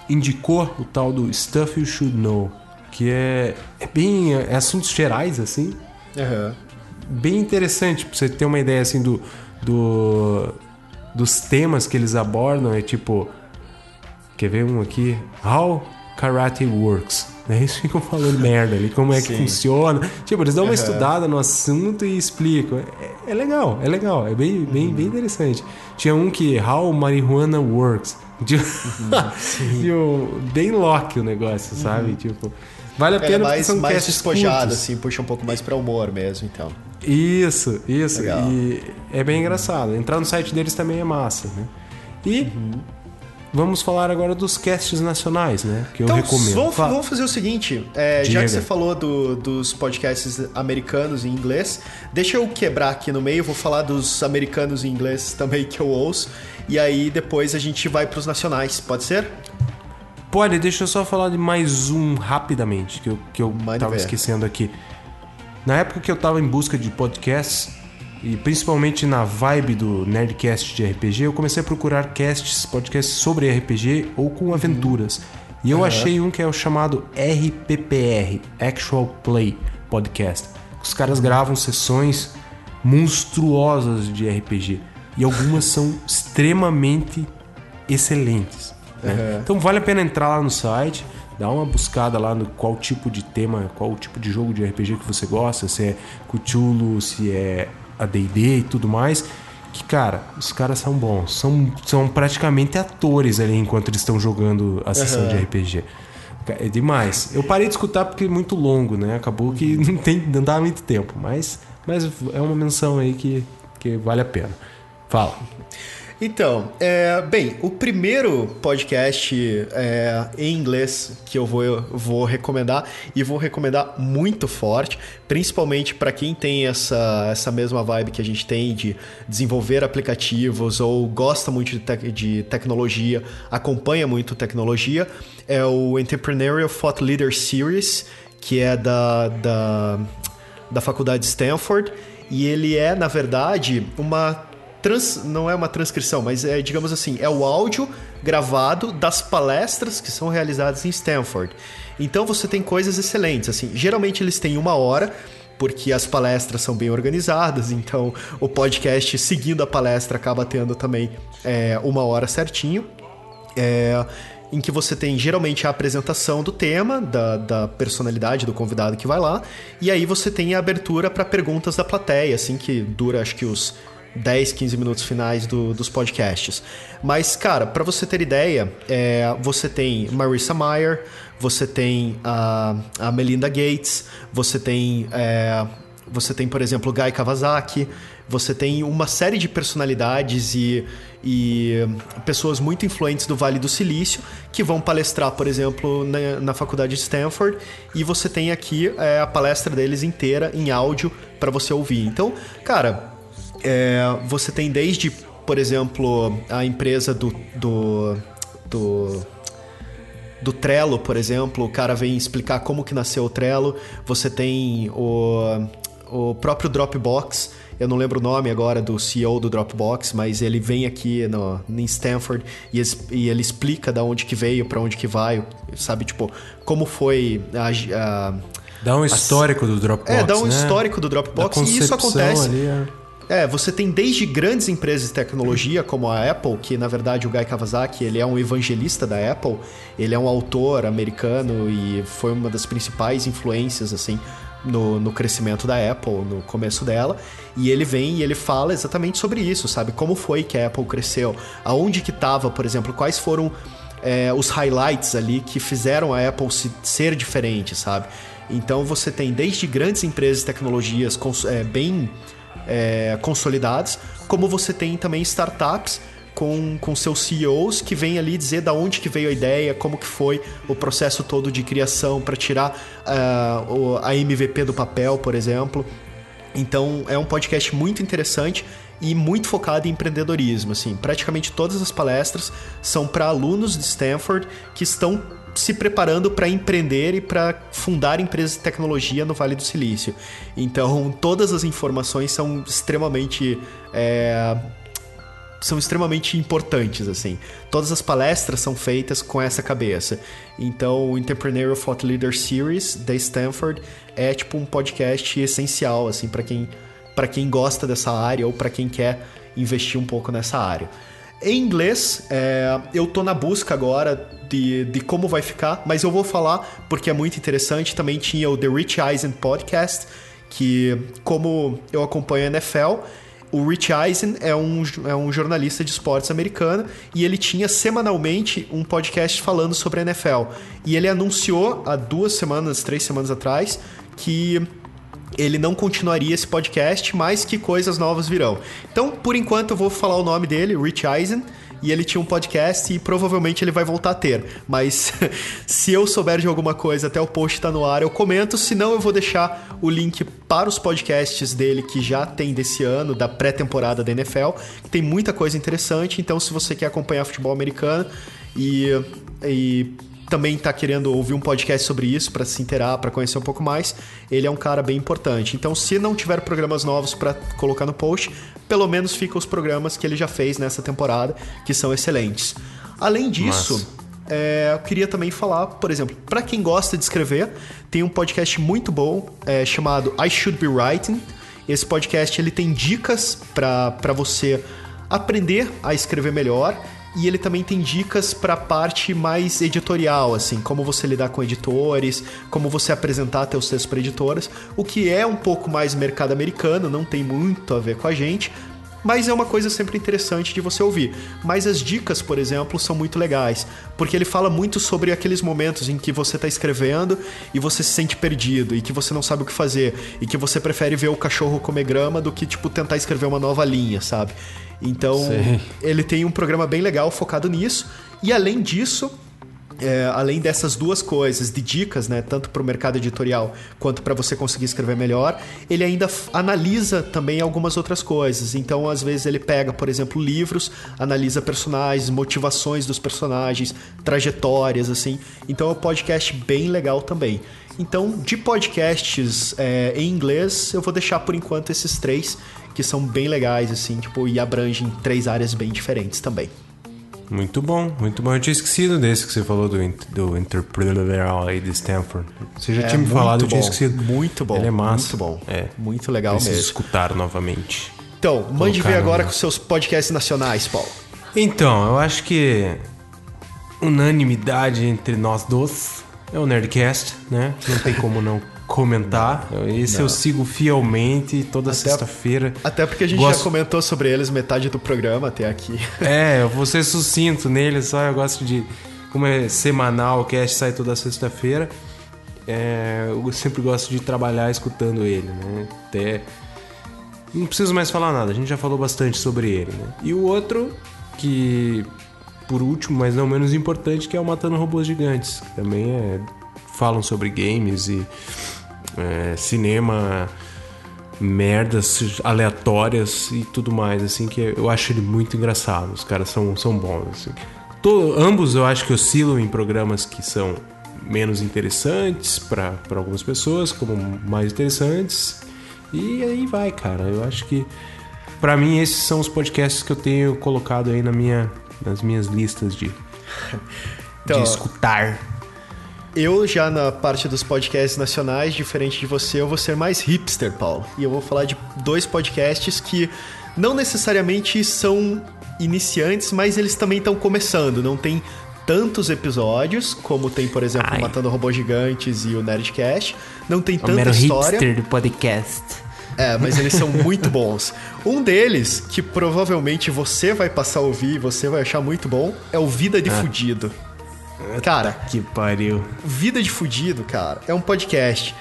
indicou o tal do Stuff You Should Know, que é, é bem. É assuntos gerais, assim. Aham. Bem interessante, pra você ter uma ideia assim do, do dos temas que eles abordam. É tipo. Quer ver um aqui? How Karate Works. Né? Eles ficam falando merda ali, como é que Sim. funciona. Tipo, eles dão uma estudada no assunto e explicam. É, é legal, é legal, é bem, bem, bem interessante. Tinha um que How Marijuana Works. Tipo, tipo, bem Loki o negócio, sabe? Tipo, vale a É pena porque mais, são mais despojado, curtos. assim, puxa um pouco mais pra humor mesmo, então. Isso, isso. Legal. E é bem engraçado. Entrar no site deles também é massa, né? E Uhum. vamos falar agora dos casts nacionais, né? Que eu Então, recomendo. vamos, vamos fazer o seguinte: é, já que você falou do- dos podcasts americanos em inglês, deixa eu quebrar aqui no meio, vou falar dos americanos em inglês também que eu ouço, e aí depois a gente vai pros nacionais, pode ser? Pode, deixa eu só falar de mais um rapidamente, que eu, que eu tava ver. esquecendo aqui. Na época que eu tava em busca de podcasts, e principalmente na vibe do Nerdcast de RPG, eu comecei a procurar casts, podcasts sobre RPG ou Uhum. com aventuras. E eu achei um que é o chamado RPPR, Actual Play Podcast. Os caras gravam sessões monstruosas de RPG. E algumas são extremamente excelentes. Né? Então vale a pena entrar lá no site, dar uma buscada lá no qual tipo de tema, qual tipo de jogo de RPG que você gosta, se é Cthulhu, se é AD&D e tudo mais. Que, cara, os caras são bons. São, são praticamente atores ali enquanto eles estão jogando a sessão de RPG. É demais. Eu parei de escutar porque é muito longo, né? Acabou que não, tem, não dá muito tempo. Mas, mas é uma menção aí que, que vale a pena. Fala. Então, é, bem, o primeiro podcast é, em inglês que eu vou, eu vou recomendar e vou recomendar muito forte, principalmente para quem tem essa, essa mesma vibe que a gente tem de desenvolver aplicativos ou gosta muito de, tec- de tecnologia, acompanha muito tecnologia, é o Entrepreneurial Thought Leader Series, que é da, da, da faculdade Stanford, e ele é, na verdade, uma trans, não é uma transcrição, mas é, digamos assim, é o áudio gravado das palestras que são realizadas em Stanford. Então você tem coisas excelentes, assim. Geralmente eles têm uma hora, porque as palestras são bem organizadas, então o podcast seguindo a palestra acaba tendo também é, uma hora certinho. É, em que você tem geralmente a apresentação do tema, da, da personalidade do convidado que vai lá, e aí você tem a abertura para perguntas da plateia, assim, que dura acho que os 10, 15 minutos finais do- dos podcasts. Mas, cara, para você ter ideia, é, você tem Marissa Mayer, você tem a, a Melinda Gates, você tem, é, você tem, por exemplo, Guy Kawasaki, você tem uma série de personalidades e, e pessoas muito influentes do Vale do Silício que vão palestrar, por exemplo, na, na faculdade de Stanford, e você tem aqui é, a palestra deles inteira em áudio para você ouvir. Então, cara, é, você tem desde, por exemplo, a empresa do, do, do do Trello, por exemplo, o cara vem explicar como que nasceu o Trello. Você tem o, o próprio Dropbox, eu não lembro o nome agora do CEO do Dropbox, mas ele vem aqui no, em Stanford e, e ele explica da onde que veio, para onde que vai, sabe, tipo, como foi a, a Dá um histórico do Dropbox. é, dá um né? histórico do Dropbox e isso acontece. ali, é. É, você tem desde grandes empresas de tecnologia, como a Apple, que na verdade o Guy Kawasaki ele é um evangelista da Apple, ele é um autor americano e foi uma das principais influências assim no, no crescimento da Apple, no começo dela, e ele vem e ele fala exatamente sobre isso, sabe? Como foi que a Apple cresceu, aonde que estava, por exemplo, quais foram é, os highlights ali que fizeram a Apple se- ser diferente, sabe? Então você tem desde grandes empresas de tecnologias é, bem é, consolidados, como você tem também startups com, com seus CEOs que vêm ali dizer da onde que veio a ideia, como que foi o processo todo de criação para tirar o- a MVP do papel, por exemplo. Então é um podcast muito interessante e muito focado em empreendedorismo. Assim, praticamente todas as palestras são para alunos de Stanford que estão se preparando para empreender e para fundar empresas de tecnologia no Vale do Silício. Então todas as informações são extremamente é, são extremamente importantes, assim. Todas as palestras são feitas com essa cabeça. Então, o Entrepreneurial Thought Leader Series da Stanford é tipo um podcast essencial, assim, para quem para quem gosta dessa área ou para quem quer investir um pouco nessa área. Em inglês, é, eu tô na busca agora de, de como vai ficar, mas eu vou falar porque é muito interessante. Também tinha o The Rich Eisen Podcast, que como eu acompanho a NFL, o Rich Eisen é um, é um jornalista de esportes americano e ele tinha semanalmente um podcast falando sobre a NFL. E ele anunciou há duas semanas, três semanas atrás, que ele não continuaria esse podcast, mas que coisas novas virão. Então, por enquanto, eu vou falar o nome dele, Rich Eisen. E ele tinha um podcast e provavelmente ele vai voltar a ter. Mas se eu souber de alguma coisa até o post tá no ar, eu comento. Se não, eu vou deixar o link para os podcasts dele que já tem desse ano, da pré-temporada da NFL. Que tem muita coisa interessante. Então, se você quer acompanhar futebol americano e, e também tá querendo ouvir um podcast sobre isso para se inteirar, para conhecer um pouco mais, ele é um cara bem importante. Então, se não tiver programas novos para colocar no post, pelo menos fica os programas que ele já fez nessa temporada, que são excelentes. Além disso, é, eu queria também falar, por exemplo, para quem gosta de escrever, tem um podcast muito bom é, chamado I Should Be Writing. Esse podcast ele tem dicas para você aprender a escrever melhor e ele também tem dicas para a parte mais editorial, assim, como você lidar com editores, como você apresentar teus textos para editoras, o que é um pouco mais mercado americano, não tem muito a ver com a gente, mas é uma coisa sempre interessante de você ouvir. Mas as dicas, por exemplo, são muito legais, porque ele fala muito sobre aqueles momentos em que você está escrevendo e você se sente perdido e que você não sabe o que fazer e que você prefere ver o cachorro comer grama do que tipo tentar escrever uma nova linha, sabe? Então, Sei. ele tem um programa bem legal focado nisso. E além disso, é, além dessas duas coisas, de dicas, né, tanto para o mercado editorial quanto para você conseguir escrever melhor, ele ainda analisa também algumas outras coisas. Então, às vezes, ele pega, por exemplo, livros, analisa personagens, motivações dos personagens, trajetórias, assim. Então, é um podcast bem legal também. Então, de podcasts é, em inglês, eu vou deixar por enquanto esses três, que são bem legais, assim, tipo, e abrangem três áreas bem diferentes também. Muito bom, muito bom. Eu tinha esquecido desse que você falou do, do Interpretal aí de Stanford. Você já É tinha me falado, eu tinha bom, esquecido. muito bom, Ele é massa. muito bom. É. Muito legal Preciso mesmo. escutar novamente. Então, mande ver agora com seus podcasts nacionais, Paulo. Então, eu acho que unanimidade entre nós dois é o Nerdcast, né? Não tem como não comentar. Esse eu sigo fielmente toda sexta-feira. Até porque a gente Gosto- já comentou sobre eles metade do programa até aqui. É, eu vou ser sucinto nele, só eu gosto de. Como é semanal, o cast sai toda sexta-feira. é, eu sempre gosto de trabalhar escutando ele, né? Até. Não preciso mais falar nada, a gente já falou bastante sobre ele, né? E o outro, que. Por último, mas não menos importante, que é o Matando Robôs Gigantes. Que também é. Falam sobre games e. é, cinema merdas aleatórias e tudo mais, assim, que eu acho ele muito engraçado. Os caras são, são bons, assim. Ambos eu acho que oscilam em programas que são menos interessantes para algumas pessoas, como mais interessantes. E aí vai, cara. Eu acho que para mim esses são os podcasts que eu tenho colocado aí na minha, nas minhas listas de, Então, de escutar. Eu já na parte dos podcasts nacionais, diferente de você, eu vou ser mais hipster, Paulo. E eu vou falar de dois podcasts que não necessariamente são iniciantes, mas eles também estão começando. Não tem tantos episódios, como tem, por exemplo, Ai. Matando Robôs Gigantes e o Nerdcast. Não tem O tanta mero história. hipster do podcast. É, mas eles são muito bons. Um deles, que provavelmente você vai passar a ouvir e você vai achar muito bom, é o Vida de Fudido. Cara, Que pariu. Vida de Fudido, cara, é um podcast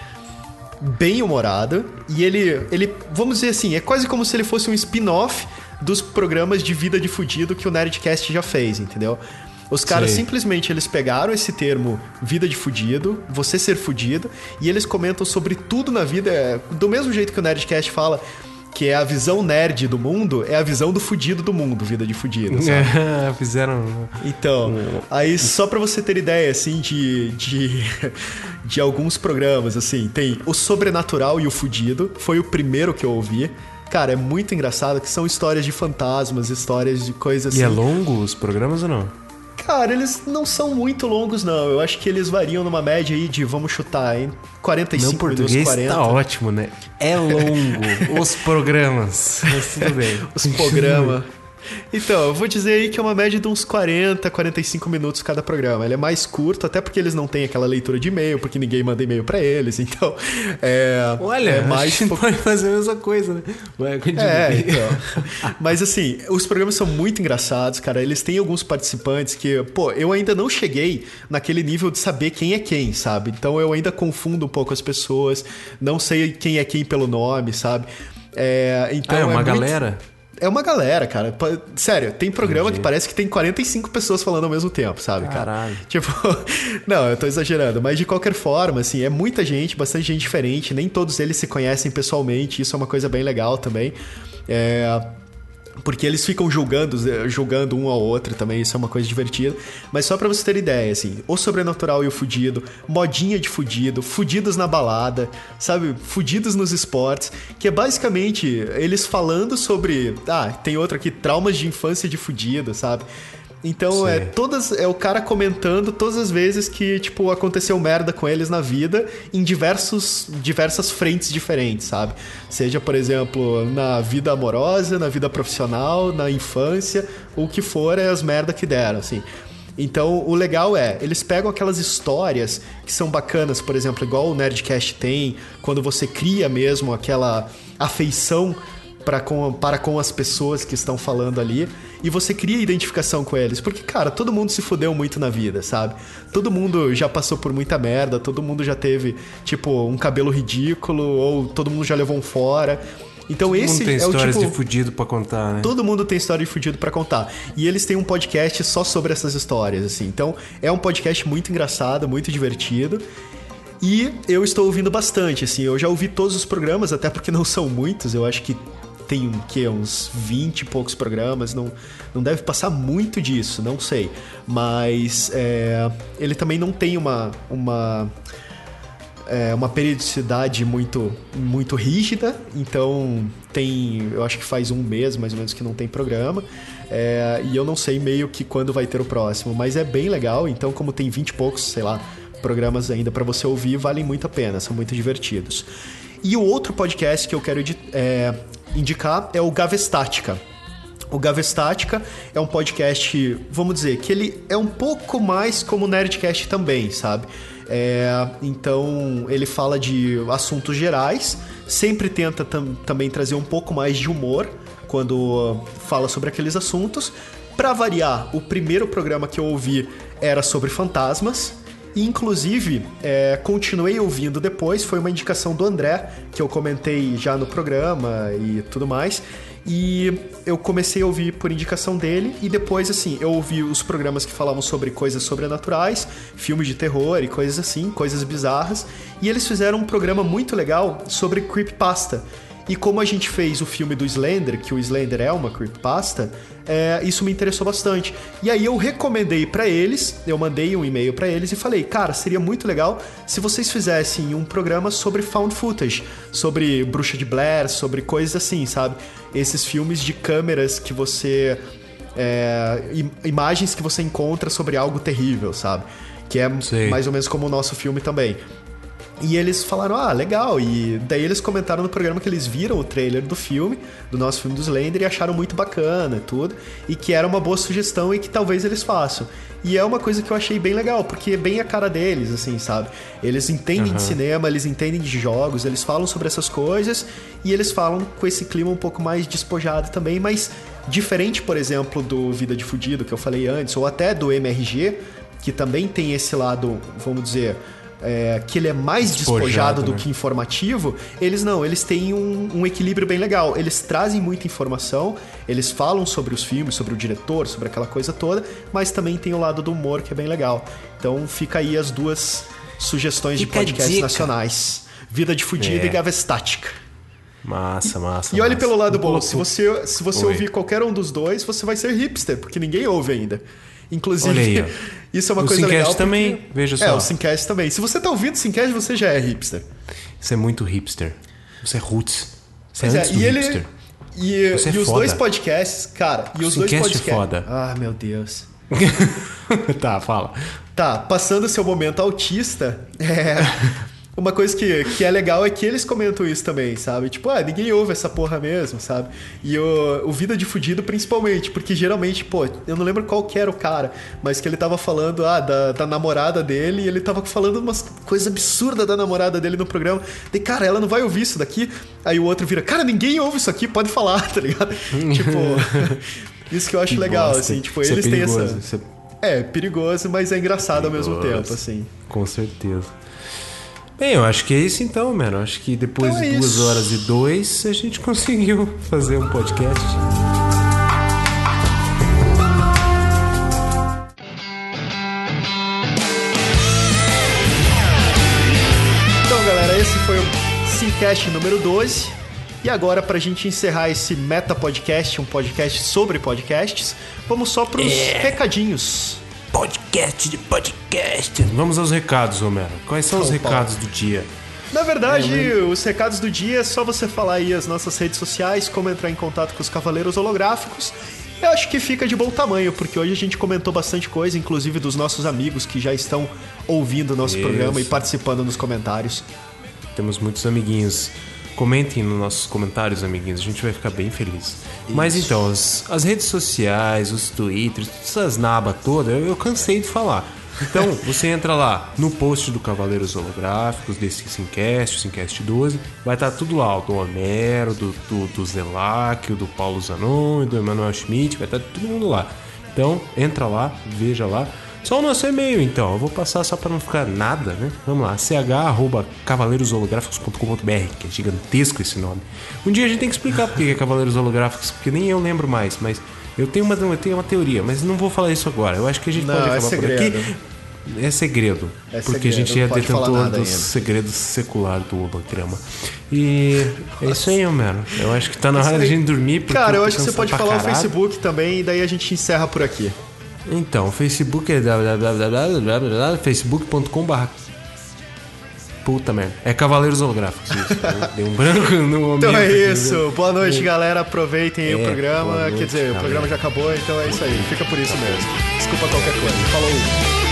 bem humorado e ele, ele, vamos dizer assim, é quase como se ele fosse um spin-off dos programas de Vida de Fudido que o Nerdcast já fez, entendeu? Os caras Sei. simplesmente eles pegaram esse termo vida de fudido, você ser fudido, e eles comentam sobre tudo na vida, é, do mesmo jeito que o Nerdcast fala que é a visão nerd do mundo, é a visão do fudido do mundo, vida de fudido, sabe? É, fizeram. Então, aí só pra você ter ideia, assim, de, de, de alguns programas, assim, tem O Sobrenatural e o Fudido, foi o primeiro que eu ouvi. Cara, é muito engraçado que são histórias de fantasmas, histórias de coisas assim. E é longo os programas ou não? Cara, eles não são muito longos, não. Eu acho que eles variam numa média aí de, vamos chutar, em 45 Meu minutos, português 40. tá ótimo, né? É longo os programas. Mas tudo bem. Os programas. Então, eu vou dizer aí que é uma média de uns 40, 45 minutos cada programa. Ele é mais curto, até porque eles não têm aquela leitura de e-mail, porque ninguém manda e-mail pra eles. Então, é. Olha, é mais acho pode fazer a mesma coisa, né? Vai. É, então. Mas assim, os programas são muito engraçados, cara. Eles têm alguns participantes que, pô, eu ainda não cheguei naquele nível de saber quem é quem, sabe? Então eu ainda confundo um pouco as pessoas, não sei quem é quem pelo nome, sabe? É, então Ah, é uma muito- galera? É uma galera, cara. Sério, tem programa Entendi. que parece que tem 45 pessoas falando ao mesmo tempo, sabe, cara? Caralho. Tipo, não, eu tô exagerando, mas de qualquer forma, assim, é muita gente, bastante gente diferente, nem todos eles se conhecem pessoalmente, isso é uma coisa bem legal também. É. Porque eles ficam julgando, julgando um ao outro também, isso é uma coisa divertida. Mas só pra você ter ideia, assim, o sobrenatural e o fudido, modinha de fudido, fudidos na balada, sabe? Fudidos nos esportes, que é basicamente eles falando sobre. Ah, tem outro aqui, traumas de infância de fudido, sabe? Então é Sei. todas é o cara comentando todas as vezes que tipo aconteceu merda com eles na vida em diversos diversas frentes diferentes, sabe? Seja, por exemplo, na vida amorosa, na vida profissional, na infância, o que for é as merda que deram, assim. Então, o legal é, eles pegam aquelas histórias que são bacanas, por exemplo, igual o Nerdcast tem, quando você cria mesmo aquela afeição para com, para com as pessoas que estão falando ali e você cria identificação com eles. Porque, cara, todo mundo se fudeu muito na vida, sabe? Todo mundo já passou por muita merda, todo mundo já teve, tipo, um cabelo ridículo ou todo mundo já levou um fora. Então Todo mundo esse tem é o histórias tipo de fudido pra contar, né? Todo mundo tem história de fudido pra contar. E eles têm um podcast só sobre essas histórias, assim. Então, é um podcast muito engraçado, muito divertido. E eu estou ouvindo bastante, assim. Eu já ouvi todos os programas, até porque não são muitos. Eu acho que tem um, que, uns 20 e poucos programas. Não, não deve passar muito disso, não sei. Mas é, ele também não tem uma... uma é, uma periodicidade muito, muito rígida, então tem, eu acho que faz um mês mais ou menos que não tem programa, é, e eu não sei meio que quando vai ter o próximo, mas é bem legal, então como tem 20 e poucos, sei lá, programas ainda para você ouvir, valem muito a pena, são muito divertidos. E o outro podcast que eu quero é, indicar é o Gavestática. O Gavestática é um podcast, vamos dizer, que ele é um pouco mais como o Nerdcast também, sabe? É, então ele fala de assuntos gerais, sempre tenta tam- também trazer um pouco mais de humor quando fala sobre aqueles assuntos. Pra variar, o primeiro programa que eu ouvi era sobre fantasmas. Inclusive, é, continuei ouvindo depois, foi uma indicação do André, que eu comentei já no programa e tudo mais. E eu comecei a ouvir por indicação dele, e depois, assim, eu ouvi os programas que falavam sobre coisas sobrenaturais, filmes de terror e coisas assim, coisas bizarras. E eles fizeram um programa muito legal sobre creepypasta. E como a gente fez o filme do Slender, que o Slender é uma creepypasta, é, isso me interessou bastante. E aí eu recomendei pra eles, eu mandei um e-mail pra eles e falei, cara, seria muito legal se vocês fizessem um programa sobre found footage, sobre Bruxa de Blair, sobre coisas assim, sabe? Esses filmes de câmeras que você é, im- imagens que você encontra sobre algo terrível, sabe? Que é Sei. mais ou menos como o nosso filme também. E eles falaram, ah, legal. E daí eles comentaram no programa que eles viram o trailer do filme, do nosso filme do Slender, e acharam muito bacana e tudo. E que era uma boa sugestão e que talvez eles façam. E é uma coisa que eu achei bem legal, porque é bem a cara deles, assim, sabe? Eles entendem de cinema, eles entendem de jogos, eles falam sobre essas coisas e eles falam com esse clima um pouco mais despojado também, mas diferente, por exemplo, do Vida de Fudido, que eu falei antes, ou até do MRG, que também tem esse lado, vamos dizer, é, que ele é mais Despojado, despojado do né? que informativo, eles não, eles têm um, um equilíbrio bem legal. Eles trazem muita informação, eles falam sobre os filmes, sobre o diretor, sobre aquela coisa toda, mas também tem o lado do humor que é bem legal. Então fica aí as duas sugestões Fica de podcasts dica. nacionais. Vida de Fudida É. e Gavestática. Massa, massa. E olhe massa. pelo lado bom, se você, se você Oi. ouvir qualquer um dos dois, você vai ser hipster, porque ninguém ouve ainda. Inclusive, aí, isso é uma O coisa Simcast legal. porque- também, veja É, só. o Simcast também. Se você tá ouvindo o Simcast, você já é hipster. Você é muito hipster. Você é roots. Você Pois é é, antes do ele. hipster. E, Você é e os foda. dois podcasts, cara, e os dois Simcast é podcasts. foda. Ah, meu Deus. tá, fala. Tá, passando seu momento autista, é. Uma coisa que, que é legal é que eles comentam isso também, sabe? Tipo, ah, ninguém ouve essa porra mesmo, sabe? E o, o Vida de Fudido principalmente, porque geralmente, pô, eu não lembro qual que era o cara, mas que ele tava falando, ah, da, da namorada dele, e ele tava falando umas coisas absurdas da namorada dele no programa. Daí, cara, ela não vai ouvir isso daqui. Aí o outro vira, cara, ninguém ouve isso aqui, pode falar, tá ligado? tipo, isso que eu acho Que legal, bosta. assim, tipo, Isso é eles têm perigoso, essa. isso é É, perigoso, mas é engraçado ao mesmo Perigoso. tempo, assim. Com certeza. Bem, eu acho que é isso então, mano. Acho que depois Então é de duas isso. horas e dois, a gente conseguiu fazer um podcast. Então, galera, esse foi o Simcast número 12. E agora, pra gente encerrar esse Meta Podcast, um podcast sobre podcasts, vamos só pros É. recadinhos. Podcast de podcast. Vamos aos recados, Romero. Quais são os Opa. recados do dia? Na verdade, os recados do dia é só você falar aí as nossas redes sociais, como entrar em contato com os Cavaleiros Holográficos. Eu acho que fica de bom tamanho, porque hoje a gente comentou bastante coisa, inclusive dos nossos amigos que já estão ouvindo o nosso Isso. programa e participando nos comentários. Temos muitos amiguinhos. Comentem nos nossos comentários, amiguinhos. A gente vai ficar bem feliz. Mas então, as, as redes sociais, os twitters, essas nabas todas, eu, eu cansei de falar. Então, você entra lá no post do Cavaleiros Holográficos, desse Simcast, o Simcast 12. Vai estar tudo lá, do Homero, do, do, do Zelac, o do Paulo Zanon, do Emanuel Schmidt. Vai estar todo mundo lá. Então, entra lá, veja lá. Só o nosso e-mail, então. Eu vou passar só pra não ficar nada, né? Vamos lá, ch.cavaleirosolográficos.com.br, que é gigantesco esse nome. Um dia a gente tem que explicar por que é Cavaleiros Holográficos, porque nem eu lembro mais, mas eu tenho uma, eu tenho uma teoria, mas não vou falar isso agora. Eu acho que a gente Não, pode é acabar por segredo. aqui. É segredo. É porque a segredo, gente não é detentor ainda. segredos seculares do holograma. E é isso aí, mano. Eu acho que tá na hora da gente dormir. porque Cara, eu acho que você pode falar o caralho. Facebook também e daí a gente encerra por aqui. Então, o Facebook é facebook.com.br Puta merda. É Cavaleiros Holográficos. Isso. Deu um branco no Então é isso. Boa noite, galera. Aproveitem aí o É, programa. noite, Quer dizer, o galera. programa já acabou, então é isso aí. Fica por isso mesmo. Desculpa qualquer coisa. Falou.